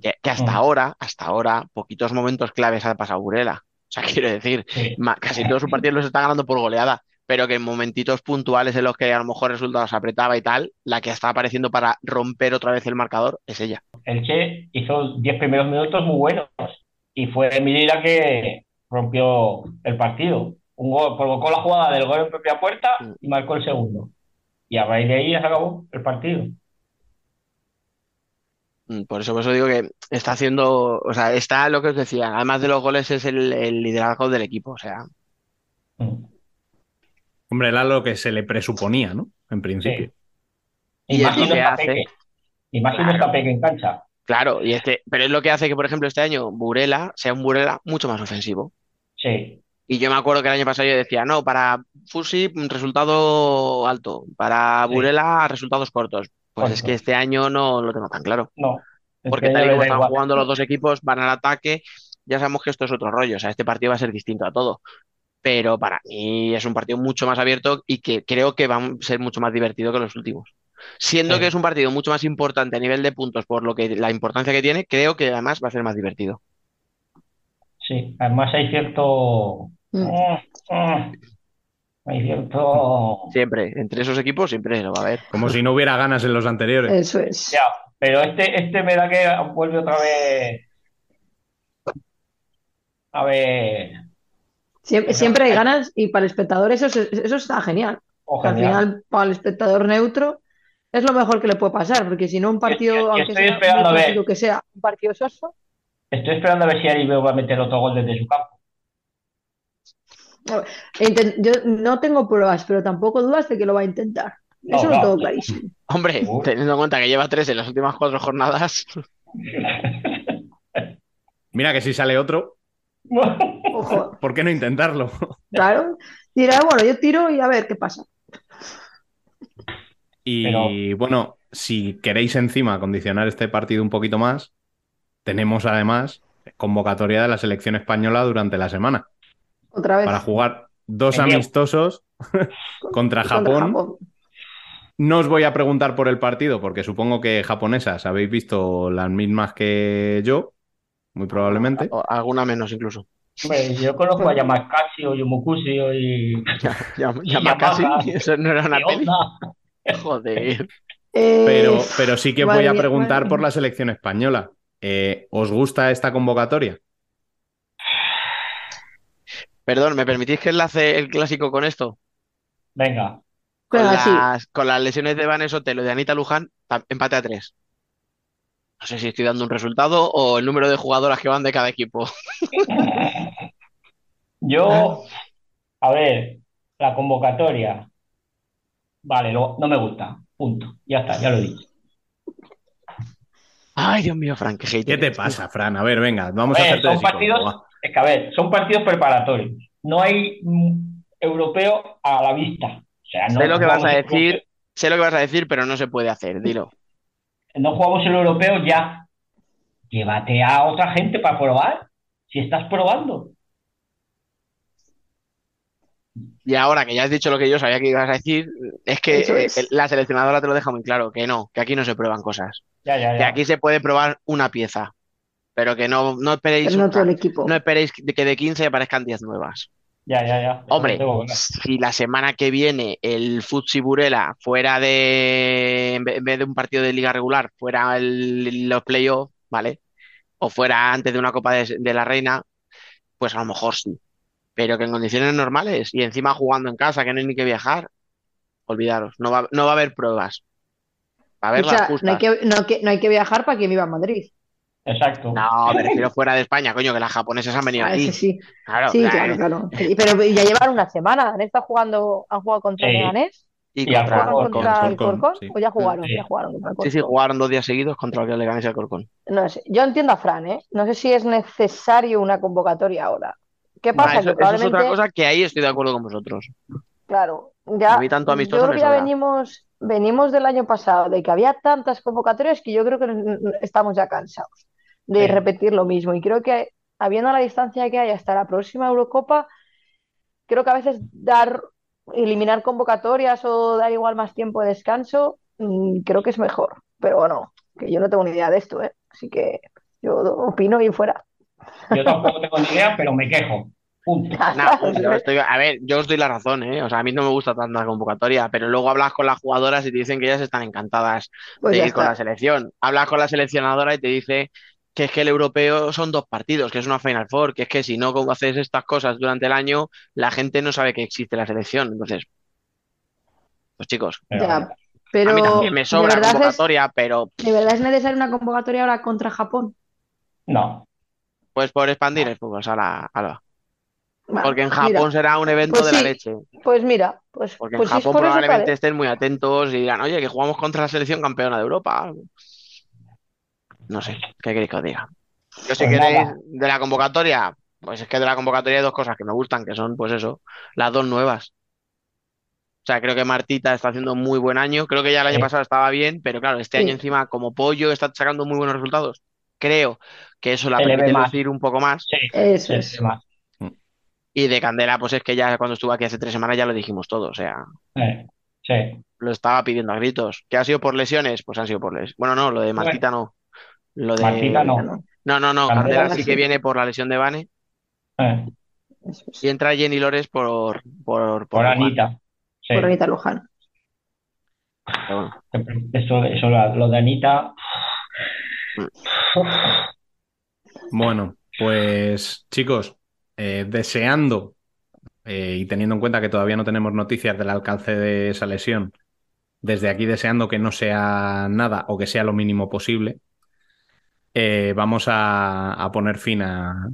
que, que hasta Mm. ahora, hasta ahora, poquitos momentos claves ha pasado Burela. O sea, quiero decir, casi todos sus partidos los está ganando por goleada, pero que en momentitos puntuales en los que a lo mejor resultados apretaba y tal, la que está apareciendo para romper otra vez el marcador es ella. El Che hizo 10 primeros minutos muy buenos y fue Emily la que rompió el partido. Un gol, provocó la jugada del gol en propia puerta y marcó el segundo. Y a raíz de ahí ya se acabó el partido. Mm, Por eso, por eso digo que está haciendo, o sea, está lo que os decía, además de los goles es el, el liderazgo del equipo, o sea, Mm. Hombre, era lo que se le presuponía, ¿no? En principio. Sí. Y, más es lo que hace-. Y más si no Claro. está Peque en cancha. claro, y este, pero es lo que hace que, por ejemplo, este año Burela sea un Burela mucho más ofensivo. Sí. Y yo me acuerdo que el año pasado yo decía, no, para Fusi resultado alto, para Sí. Burela resultados cortos. Pues es que este año no lo tengo tan claro. No. Porque tal y como están igual. jugando los dos equipos, van al ataque, ya sabemos que esto es otro rollo, o sea, este partido va a ser distinto a todo. Pero para mí es un partido mucho más abierto y que creo que va a ser mucho más divertido que los últimos. Siendo Sí. que es un partido mucho más importante a nivel de puntos por lo que la importancia que tiene, creo que además va a ser más divertido. Sí. Además hay cierto... Mm. Mm, mm. Hay cierto... Siempre, entre esos equipos siempre lo va a haber. Como si no hubiera ganas en los anteriores. Eso es. Ya, pero este, este me da que vuelve otra vez. A ver. Siempre, siempre hay ganas y para el espectador eso, es- eso está genial. oh, Al final, para el espectador neutro, es lo mejor que le puede pasar, porque si no, un partido, yo aunque estoy sea esperando ver. clásico que sea, un partido soso, Estoy esperando a ver si Aribeo va a meter otro gol desde su campo. yo no tengo pruebas, pero tampoco dudas de que lo va a intentar. No, Eso lo no. tengo clarísimo. Hombre, Seguro. teniendo en cuenta que lleva tres en las últimas cuatro jornadas, Mira que si sale otro, Ojo, ¿por qué no intentarlo? claro. Dirá, bueno, yo tiro y a ver qué pasa. Y Pero- bueno, si queréis encima condicionar este partido un poquito más, tenemos además convocatoria de la selección española durante la semana Otra vez. para jugar dos amistosos contra Japón. Japón. No os voy a preguntar por el partido porque supongo que japonesas habéis visto las mismas que yo, muy probablemente. alguna menos incluso. Hombre, yo conozco a Yamakasi o Yomukushi y. Ya, Y ya casi, Yamaha. eso no era una peli. Joder. Pero, pero sí que voy a preguntar por la selección española. Eh, ¿Os gusta esta convocatoria? Perdón, ¿me permitís que enlace el clásico con esto? Venga. Con Venga, sí. las, con las lesiones de Vanes Otelo y de Anita Luján, empate a tres. No sé si estoy dando un resultado o el número de jugadoras que van de cada equipo. Yo, a ver, la convocatoria. Vale, lo- no me gusta. Punto. Ya está, ya lo he dicho. Ay, Dios mío, Frank, qué hater ¿Qué te pasa, Fran? A ver, venga, vamos A a ver, hacerte de son partidos, es que a ver, son partidos preparatorios. No hay mm, europeo a la vista. O sea, no Sé lo que vas a decir, sé lo que vas a decir, pero no se puede hacer, dilo. No jugamos el europeo ya. Llévate a otra gente para probar. Si estás probando. Y ahora que ya has dicho lo que yo sabía que ibas a decir, es que eh, la seleccionadora te lo deja muy claro, que no, que aquí no se prueban cosas. Ya, ya, Que aquí se puede probar una pieza, pero que no, no esperéis, Pero no todo el equipo. no esperéis que de 15 aparezcan 10 nuevas. Ya, ya, ya. Eso Hombre, si la semana que viene el Futsi Burela fuera de, en ve- en vez de un partido de liga regular, fuera el- los playoffs, ¿vale? O fuera antes de una Copa de, de la Reina, pues a lo mejor sí. Pero que en condiciones normales y encima jugando en casa, que no hay ni que viajar, olvidaros, no va, no va a haber pruebas. Va a haber las Escucha, no hay justas. que, no, que- no hay que viajar para que viva en Madrid. Exacto. No, me refiero fuera de España, coño, que las japonesas han venido Ah, aquí. sí. Claro, Sí, claro, claro. Sí, Pero ya llevan una semana. Han estado jugando, han jugado contra Sí. Leganés, Y Y contra contra el Corcón, sí. o ya jugaron, Sí. ya jugaron contra el Sí, sí, jugaron dos días seguidos contra el Leganés y el Corcón. No sé, yo entiendo a Fran, ¿eh? No sé si es necesario una convocatoria ahora. ¿Qué pasa? eso, Que eso es otra cosa que ahí estoy de acuerdo con vosotros. Claro, ya, A mí tanto yo amistoso creo me que ya venimos, venimos del año pasado, de que había tantas convocatorias que yo creo que estamos ya cansados de Sí. repetir lo mismo. Y creo que habiendo la distancia que hay hasta la próxima Eurocopa, creo que a veces dar, eliminar convocatorias o dar igual más tiempo de descanso, mm, creo que es mejor. Pero bueno, que yo no tengo ni idea de esto, ¿eh? Así que yo opino y fuera. Yo tampoco tengo ni idea, pero me quejo. Punto. No, yo estoy- a ver, yo os doy la razón, ¿eh? O sea, a mí no me gusta tanto la convocatoria, pero luego hablas con las jugadoras y te dicen que ellas están encantadas Pues de ir con la selección. Hablas con la seleccionadora y te dice que es que el europeo son dos partidos, que es una Final Four, que es que si no como haces estas cosas durante el año, la gente no sabe que existe la selección. Entonces, pues chicos, Pero Ya, bueno. pero a mí también me ¿de sobra es, convocatoria, pero de verdad es necesaria una convocatoria ahora contra Japón? No. pues por expandir el fútbol, sala, Alba. Bueno, Porque en mira, Japón será un evento pues de la leche. pues mira, pues, Porque pues en si es Japón por probablemente vale. estén muy atentos y digan, oye, que jugamos contra la selección campeona de Europa. No sé, ¿qué queréis que os diga? Yo si Pues queréis nada. de la convocatoria, pues es que de la convocatoria hay dos cosas que me gustan, que son, pues eso, las dos nuevas. O sea, creo que Martita está haciendo un muy buen año. Creo que ya el año Sí. pasado estaba bien, pero claro, este Sí. año encima, como pollo, está sacando muy buenos resultados. Creo que eso la Se permite más. lucir un poco más. Sí. Eso sí, es. más. Y de Candela, pues es que ya cuando estuvo aquí hace tres semanas ya lo dijimos todo. O sea, Eh, sí. lo estaba pidiendo a gritos. ¿Que ha sido por lesiones? Pues han sido por lesiones. Bueno, no, lo de Martita no. Lo de... Martita no. No, no, no. Candela Candela sí sí. que viene por la lesión de Vane. Eh. Y entra Jenny Lores por, por, por por Luján. Anita. Sí. Por Anita Luján. Bueno. Eso, eso, lo de Anita. Bueno, pues chicos, eh, deseando eh, y teniendo en cuenta que todavía no tenemos noticias del alcance de esa lesión, desde aquí deseando que no sea nada o que sea lo mínimo posible, eh, vamos a, a poner fin a,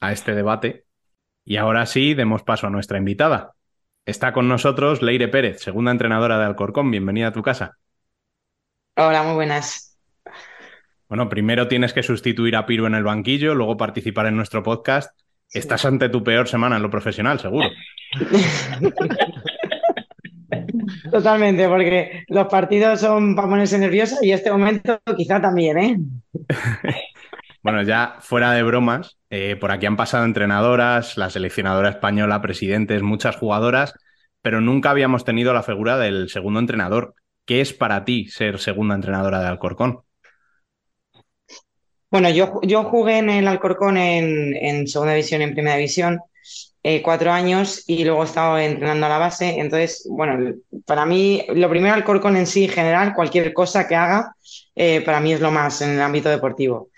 a este debate. Y ahora sí, demos paso a nuestra invitada. Está con nosotros Leire Pérez, segunda entrenadora de Alcorcón. Bienvenida a tu casa. Hola, muy buenas. Bueno, primero tienes que sustituir a Piro en el banquillo, luego participar en nuestro podcast. Estás ante tu peor semana en lo profesional, seguro. Totalmente, porque los partidos son para ponerse nerviosa y este momento quizá también, ¿eh? Bueno, ya fuera de bromas, eh, por aquí han pasado entrenadoras, la seleccionadora española, presidentes, muchas jugadoras, pero nunca habíamos tenido la figura del segundo entrenador. ¿Qué es para ti ser segunda entrenadora de Alcorcón? Bueno, yo, yo jugué en el Alcorcón en, en segunda división en primera división eh, cuatro años y luego he estado entrenando a la base. Entonces, bueno, para mí, lo primero, Alcorcón en sí, en general, cualquier cosa que haga, eh, para mí es lo más en el ámbito deportivo.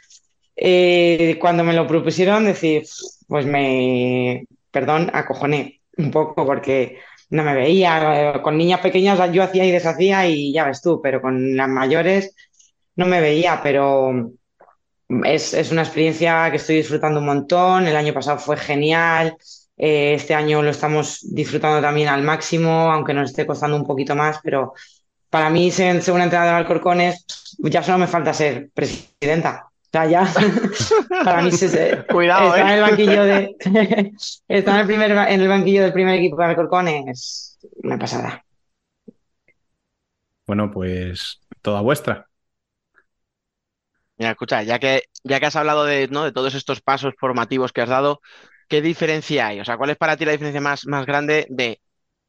Eh, cuando me lo propusieron, decir, pues me, perdón, acojoné un poco porque no me veía. Con niñas pequeñas yo hacía y deshacía y ya ves tú, pero con las mayores no me veía, pero es, es una experiencia que estoy disfrutando un montón. El año pasado fue genial. Eh, este año lo estamos disfrutando también al máximo, aunque nos esté costando un poquito más, pero para mí, ser según entrenador de Alcorcones, ya solo me falta ser presidenta. O sea, ya, para mí se, Cuidado, está en el ¿eh? banquillo de está en el primer en el banquillo del primer equipo de Alcorcón es una pasada. Bueno, pues toda vuestra. Mira, escucha, ya que, ya que has hablado de, ¿no? de todos estos pasos formativos que has dado, ¿qué diferencia hay? O sea, ¿cuál es para ti la diferencia más, más grande de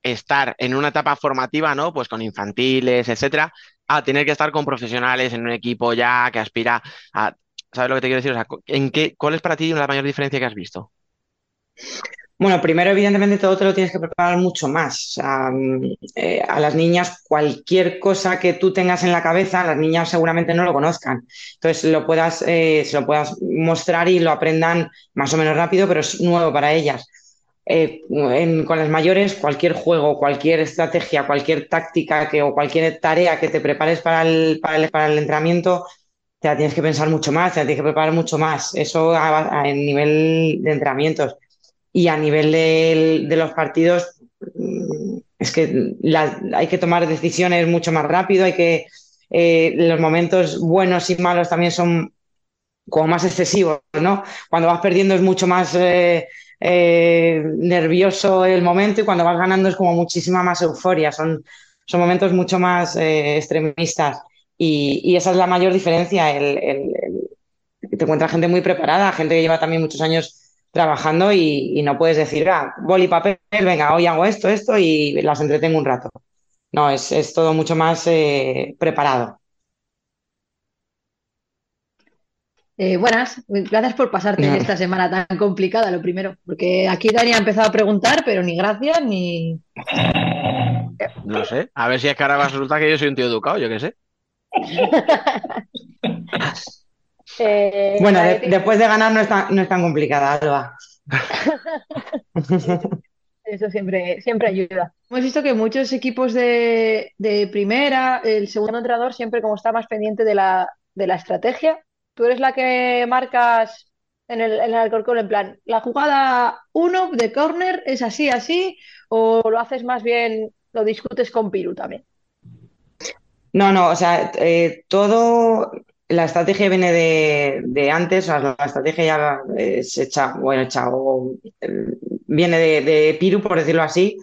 estar en una etapa formativa, ¿no? Pues con infantiles, etcétera, a tener que estar con profesionales en un equipo ya que aspira a. ¿Sabes lo que te quiero decir? O sea, ¿en qué, ¿cuál es para ti la mayor diferencia que has visto? Bueno, primero, evidentemente, todo te lo tienes que preparar mucho más. Mm, eh, a las niñas, cualquier cosa que tú tengas en la cabeza, las niñas seguramente no lo conozcan. Entonces, lo puedas, eh, se lo puedas mostrar y lo aprendan más o menos rápido, pero es nuevo para ellas. Eh, con las mayores, cualquier juego, cualquier estrategia, cualquier táctica que, o cualquier tarea que te prepares para el, para el, entrenamiento, te la tienes que pensar mucho más, te la tienes que preparar mucho más. Eso a, a- nivel de entrenamientos. Y a nivel de, los partidos, mm, es que hay que tomar decisiones mucho más rápido, hay que eh, los momentos buenos y malos también son como más excesivos, ¿no? Cuando vas perdiendo es mucho más eh, eh, nervioso el momento y cuando vas ganando es como muchísima más euforia, son, son momentos mucho más extremistas y, esa es la mayor diferencia, el- el- te encuentras gente muy preparada, gente que lleva también muchos años trabajando y, y no puedes decir, ah, boli, papel, venga, hoy hago esto, esto y las entretengo un rato. No, es, es todo mucho más eh, preparado. Eh, buenas, gracias por pasarte esta semana tan complicada, lo primero, porque aquí Dani ha empezado a preguntar, pero ni gracias ni... No sé. A ver si es que ahora va a resultar que yo soy un tío educado, yo qué sé. Eh, Bueno, de- después de ganar no es tan, no es tan complicada, Alba. Eso siempre, siempre ayuda. Hemos visto que muchos equipos de, de primera, el segundo entrenador siempre como está más pendiente de la, de la estrategia. Tú eres la que marcas en el, en el Alcorcón, en plan, la jugada 1 de córner es así, así, o lo haces más bien, lo discutes con Piru también. No, no, o sea, eh, todo, la estrategia viene de, de antes, sea, la estrategia ya es hecha, bueno, hecha, o, eh, viene de, de Piru, por decirlo así,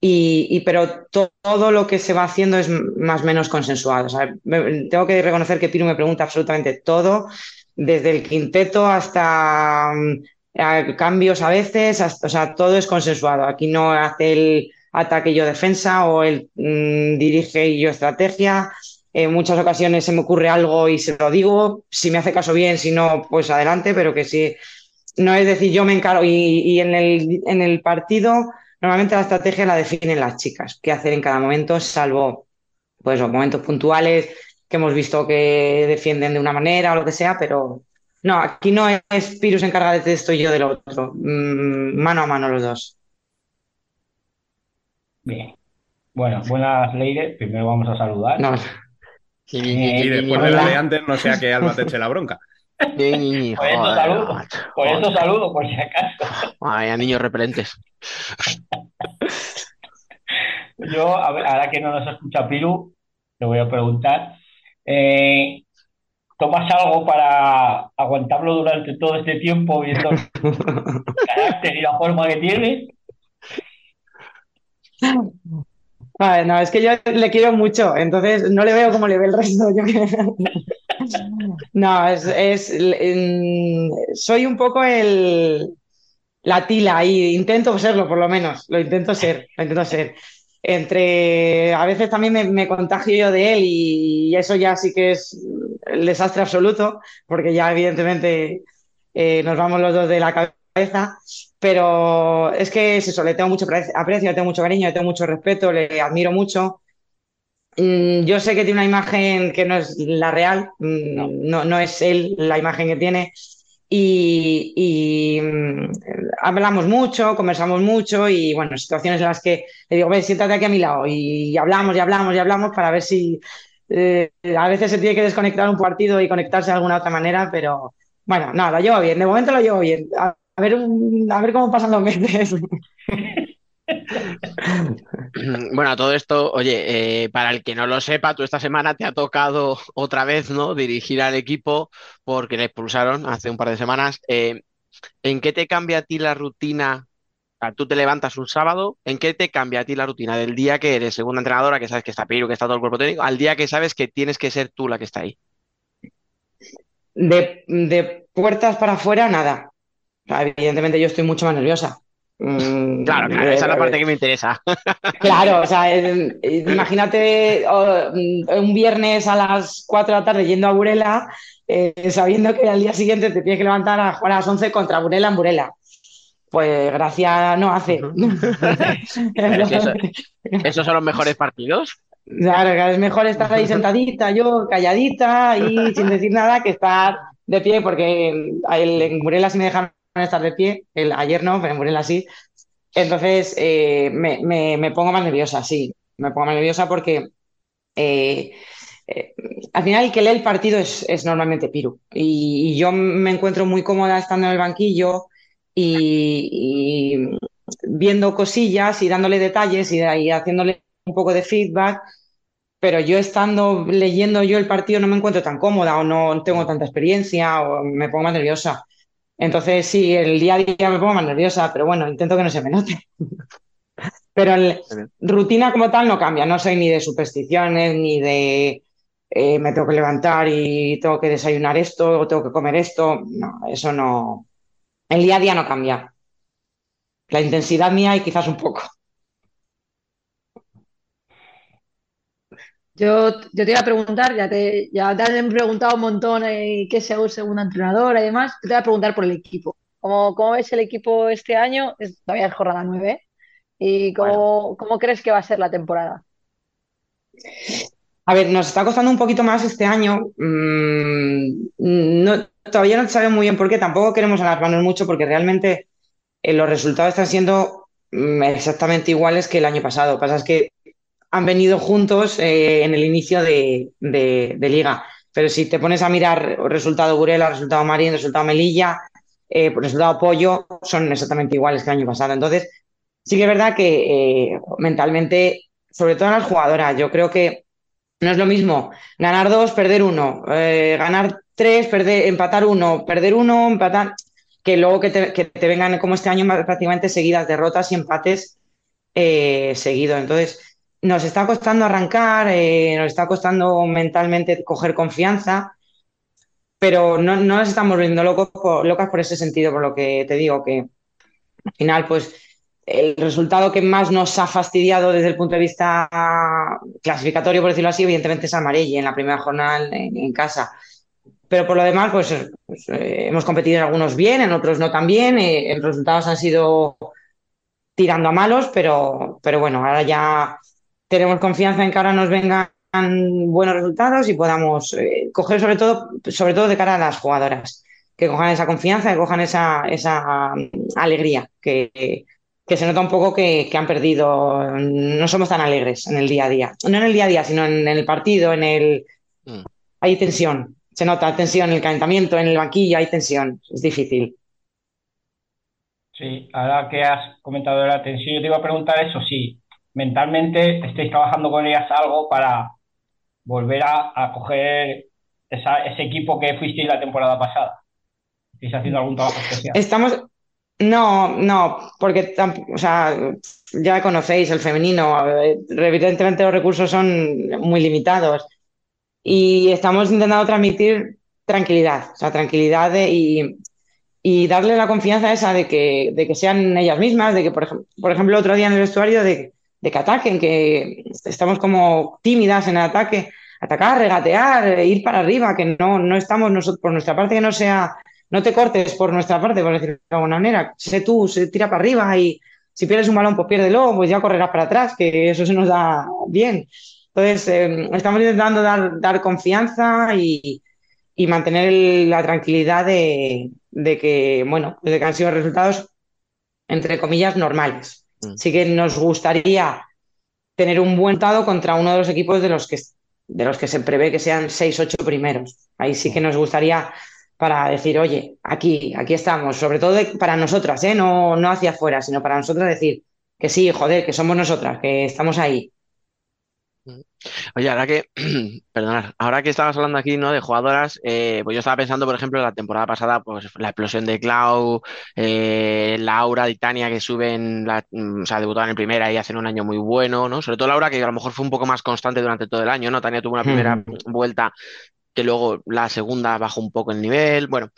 y, pero to- todo lo que se va haciendo es más o menos consensuado. Tengo que reconocer que Piru me pregunta absolutamente todo, desde el quinteto hasta mm, cambios a veces, o sea, todo es consensuado. Aquí no hace el ataque y yo defensa o él mm, dirige y yo estrategia. En muchas ocasiones se me ocurre algo y se lo digo. Si me hace caso bien, si no, pues adelante, pero que sí. No es decir, yo me encargo. Y, y en el, en el partido, normalmente la estrategia la definen las chicas, qué hacer en cada momento, salvo pues los momentos puntuales que hemos visto que defienden de una manera o lo que sea, pero no, aquí no es Pirus encarga de esto y yo del otro. Mm, mano a mano los dos. Bien. Bueno, buenas ladies. Primero vamos a saludar. No. Y, Y después de la de antes, no sea que Alba te eche la bronca. Por eso saludo. macho, Por eso saludo, por si acaso. Vaya niños repelentes. Yo, a ver, ahora que no nos escucha Piru, te voy a preguntar. eh, ¿tomas algo para aguantarlo durante todo este tiempo viendo el carácter y la forma que tiene? No, es que yo le quiero mucho, entonces no le veo como le ve el resto. No, es, mm, soy un poco el, la tila y intento serlo por lo menos, lo intento ser, lo intento ser. Entre, a veces también me, me contagio yo de él y eso ya sí que es el desastre absoluto, porque ya evidentemente eh, nos vamos los dos de la cabeza, pero es que es eso, le tengo mucho pre- aprecio, le tengo mucho cariño, le tengo mucho respeto, le admiro mucho. Mm, Yo sé que tiene una imagen que no es la real, mm, no, no es él la imagen que tiene. Y, y, mm, hablamos mucho, conversamos mucho y bueno, situaciones en las que le digo, ven, siéntate aquí a mi lado y hablamos y hablamos y hablamos para ver si eh, a veces se tiene que desconectar un partido y conectarse de alguna otra manera, pero bueno, no, lo llevo bien, de momento lo llevo bien. A, a ver, a ver cómo pasan los meses. Bueno, todo esto, oye, eh, para el que no lo sepa, tú esta semana te ha tocado otra vez, ¿no? Dirigir al equipo porque le expulsaron hace un par de semanas. Eh, ¿en qué te cambia a ti la rutina? O sea, tú te levantas un sábado, ¿en qué te cambia a ti la rutina del día que eres segunda entrenadora, que sabes que está Piru, que está todo el cuerpo técnico, al día que sabes que tienes que ser tú la que está ahí? De, de puertas para afuera, nada. Evidentemente yo estoy mucho más nerviosa. Mm, Claro, claro, esa es la parte que me interesa. Claro, o sea, eh, eh, imagínate oh, mm, un viernes a las 4 de la tarde yendo a Burela, eh, sabiendo que al día siguiente te tienes que levantar a jugar a las 11 contra Burela en Burela. Pues gracia no hace. Si eso- ¿Esos son los mejores partidos? Claro, es mejor estar ahí sentadita, yo calladita y sin decir nada que estar de pie, porque en Burela sí me dejan estar de pie, el, ayer no, pero en Burela sí. Entonces eh, me, me- me pongo más nerviosa, sí, me pongo más nerviosa porque eh, eh, al final el que lee el partido es, es normalmente Piru y, y yo me encuentro muy cómoda estando en el banquillo y, y viendo cosillas y dándole detalles y, y haciéndole un poco de feedback pero yo estando leyendo yo el partido no me encuentro tan cómoda o no tengo tanta experiencia o me pongo más nerviosa. Entonces sí, el día a día me pongo más nerviosa, pero bueno, intento que no se me note. Pero el, rutina como tal no cambia, no soy ni de supersticiones, ni de eh, me tengo que levantar y tengo que desayunar esto o tengo que comer esto. No, eso no. El día a día no cambia. La intensidad mía y quizás un poco. Yo, yo te iba a preguntar, ya te, ya te han preguntado un montón eh, qué es ser segunda entrenadora y demás. Yo te voy a preguntar por el equipo. ¿Cómo, cómo ves el equipo este año? Es, todavía es jornada 9. ¿Y cómo, cómo crees que va a ser la temporada? A ver, nos está costando un poquito más este año. Mm, no, todavía no sabemos muy bien por qué. Tampoco queremos alarmarnos mucho porque realmente eh, los resultados están siendo mm, exactamente iguales que el año pasado. Lo que pasa es que han venido juntos eh, en el inicio de, de- liga. Pero si te pones a mirar resultado Burela, resultado Marín, resultado Melilla, eh, resultado Pollo, son exactamente iguales que el año pasado. Entonces, sí que es verdad que eh, mentalmente, sobre todo en las jugadoras, yo creo que no es lo mismo ganar dos, perder uno, eh, ganar tres, perder, empatar uno, perder uno, empatar, que luego que te, que te vengan como este año prácticamente seguidas derrotas y empates seguidos. Entonces, nos está costando arrancar, eh, nos está costando mentalmente coger confianza, pero no, no nos estamos volviendo locos por- locas por ese sentido, por lo que te digo, que al final, pues el resultado que más nos ha fastidiado desde el punto de vista clasificatorio, por decirlo así, evidentemente es Amarelli en la primera jornada en, casa. Pero por lo demás, pues, pues, eh, hemos competido en algunos bien, en otros no tan bien. eh, los resultados han sido tirando a malos, pero, pero bueno, ahora ya tenemos confianza en que ahora nos vengan buenos resultados y podamos eh, coger sobre todo, sobre todo de cara a las jugadoras, que cojan esa confianza, que cojan esa, esa mm, alegría, que, que se nota un poco que, que han perdido, no somos tan alegres en el día a día, no en el día a día, sino en, en el partido, en el... Hay tensión, se nota tensión en el calentamiento, en el banquillo hay tensión, es difícil. Sí, ahora que has comentado la tensión, yo te iba a preguntar eso, sí, mentalmente estáis trabajando con ellas algo para volver a, a coger ese equipo que fuisteis la temporada pasada. ¿Estáis haciendo algún trabajo especial? Estamos, no, no, porque o sea, ya conocéis el femenino, evidentemente los recursos son muy limitados y estamos intentando transmitir tranquilidad, o sea, tranquilidad y, y darle la confianza esa de que, de que sean ellas mismas, de que, por ejemplo, por ejemplo, otro día en el vestuario de, de que ataquen, que estamos como tímidas en el ataque, atacar, regatear, eh, ir para arriba, que no, no estamos nosotros, por nuestra parte, que no sea no te cortes por nuestra parte, por decirlo de alguna manera. Sé tú, se tira para arriba y si pierdes un balón, pues piérdelo, pues ya correrás para atrás, que eso se nos da bien. Entonces, eh, estamos intentando dar, dar confianza y, y mantener la tranquilidad de, de que, bueno, de que han sido resultados, entre comillas, normales. Mm. Sí que nos gustaría tener un buen dado contra uno de los equipos de los que, de los que se prevé que sean seis, ocho primeros. Ahí sí que nos gustaría para decir, oye, aquí, aquí estamos, sobre todo de- para nosotras, ¿eh? No, no hacia afuera, sino para nosotras decir que sí, joder, que somos nosotras, que estamos ahí. Oye, ahora que, perdonad, ahora que estabas hablando aquí, ¿no? De jugadoras, eh, pues yo estaba pensando, por ejemplo, la temporada pasada, pues la explosión de Clau, eh, Laura y Tania que suben, la, mm, o sea, debutaban en primera y hacen un año muy bueno, ¿no? Sobre todo Laura, que a lo mejor fue un poco más constante durante todo el año, ¿no? Tania tuvo una primera vuelta que luego la segunda bajó un poco el nivel, bueno,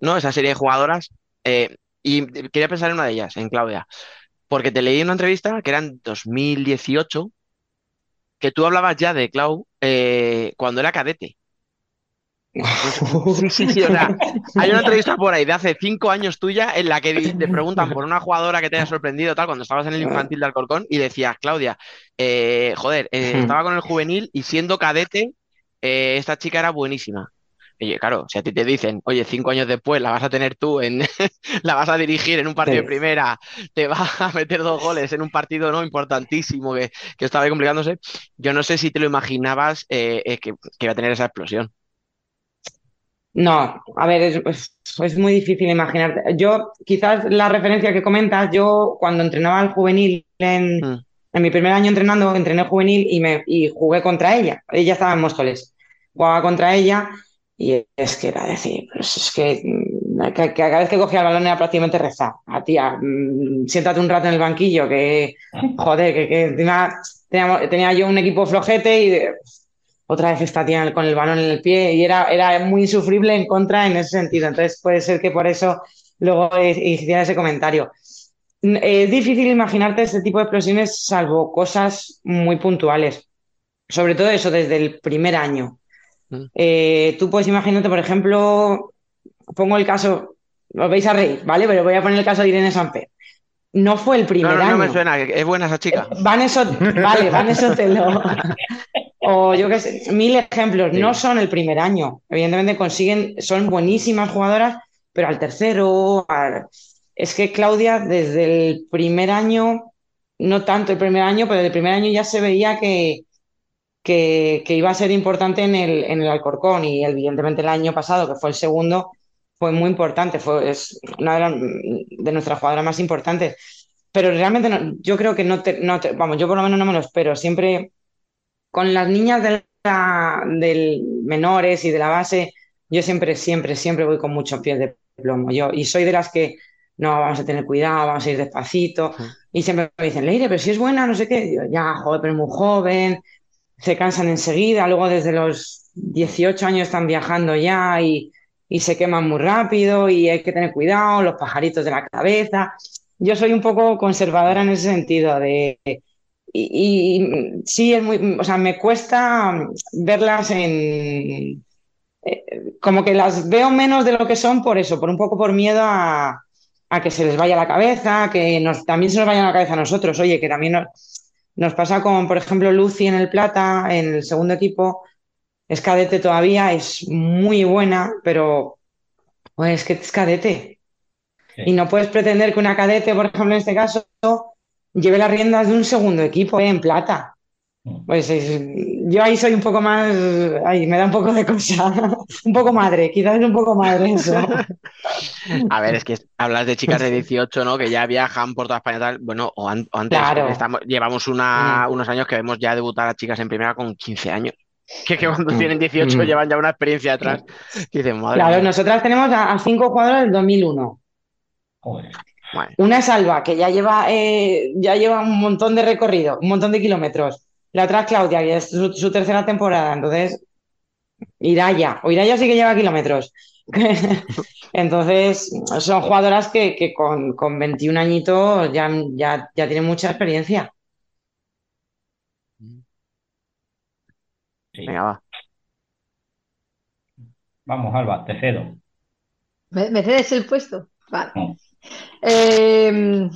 ¿no? Esa serie de jugadoras. eh, y quería pensar en una de ellas, en Claudia, porque te leí en una entrevista que era en 2018 que tú hablabas ya de Clau eh, cuando era cadete. Sí, sí, sí, o sea, hay una entrevista por ahí de hace cinco años tuya en la que te preguntan por una jugadora que te haya sorprendido, tal, cuando estabas en el infantil de Alcorcón y decías, Claudia, eh, joder, eh, Ujú. estaba con el juvenil y siendo cadete, eh, esta chica era buenísima. Oye, claro, si a ti te dicen, oye, cinco años después la vas a tener tú en, la vas a dirigir en un partido de primera, te vas a meter dos goles en un partido no importantísimo que, que estaba ahí complicándose, yo no sé si te lo imaginabas eh, eh, que, que iba a tener esa explosión. No, a ver, es, es- es muy difícil imaginarte. Yo, quizás la referencia que comentas, yo cuando entrenaba al juvenil en, Mm. en mi primer año entrenando, entrené juvenil y, me, y jugué contra ella. Ella estaba en Móstoles. Jugaba contra ella y es que era decir, pues es que, mm, que- que cada vez que cogía el balón era prácticamente rezar. A tía, mm, siéntate un rato en el banquillo, que joder, que, que encima teníamos- tenía yo un equipo flojete y otra vez está tía con el balón en el pie y era, era muy insufrible en contra en ese sentido. Entonces puede ser que por eso luego hiciera ese comentario. N- Es difícil imaginarte este tipo de explosiones salvo cosas muy puntuales. Sobre todo eso desde el primer año. Mm. Eh, tú puedes imaginarte, por ejemplo, pongo el caso, os vais a reír, ¿vale? Pero voy a poner el caso de Irene Samper. No fue el primer no, no me año. suena, es buena esa chica. Vanessa, vale, Vanessa Otelo. O yo qué sé, mil ejemplos. No son el primer año. Evidentemente consiguen, son buenísimas jugadoras, pero al tercero, al- es que Claudia desde el primer año, no tanto el primer año, pero desde el primer año ya se veía que, que, que iba a ser importante en el, en el Alcorcón y evidentemente el año pasado, que fue el segundo, fue muy importante, fue, es una de, las- de nuestras jugadoras más importantes. Pero realmente no- yo creo que no te, no te- vamos, yo por lo menos no me lo espero. Siempre con las niñas de la- del menores y de la base, yo siempre, siempre, siempre voy con muchos pies de plomo. Yo, y soy de las que no, vamos a tener cuidado, vamos a ir despacito. Y siempre me dicen, Leire, pero si es buena, no sé qué. Digo, ya, joder, pero es muy joven, se cansan enseguida, luego desde los 18 años están viajando ya y, y se queman muy rápido y hay que tener cuidado, los pajaritos de la cabeza. Yo soy un poco conservadora en ese sentido de... Y, y sí, es muy, o sea, me cuesta verlas en... eh, como que las veo menos de lo que son por eso, por un poco por miedo a, a que se les vaya la cabeza, que nos, también se nos vaya la cabeza a nosotros. Oye, que también nos, nos pasa con, por ejemplo, Lucy en el Plata, en el segundo equipo, es cadete todavía, es muy buena, pero pues que es cadete. Y no puedes pretender que una cadete, por ejemplo, en este caso, lleve las riendas de un segundo equipo eh, en plata. Pues es- yo ahí soy un poco más, ahí me da un poco de cosa, un poco madre, quizás es un poco madre eso. A ver, es que hablas de chicas de 18, ¿no? Que ya viajan por toda España y tal. Bueno, o, an- o antes, Claro. estamos, llevamos una, unos años que vemos ya debutar a chicas en primera con 15 años. Que, que cuando Mm. tienen 18 Mm. llevan ya una experiencia. Que dicen, madre Claro, mía. nosotras tenemos a, a cinco jugadoras del 2001. Una es Alba, que ya lleva, eh, ya lleva un montón de recorrido, un montón de kilómetros. La otra es Claudia, que es su, su tercera temporada. Entonces, Iraya, o Iraya sí que lleva kilómetros. Entonces, son jugadoras que, que con, con 21 añitos ya, ya, ya tienen mucha experiencia. Venga, va. Vamos, Alba, te cedo. ¿Me, me cedes el puesto? Vale. Eh,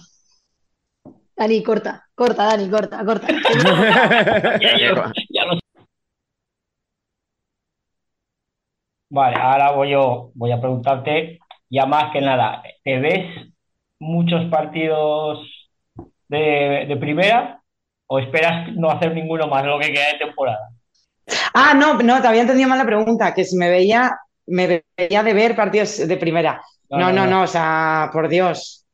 Dani, corta, corta, Dani, corta, corta. Ya, ya lo- ya lo- Vale, ahora voy yo, voy a preguntarte ya más que nada, ¿te ves muchos partidos de, de primera o esperas no hacer ninguno más de lo que queda de temporada? Ah, no, no, te había entendido mal la pregunta, que si me veía, me veía de ver partidos de primera. No, No, no, no, no. no, o sea, por Dios.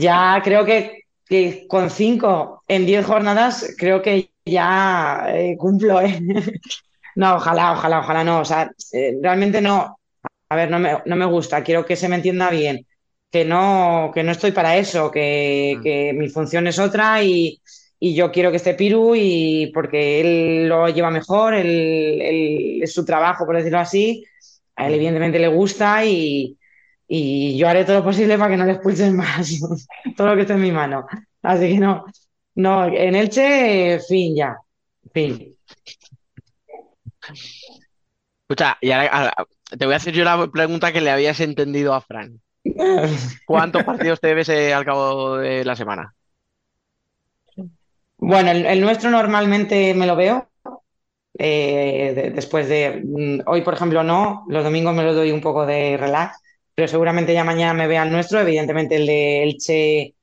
Ya creo que, que con cinco en diez jornadas, creo que ya eh, cumplo, ¿eh? No, ojalá, ojalá, ojalá no. O sea, eh, realmente no. A ver, no me, no me gusta, quiero que se me entienda bien, que no, que no estoy para eso, que, que mi función es otra y, y yo quiero que esté Piru y porque él lo lleva mejor, él, él- es su trabajo, por decirlo así, a él evidentemente le gusta y, y yo haré todo lo posible para que no le expulsen más, todo lo que esté en mi mano. Así que no, no, en Elche, fin ya, fin. Escucha, y ahora, ahora, te voy a hacer yo la pregunta que le habías entendido a Fran. ¿Cuántos partidos te ves eh, al cabo de la semana? Bueno, el, el nuestro normalmente me lo veo. eh, de- después de mm, hoy, por ejemplo, no. Los domingos me lo doy un poco de relax, pero seguramente ya mañana me vea el nuestro. Evidentemente el de Elche,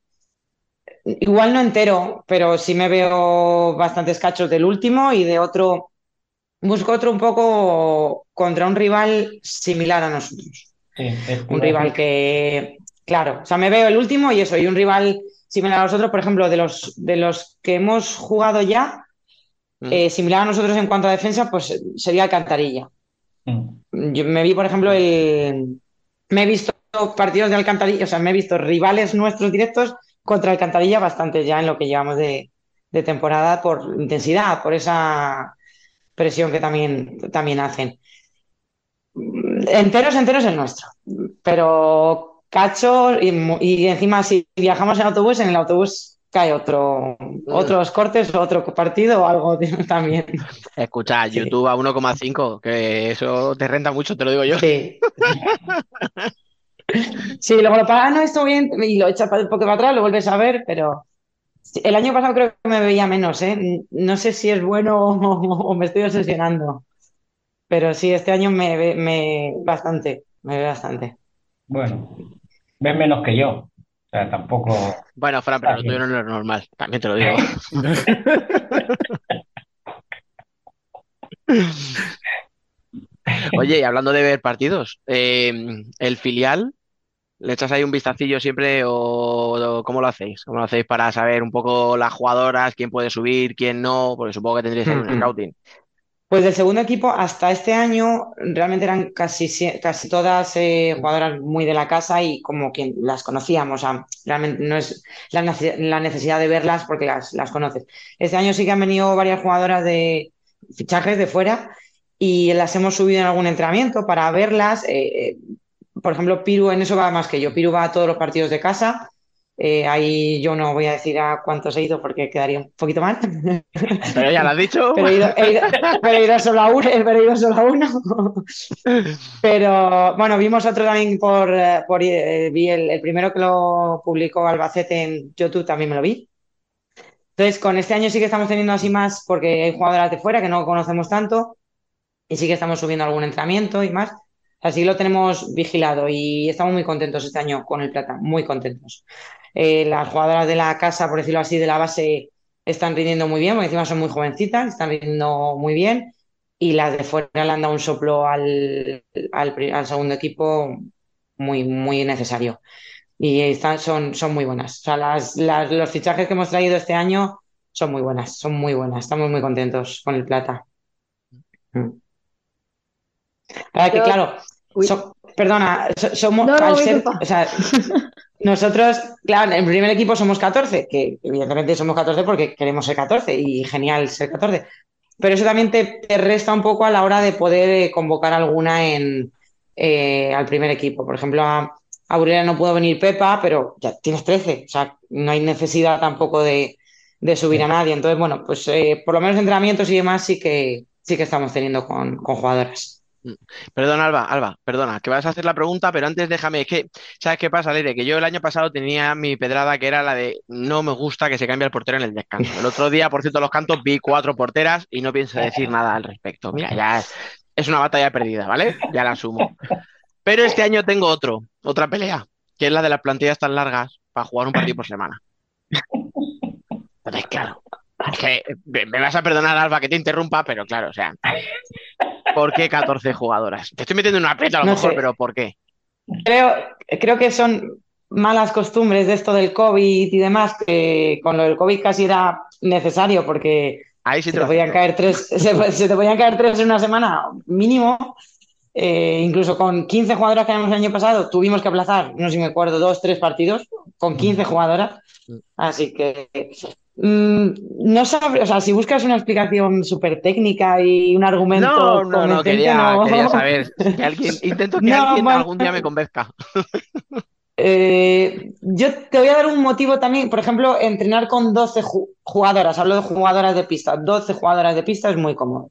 igual no entero, pero sí me veo bastantes cachos del último y de otro. Busco otro un poco contra un rival similar a nosotros. Sí, Un rival que, claro, o sea, me veo el último y eso, y un rival similar a nosotros, por ejemplo, de los, de los que hemos jugado ya, eh, similar a nosotros en cuanto a defensa, pues sería Alcantarilla. Yo me vi, por ejemplo, el. Me he visto partidos de Alcantarilla, o sea, me he visto rivales nuestros directos contra Alcantarilla bastante ya en lo que llevamos de, temporada por intensidad, por esa presión que también, también hacen. Enteros, enteros el nuestro. Pero cacho y encima si viajamos en autobús, en el autobús cae otro, otros cortes, otro partido o algo también. Escucha, YouTube a 1,5, que eso te renta mucho, te lo digo yo. Sí. Sí, luego lo pagas, no, esto bien, y lo echas un poco para atrás, lo vuelves a ver, pero el año pasado creo que me veía menos, ¿eh? No sé si es bueno o, o me estoy obsesionando, pero sí, este año me ve me, bastante, me ve bastante. Bueno, ves menos que yo. O sea, tampoco. Bueno, Fran, pero lo tuyo no es normal, también te lo digo. Oye, y hablando de ver partidos, eh, ¿el filial le echas ahí un vistacillo siempre o, o cómo lo hacéis? ¿Cómo lo hacéis para saber un poco las jugadoras, quién puede subir, quién no? Porque supongo que tendréis un scouting. Pues del segundo equipo hasta este año realmente eran casi, casi todas eh, jugadoras muy de la casa y como quien las conocíamos. O sea, realmente no es la necesidad de verlas porque las, las conoces. Este año sí que han venido varias jugadoras de fichajes de fuera y las hemos subido en algún entrenamiento para verlas. Eh, eh, por ejemplo, Piru en eso va más que yo. Piru va a todos los partidos de casa. Eh, ahí yo no voy a decir a cuántos he ido porque quedaría un poquito mal. Pero ya lo has dicho. Pero he ido, he ido- pero he ido solo a uno, pero he ido solo a uno. Pero bueno, vimos otro también por, eh, por eh, vi el, el primero que lo publicó Albacete en YouTube, también me lo vi. Entonces, con este año sí que estamos teniendo así más, porque hay jugadoras de fuera que no conocemos tanto, y sí que estamos subiendo algún entrenamiento y más. Así lo tenemos vigilado y estamos muy contentos este año con el Plata, muy contentos. Eh, las jugadoras de la casa, por decirlo así, de la base, están rindiendo muy bien, porque encima son muy jovencitas, están rindiendo muy bien. Y las de fuera le han dado un soplo al, al, segundo equipo muy, muy necesario. Y están, son, son muy buenas. O sea, las, las- los fichajes que hemos traído este año son muy buenas, son muy buenas. Estamos muy contentos con el Plata. Mm. Ahora que claro, so- perdona, so- somos No, no, al ser, culpa. o sea, nosotros, claro, en el primer equipo somos 14, que evidentemente somos 14 porque queremos ser 14 y genial ser 14. Pero eso también te, te resta un poco a la hora de poder eh, convocar alguna en, eh, al primer equipo. Por ejemplo, a, a no pudo venir Pepa, pero ya tienes 13, o sea, no hay necesidad tampoco de, de subir a nadie. Entonces, bueno, pues eh, por lo menos entrenamientos y demás sí que, sí que estamos teniendo con, con jugadoras. Perdona, Alba, Alba, perdona, que vas a hacer la pregunta, pero antes déjame, es que, ¿sabes qué pasa, Leire? Que yo el año pasado tenía mi pedrada que era la de no me gusta que se cambie el portero en el descanso. El otro día, por cierto, los cantos vi cuatro porteras y no pienso decir nada al respecto. Mira, ya es, una batalla perdida, ¿vale? Ya la asumo. Pero este año tengo otro, otra pelea, que es la de las plantillas tan largas para jugar un partido por semana. Entonces, claro, que me vas a perdonar, Alba, que te interrumpa, pero claro, o sea, ¿por qué 14 jugadoras? Te estoy metiendo en una aprieto a lo No mejor, sé. pero ¿por qué? Creo, creo que son malas costumbres de esto del COVID y demás, que con lo del COVID casi era necesario porque Ahí sí se te podían caer tres, se, se te podían caer tres en una semana mínimo. Eh, incluso con 15 jugadoras que habíamos el año pasado, tuvimos que aplazar, no sé si me acuerdo, dos, tres partidos con 15 jugadoras. Así que mm, no sabe, o sea, si buscas una explicación súper técnica y un argumento No, no, no, quería, no. quería saber. que alguien, intento que No, alguien bueno. algún día me convenzca. Eh, yo te voy a dar un motivo también, por ejemplo, entrenar con 12 ju- jugadoras, hablo de jugadoras de pista, 12 jugadoras de pista es muy cómodo.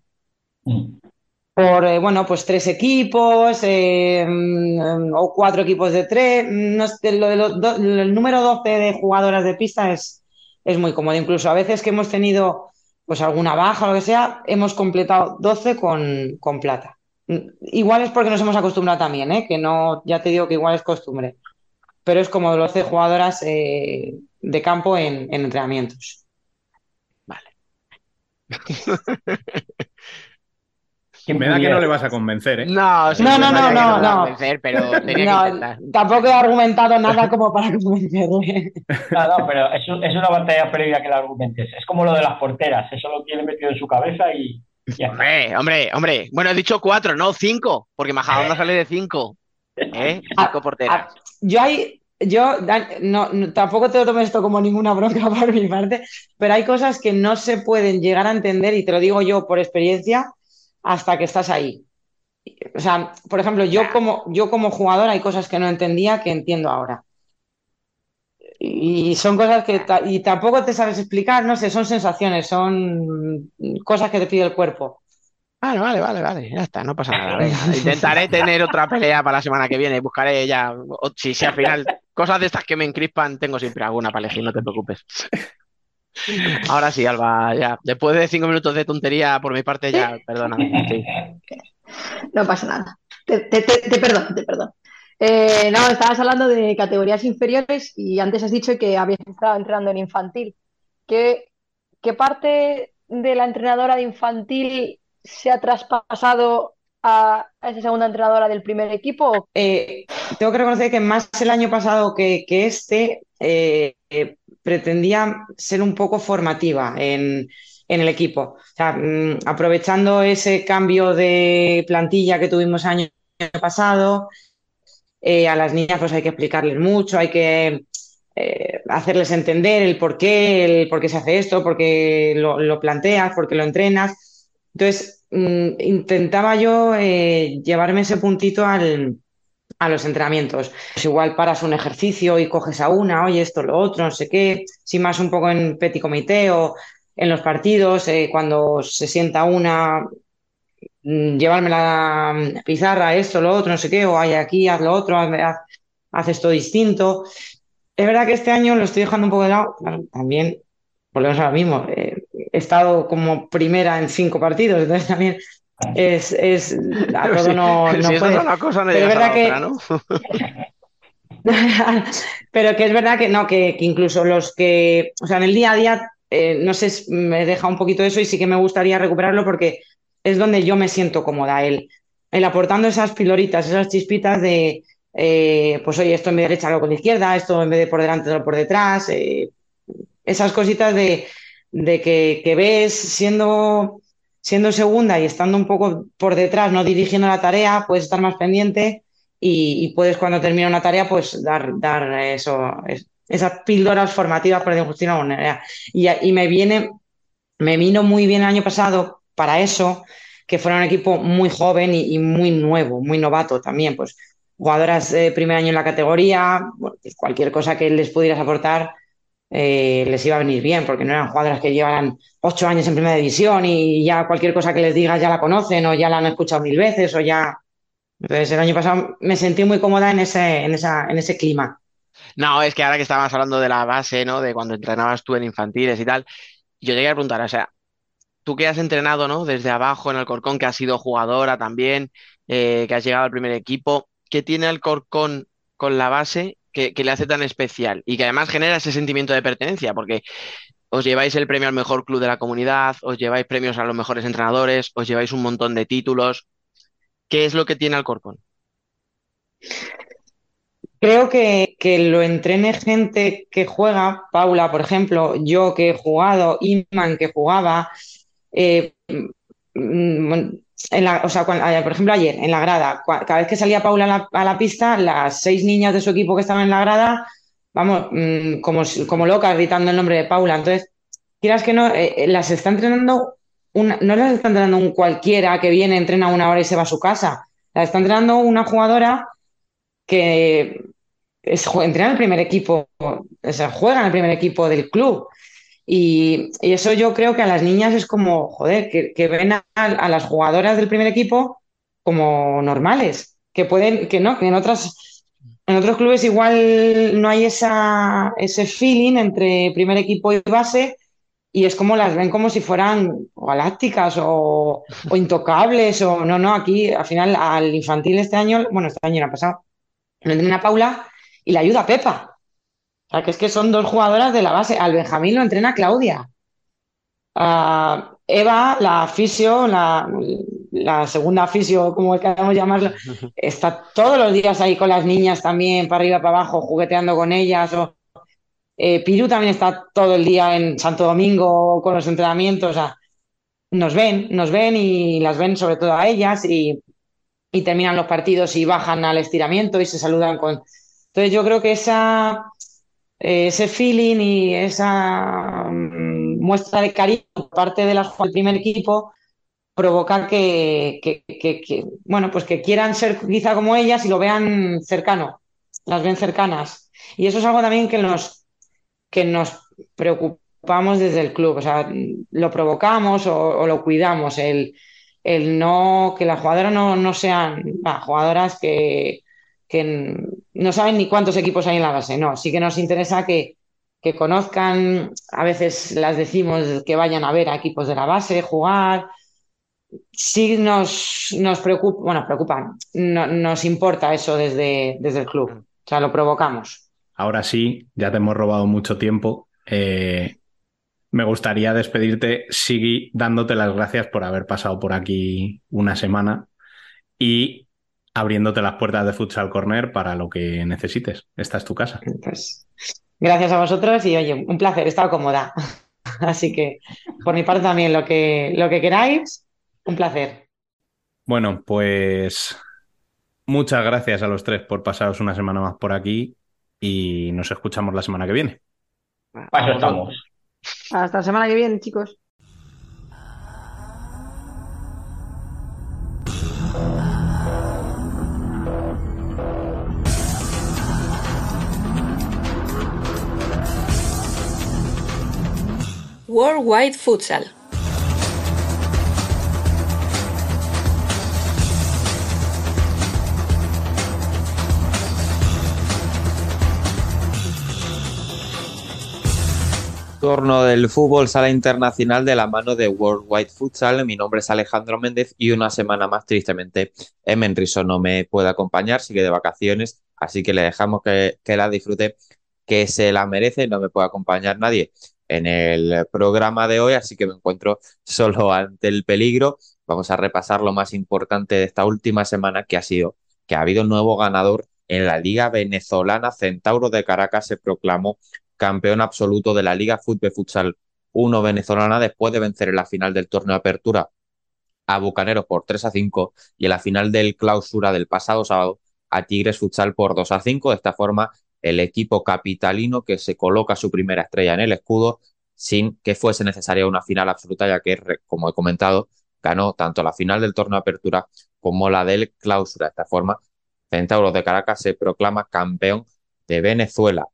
Por, eh, bueno, pues tres equipos eh, mm, o cuatro equipos de tres, no lo de los do- el número 12 de jugadoras de pista es, es muy cómodo. Incluso a veces que hemos tenido pues alguna baja o lo que sea, hemos completado 12 con, con plata. Igual es porque nos hemos acostumbrado también, ¿eh? Que no, ya te digo que igual es costumbre pero es como 12 jugadoras eh, de campo en, en entrenamientos. Me da que no le vas a convencer, ¿eh? No, sí, No, no, no, no, no. convencer, pero tenía No, que intentar. tampoco he argumentado nada como para convencerle. No, no, pero es, un- es una batalla previa que la argumentes. Es como lo de las porteras, eso lo tiene metido en su cabeza y. Hombre, hombre, hombre. Bueno, he dicho cuatro, no cinco, porque Majadahonda sale de cinco. ¿Eh? Cinco porteras. Ah, Yo hay, yo no, no- tampoco te lo tomes esto como ninguna bronca por mi parte, pero hay cosas que no se pueden llegar a entender, y te lo digo yo por experiencia, hasta que estás ahí. O sea, por ejemplo, yo como, yo como jugador hay cosas que no entendía que entiendo ahora. Y son cosas que y tampoco te sabes explicar, no sé, son sensaciones, son cosas que te pide el cuerpo. Vale, vale, vale, vale, ya está, no pasa nada. venga. Intentaré tener otra pelea para la semana que viene. Buscaré ya. Si, si al final, cosas de estas que me encrispan, tengo siempre alguna para elegir, no te preocupes. Ahora sí, Alba, ya. Después de cinco minutos de tontería por mi parte, ya, perdóname. sí. No pasa nada. Te, te, te, te perdono, te perdono. Eh, no, estabas hablando de categorías inferiores y antes has dicho que habías estado entrenando en infantil. ¿Qué, qué parte de la entrenadora de infantil se ha traspasado a, a esa segunda entrenadora del primer equipo? Eh, tengo que reconocer que más el año pasado que, que este eh, eh, pretendía ser un poco formativa en, en el equipo. Mm, aprovechando ese cambio de plantilla que tuvimos año pasado, eh, a las niñas pues hay que explicarles mucho, hay que eh, hacerles entender el por qué, el por qué se hace esto, por qué lo, lo planteas, por qué lo entrenas. Entonces, mm, intentaba yo eh, llevarme ese puntito al, a los entrenamientos. Pues igual paras un ejercicio y coges a una, oye, esto, lo otro, no sé qué, si más un poco en petit comité o en los partidos, eh, cuando se sienta una, mm, llevarme la pizarra, esto, lo otro, no sé qué, o hay aquí, haz lo otro, haz, haz- esto distinto. Es verdad que este año lo estoy dejando un poco de lado, también volvemos a lo mismo, eh, he estado como primera en cinco partidos, entonces también es, es a todo no, no si esto puedes. es una cosa, no Pero es verdad que otra, ¿no? Pero que es verdad que no, que, que incluso los que, o sea, en el día a día, eh, no sé, me deja un poquito eso y sí que me gustaría recuperarlo porque es donde yo me siento cómoda, el, el aportando esas piloritas, esas chispitas de, eh, pues oye, esto en vez de derecha lo con la izquierda, esto en vez de por delante lo por detrás, eh, esas cositas de, de que, que ves siendo, siendo segunda y estando un poco por detrás, no dirigiendo la tarea, puedes estar más pendiente y, y puedes cuando termina una tarea, pues dar, dar eso, es- esas píldoras formativas, decirlo de manera. Y, y me viene, me vino muy bien el año pasado para eso, que fuera un equipo muy joven y, muy nuevo, muy novato también, pues jugadoras de primer año en la categoría, pues cualquier cosa que les pudieras aportar, eh, les iba a venir bien, porque no eran jugadoras que llevan ocho años en primera división y ya cualquier cosa que les digas ya la conocen o ya la han escuchado mil veces o ya. Entonces el año pasado me sentí muy cómoda en ese, en esa, en ese clima. No, es que ahora que estábamos hablando de la base, ¿no? De cuando entrenabas tú en infantiles y tal, yo te quería preguntar, o sea, tú que has entrenado, ¿no? Desde abajo en el Corcón, que has sido jugadora también, eh, que has llegado al primer equipo, ¿qué tiene el Corcón con la base que, le hace tan especial y que además genera ese sentimiento de pertenencia? Porque os lleváis el premio al mejor club de la comunidad, os lleváis premios a los mejores entrenadores, os lleváis un montón de títulos. ¿Qué es lo que tiene Alcorcón? Creo que, que lo entrene gente que juega, Paula, por ejemplo, yo que he jugado, Iman que jugaba, eh, mm, en la- o sea, eh, por ejemplo, ayer en la grada, cada vez que salía Paula a la, pista, las seis niñas de su equipo que estaban en la grada, vamos, mm, como, como locas gritando el nombre de Paula. Entonces, quieras que no, eh, eh, las está entrenando, una, no las está entrenando un cualquiera que viene, entrena una hora y se va a su casa. Las está entrenando una jugadora que es, entrena en el primer equipo, o sea, juega en el primer equipo del club. Y, eso yo creo que a las niñas es como, joder, que, ven a, a las jugadoras del primer equipo como normales, que pueden, que no, que en otras, en otros clubes igual no hay esa, ese feeling entre primer equipo y base, y es como las ven como si fueran galácticas o, intocables, o no, no, aquí al final al infantil este año, bueno, este año no ha pasado, lo entrena Paula y le ayuda Pepa. O sea, que es que son dos jugadoras de la base. Al Benjamín lo entrena Claudia. Eva, la fisio, la, la segunda fisio, como queramos llamarlo, está todos los días ahí con las niñas también, para arriba, para abajo, jugueteando con ellas. O, eh, Piru también está todo el día en Santo Domingo con los entrenamientos. O sea, nos ven, nos ven y las ven sobre todo a ellas y, y terminan los partidos y bajan al estiramiento y se saludan con... Entonces yo creo que esa, ese feeling y esa mm, muestra de cariño por parte del primer equipo provoca que, bueno, pues que quieran ser quizá como ellas y lo vean cercano, las ven cercanas. Y eso es algo también que nos, que nos preocupamos desde el club, o sea, lo provocamos o, lo cuidamos, el, el no, que las jugadoras no, no sean jugadoras que, que no saben ni cuántos equipos hay en la base, no, sí que nos interesa que, que conozcan, a veces las decimos que vayan a ver a equipos de la base, jugar, sí nos, nos preocupa, bueno, preocupan, no- nos importa eso desde, desde el club, o sea, lo provocamos. Ahora sí, ya te hemos robado mucho tiempo. Eh, me gustaría despedirte, Sigui, dándote las gracias por haber pasado por aquí una semana. Y abriéndote las puertas de Futsal Corner para lo que necesites. Esta es tu casa. Pues gracias a vosotros y oye, un placer, he estado cómoda. Así que por mi parte también lo que, lo que queráis, un placer. Bueno, pues muchas gracias a los tres por pasaros una semana más por aquí y nos escuchamos la semana que viene. Para eso estamos. Hasta la semana que viene, chicos. Worldwide Futsal. Torno del fútbol sala internacional de la mano de Worldwide Futsal. Mi nombre es Alejandro Méndez y una semana más, tristemente, Emen Riso no me puede acompañar, sigue de vacaciones, así que le dejamos que, que la disfrute, que se la merece, no me puede acompañar nadie en el programa de hoy, así que me encuentro solo ante el peligro. Vamos a repasar lo más importante de esta última semana, que ha sido que ha habido un nuevo ganador en la Liga Venezolana. Centauro de Caracas se proclamó campeón absoluto de la Liga Fútbol Futsal 1 venezolana después de vencer en la final del torneo de apertura a Bucaneros por 3 a 5 y en la final del clausura del pasado sábado a Tigres Futsal por 2 a 5. De esta forma, el equipo capitalino que se coloca su primera estrella en el escudo sin que fuese necesaria una final absoluta, ya que, como he comentado, ganó tanto la final del torneo de apertura como la del clausura. De esta forma, Centauros de Caracas se proclama campeón de Venezuela.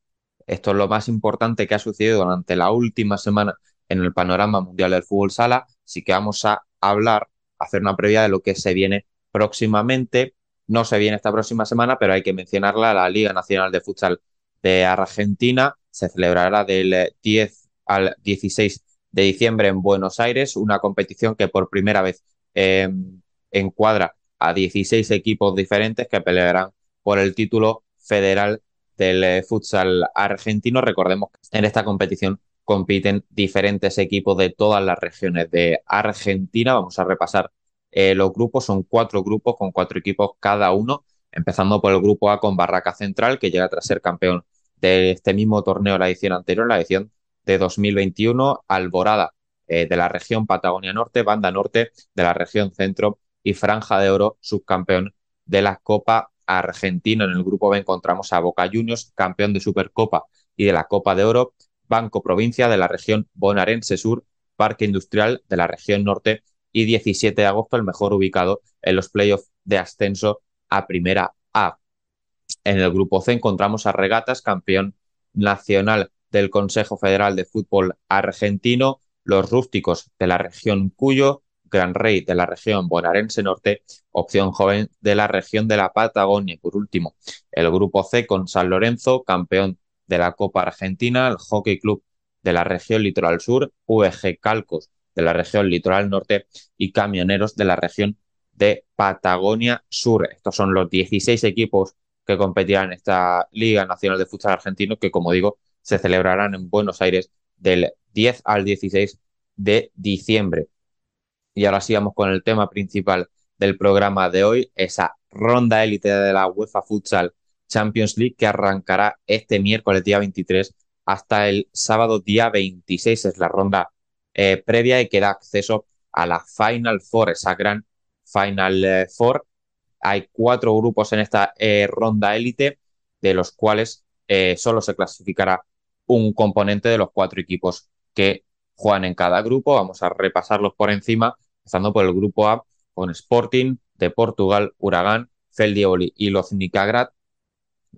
Esto es lo más importante que ha sucedido durante la última semana en el panorama mundial del fútbol sala. Así que vamos a hablar, hacer una previa de lo que se viene próximamente. No se viene esta próxima semana, pero hay que mencionarla. La Liga Nacional de Futsal de Argentina se celebrará del 10 al 16 de diciembre en Buenos Aires, una competición que por primera vez eh, encuadra a 16 equipos diferentes que pelearán por el título federal del eh, futsal argentino. Recordemos que en esta competición compiten diferentes equipos de todas las regiones de Argentina. Vamos a repasar eh, los grupos. Son cuatro grupos con cuatro equipos cada uno, empezando por el grupo A con Barraca Central, que llega tras ser campeón de este mismo torneo la edición anterior, la edición de 2021, Alborada eh, de la región Patagonia Norte, Banda Norte de la región Centro y Franja de Oro, subcampeón de la Copa Argentina. En el grupo B encontramos a Boca Juniors, campeón de Supercopa y de la Copa de Oro, Banco Provincia de la región bonaerense sur, Parque Industrial de la región norte y 17 de agosto el mejor ubicado en los playoffs de ascenso a Primera A. En el grupo C encontramos a Regatas, campeón nacional del Consejo Federal de Fútbol Argentino, los rústicos de la región Cuyo, Gran Rey de la región bonaerense norte, opción joven de la región de la Patagonia. Por último, el grupo C con San Lorenzo, campeón de la Copa Argentina, el Hockey Club de la región Litoral Sur, UEG Calcos de la región Litoral Norte y Camioneros de la región de Patagonia Sur. Estos son los 16 equipos que competirán en esta Liga Nacional de Futsal Argentino que, como digo, se celebrarán en Buenos Aires del 10 al 16 de diciembre. Y ahora sigamos con el tema principal del programa de hoy, esa ronda élite de la UEFA Futsal Champions League que arrancará este miércoles día 23 hasta el sábado día 26. Es la ronda eh, previa y que da acceso a la Final Four, esa gran Final eh, Four. Hay cuatro grupos en esta eh, ronda élite, de los cuales solo se clasificará un componente de los cuatro equipos que juegan en cada grupo. Vamos a repasarlos por encima empezando por el grupo A con Sporting de Portugal, Huracán, Feldioli y Loznica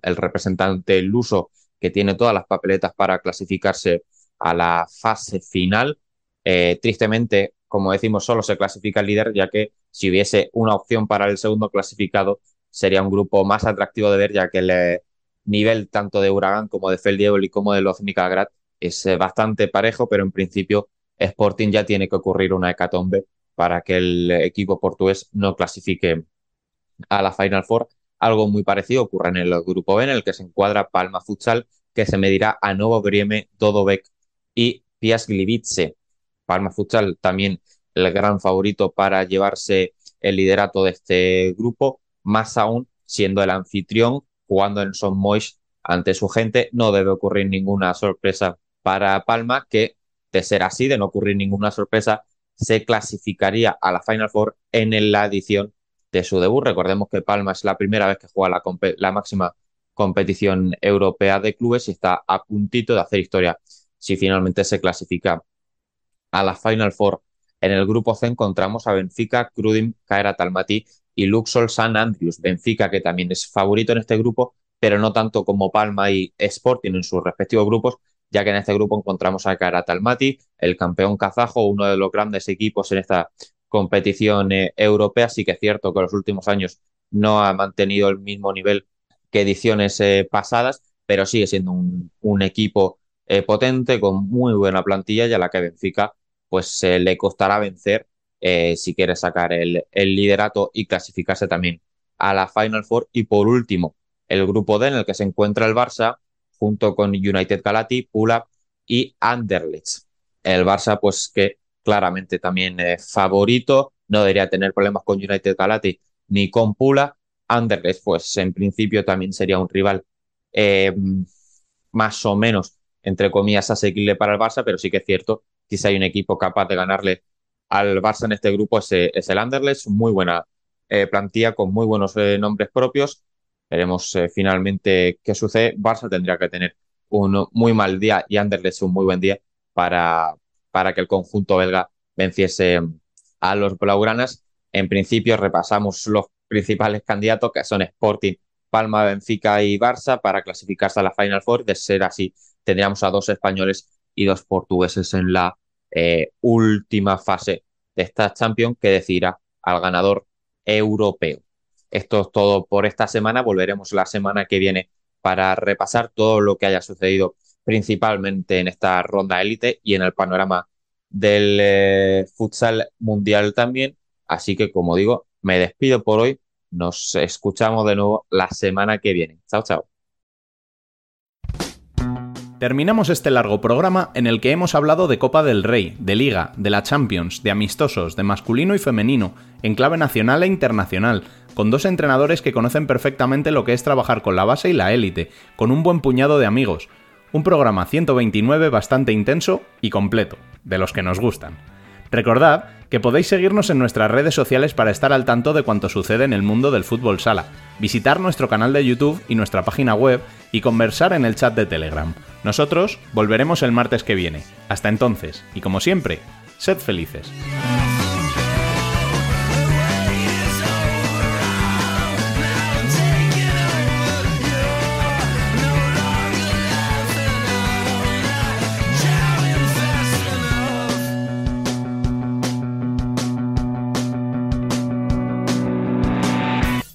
el representante luso que tiene todas las papeletas para clasificarse a la fase final. Eh, tristemente, como decimos, solo se clasifica el líder, ya que si hubiese una opción para el segundo clasificado, sería un grupo más atractivo de ver, ya que el eh, nivel tanto de Huracán como de Feldioli como de Loznica es eh, bastante parejo, pero en principio Sporting ya tiene que ocurrir una hecatombe para que el equipo portugués no clasifique a la Final Four. Algo muy parecido ocurre en el grupo B, en el que se encuadra Palma Futsal, que se medirá a Novo Brieme, Dodovec y Piasglivice. Palma Futsal también el gran favorito para llevarse el liderato de este grupo, más aún siendo el anfitrión, jugando en Son Moix ante su gente. No debe ocurrir ninguna sorpresa para Palma, que de ser así, de no ocurrir ninguna sorpresa, se clasificaría a la Final Four en la edición de su debut. Recordemos que Palma es la primera vez que juega la, máxima competición europea de clubes y está a puntito de hacer historia si finalmente se clasifica a la Final Four. En el grupo C encontramos a Benfica, Crudim, Caera Talmati y Luxol San Andrews. Benfica, que también es favorito en este grupo, pero no tanto como Palma y Sporting en sus respectivos grupos, ya que en este grupo encontramos a Karat Almaty, el campeón kazajo, uno de los grandes equipos en esta competición eh, europea. Sí que es cierto que en los últimos años no ha mantenido el mismo nivel que ediciones eh, pasadas, pero sigue siendo un, equipo eh, potente con muy buena plantilla y a la que Benfica pues le costará vencer si quiere sacar el, liderato y clasificarse también a la Final Four. Y por último, el grupo D en el que se encuentra el Barça, junto con United Galati, Pula y Anderlecht. El Barça, pues que claramente también es favorito, no debería tener problemas con United Galati ni con Pula. Anderlecht, pues en principio también sería un rival eh, más o menos, entre comillas, asequible para el Barça, pero sí que es cierto si hay un equipo capaz de ganarle al Barça en este grupo es, el Anderlecht, muy buena eh, plantilla con muy buenos eh, nombres propios Veremos eh, finalmente qué sucede. Barça tendría que tener un muy mal día y Anderlecht un muy buen día para, para que el conjunto belga venciese a los blaugranas. En principio repasamos los principales candidatos que son Sporting Palma, Benfica y Barça para clasificarse a la Final Four. De ser así, tendríamos a dos españoles y dos portugueses en la eh, última fase de esta Champions que decidirá al ganador europeo. Esto es todo por esta semana. Volveremos la semana que viene para repasar todo lo que haya sucedido principalmente en esta ronda élite y en el panorama del eh, futsal mundial también. Así que, como digo, me despido por hoy. Nos escuchamos de nuevo la semana que viene. Chao, chao. Terminamos este largo programa en el que hemos hablado de Copa del Rey, de Liga, de la Champions, de amistosos, de masculino y femenino, en clave nacional e internacional, con dos entrenadores que conocen perfectamente lo que es trabajar con la base y la élite, con un buen puñado de amigos. Un programa 129 bastante intenso y completo, de los que nos gustan. Recordad que podéis seguirnos en nuestras redes sociales para estar al tanto de cuanto sucede en el mundo del fútbol sala, visitar nuestro canal de YouTube y nuestra página web y conversar en el chat de Telegram. Nosotros volveremos el martes que viene. Hasta entonces, y como siempre, sed felices.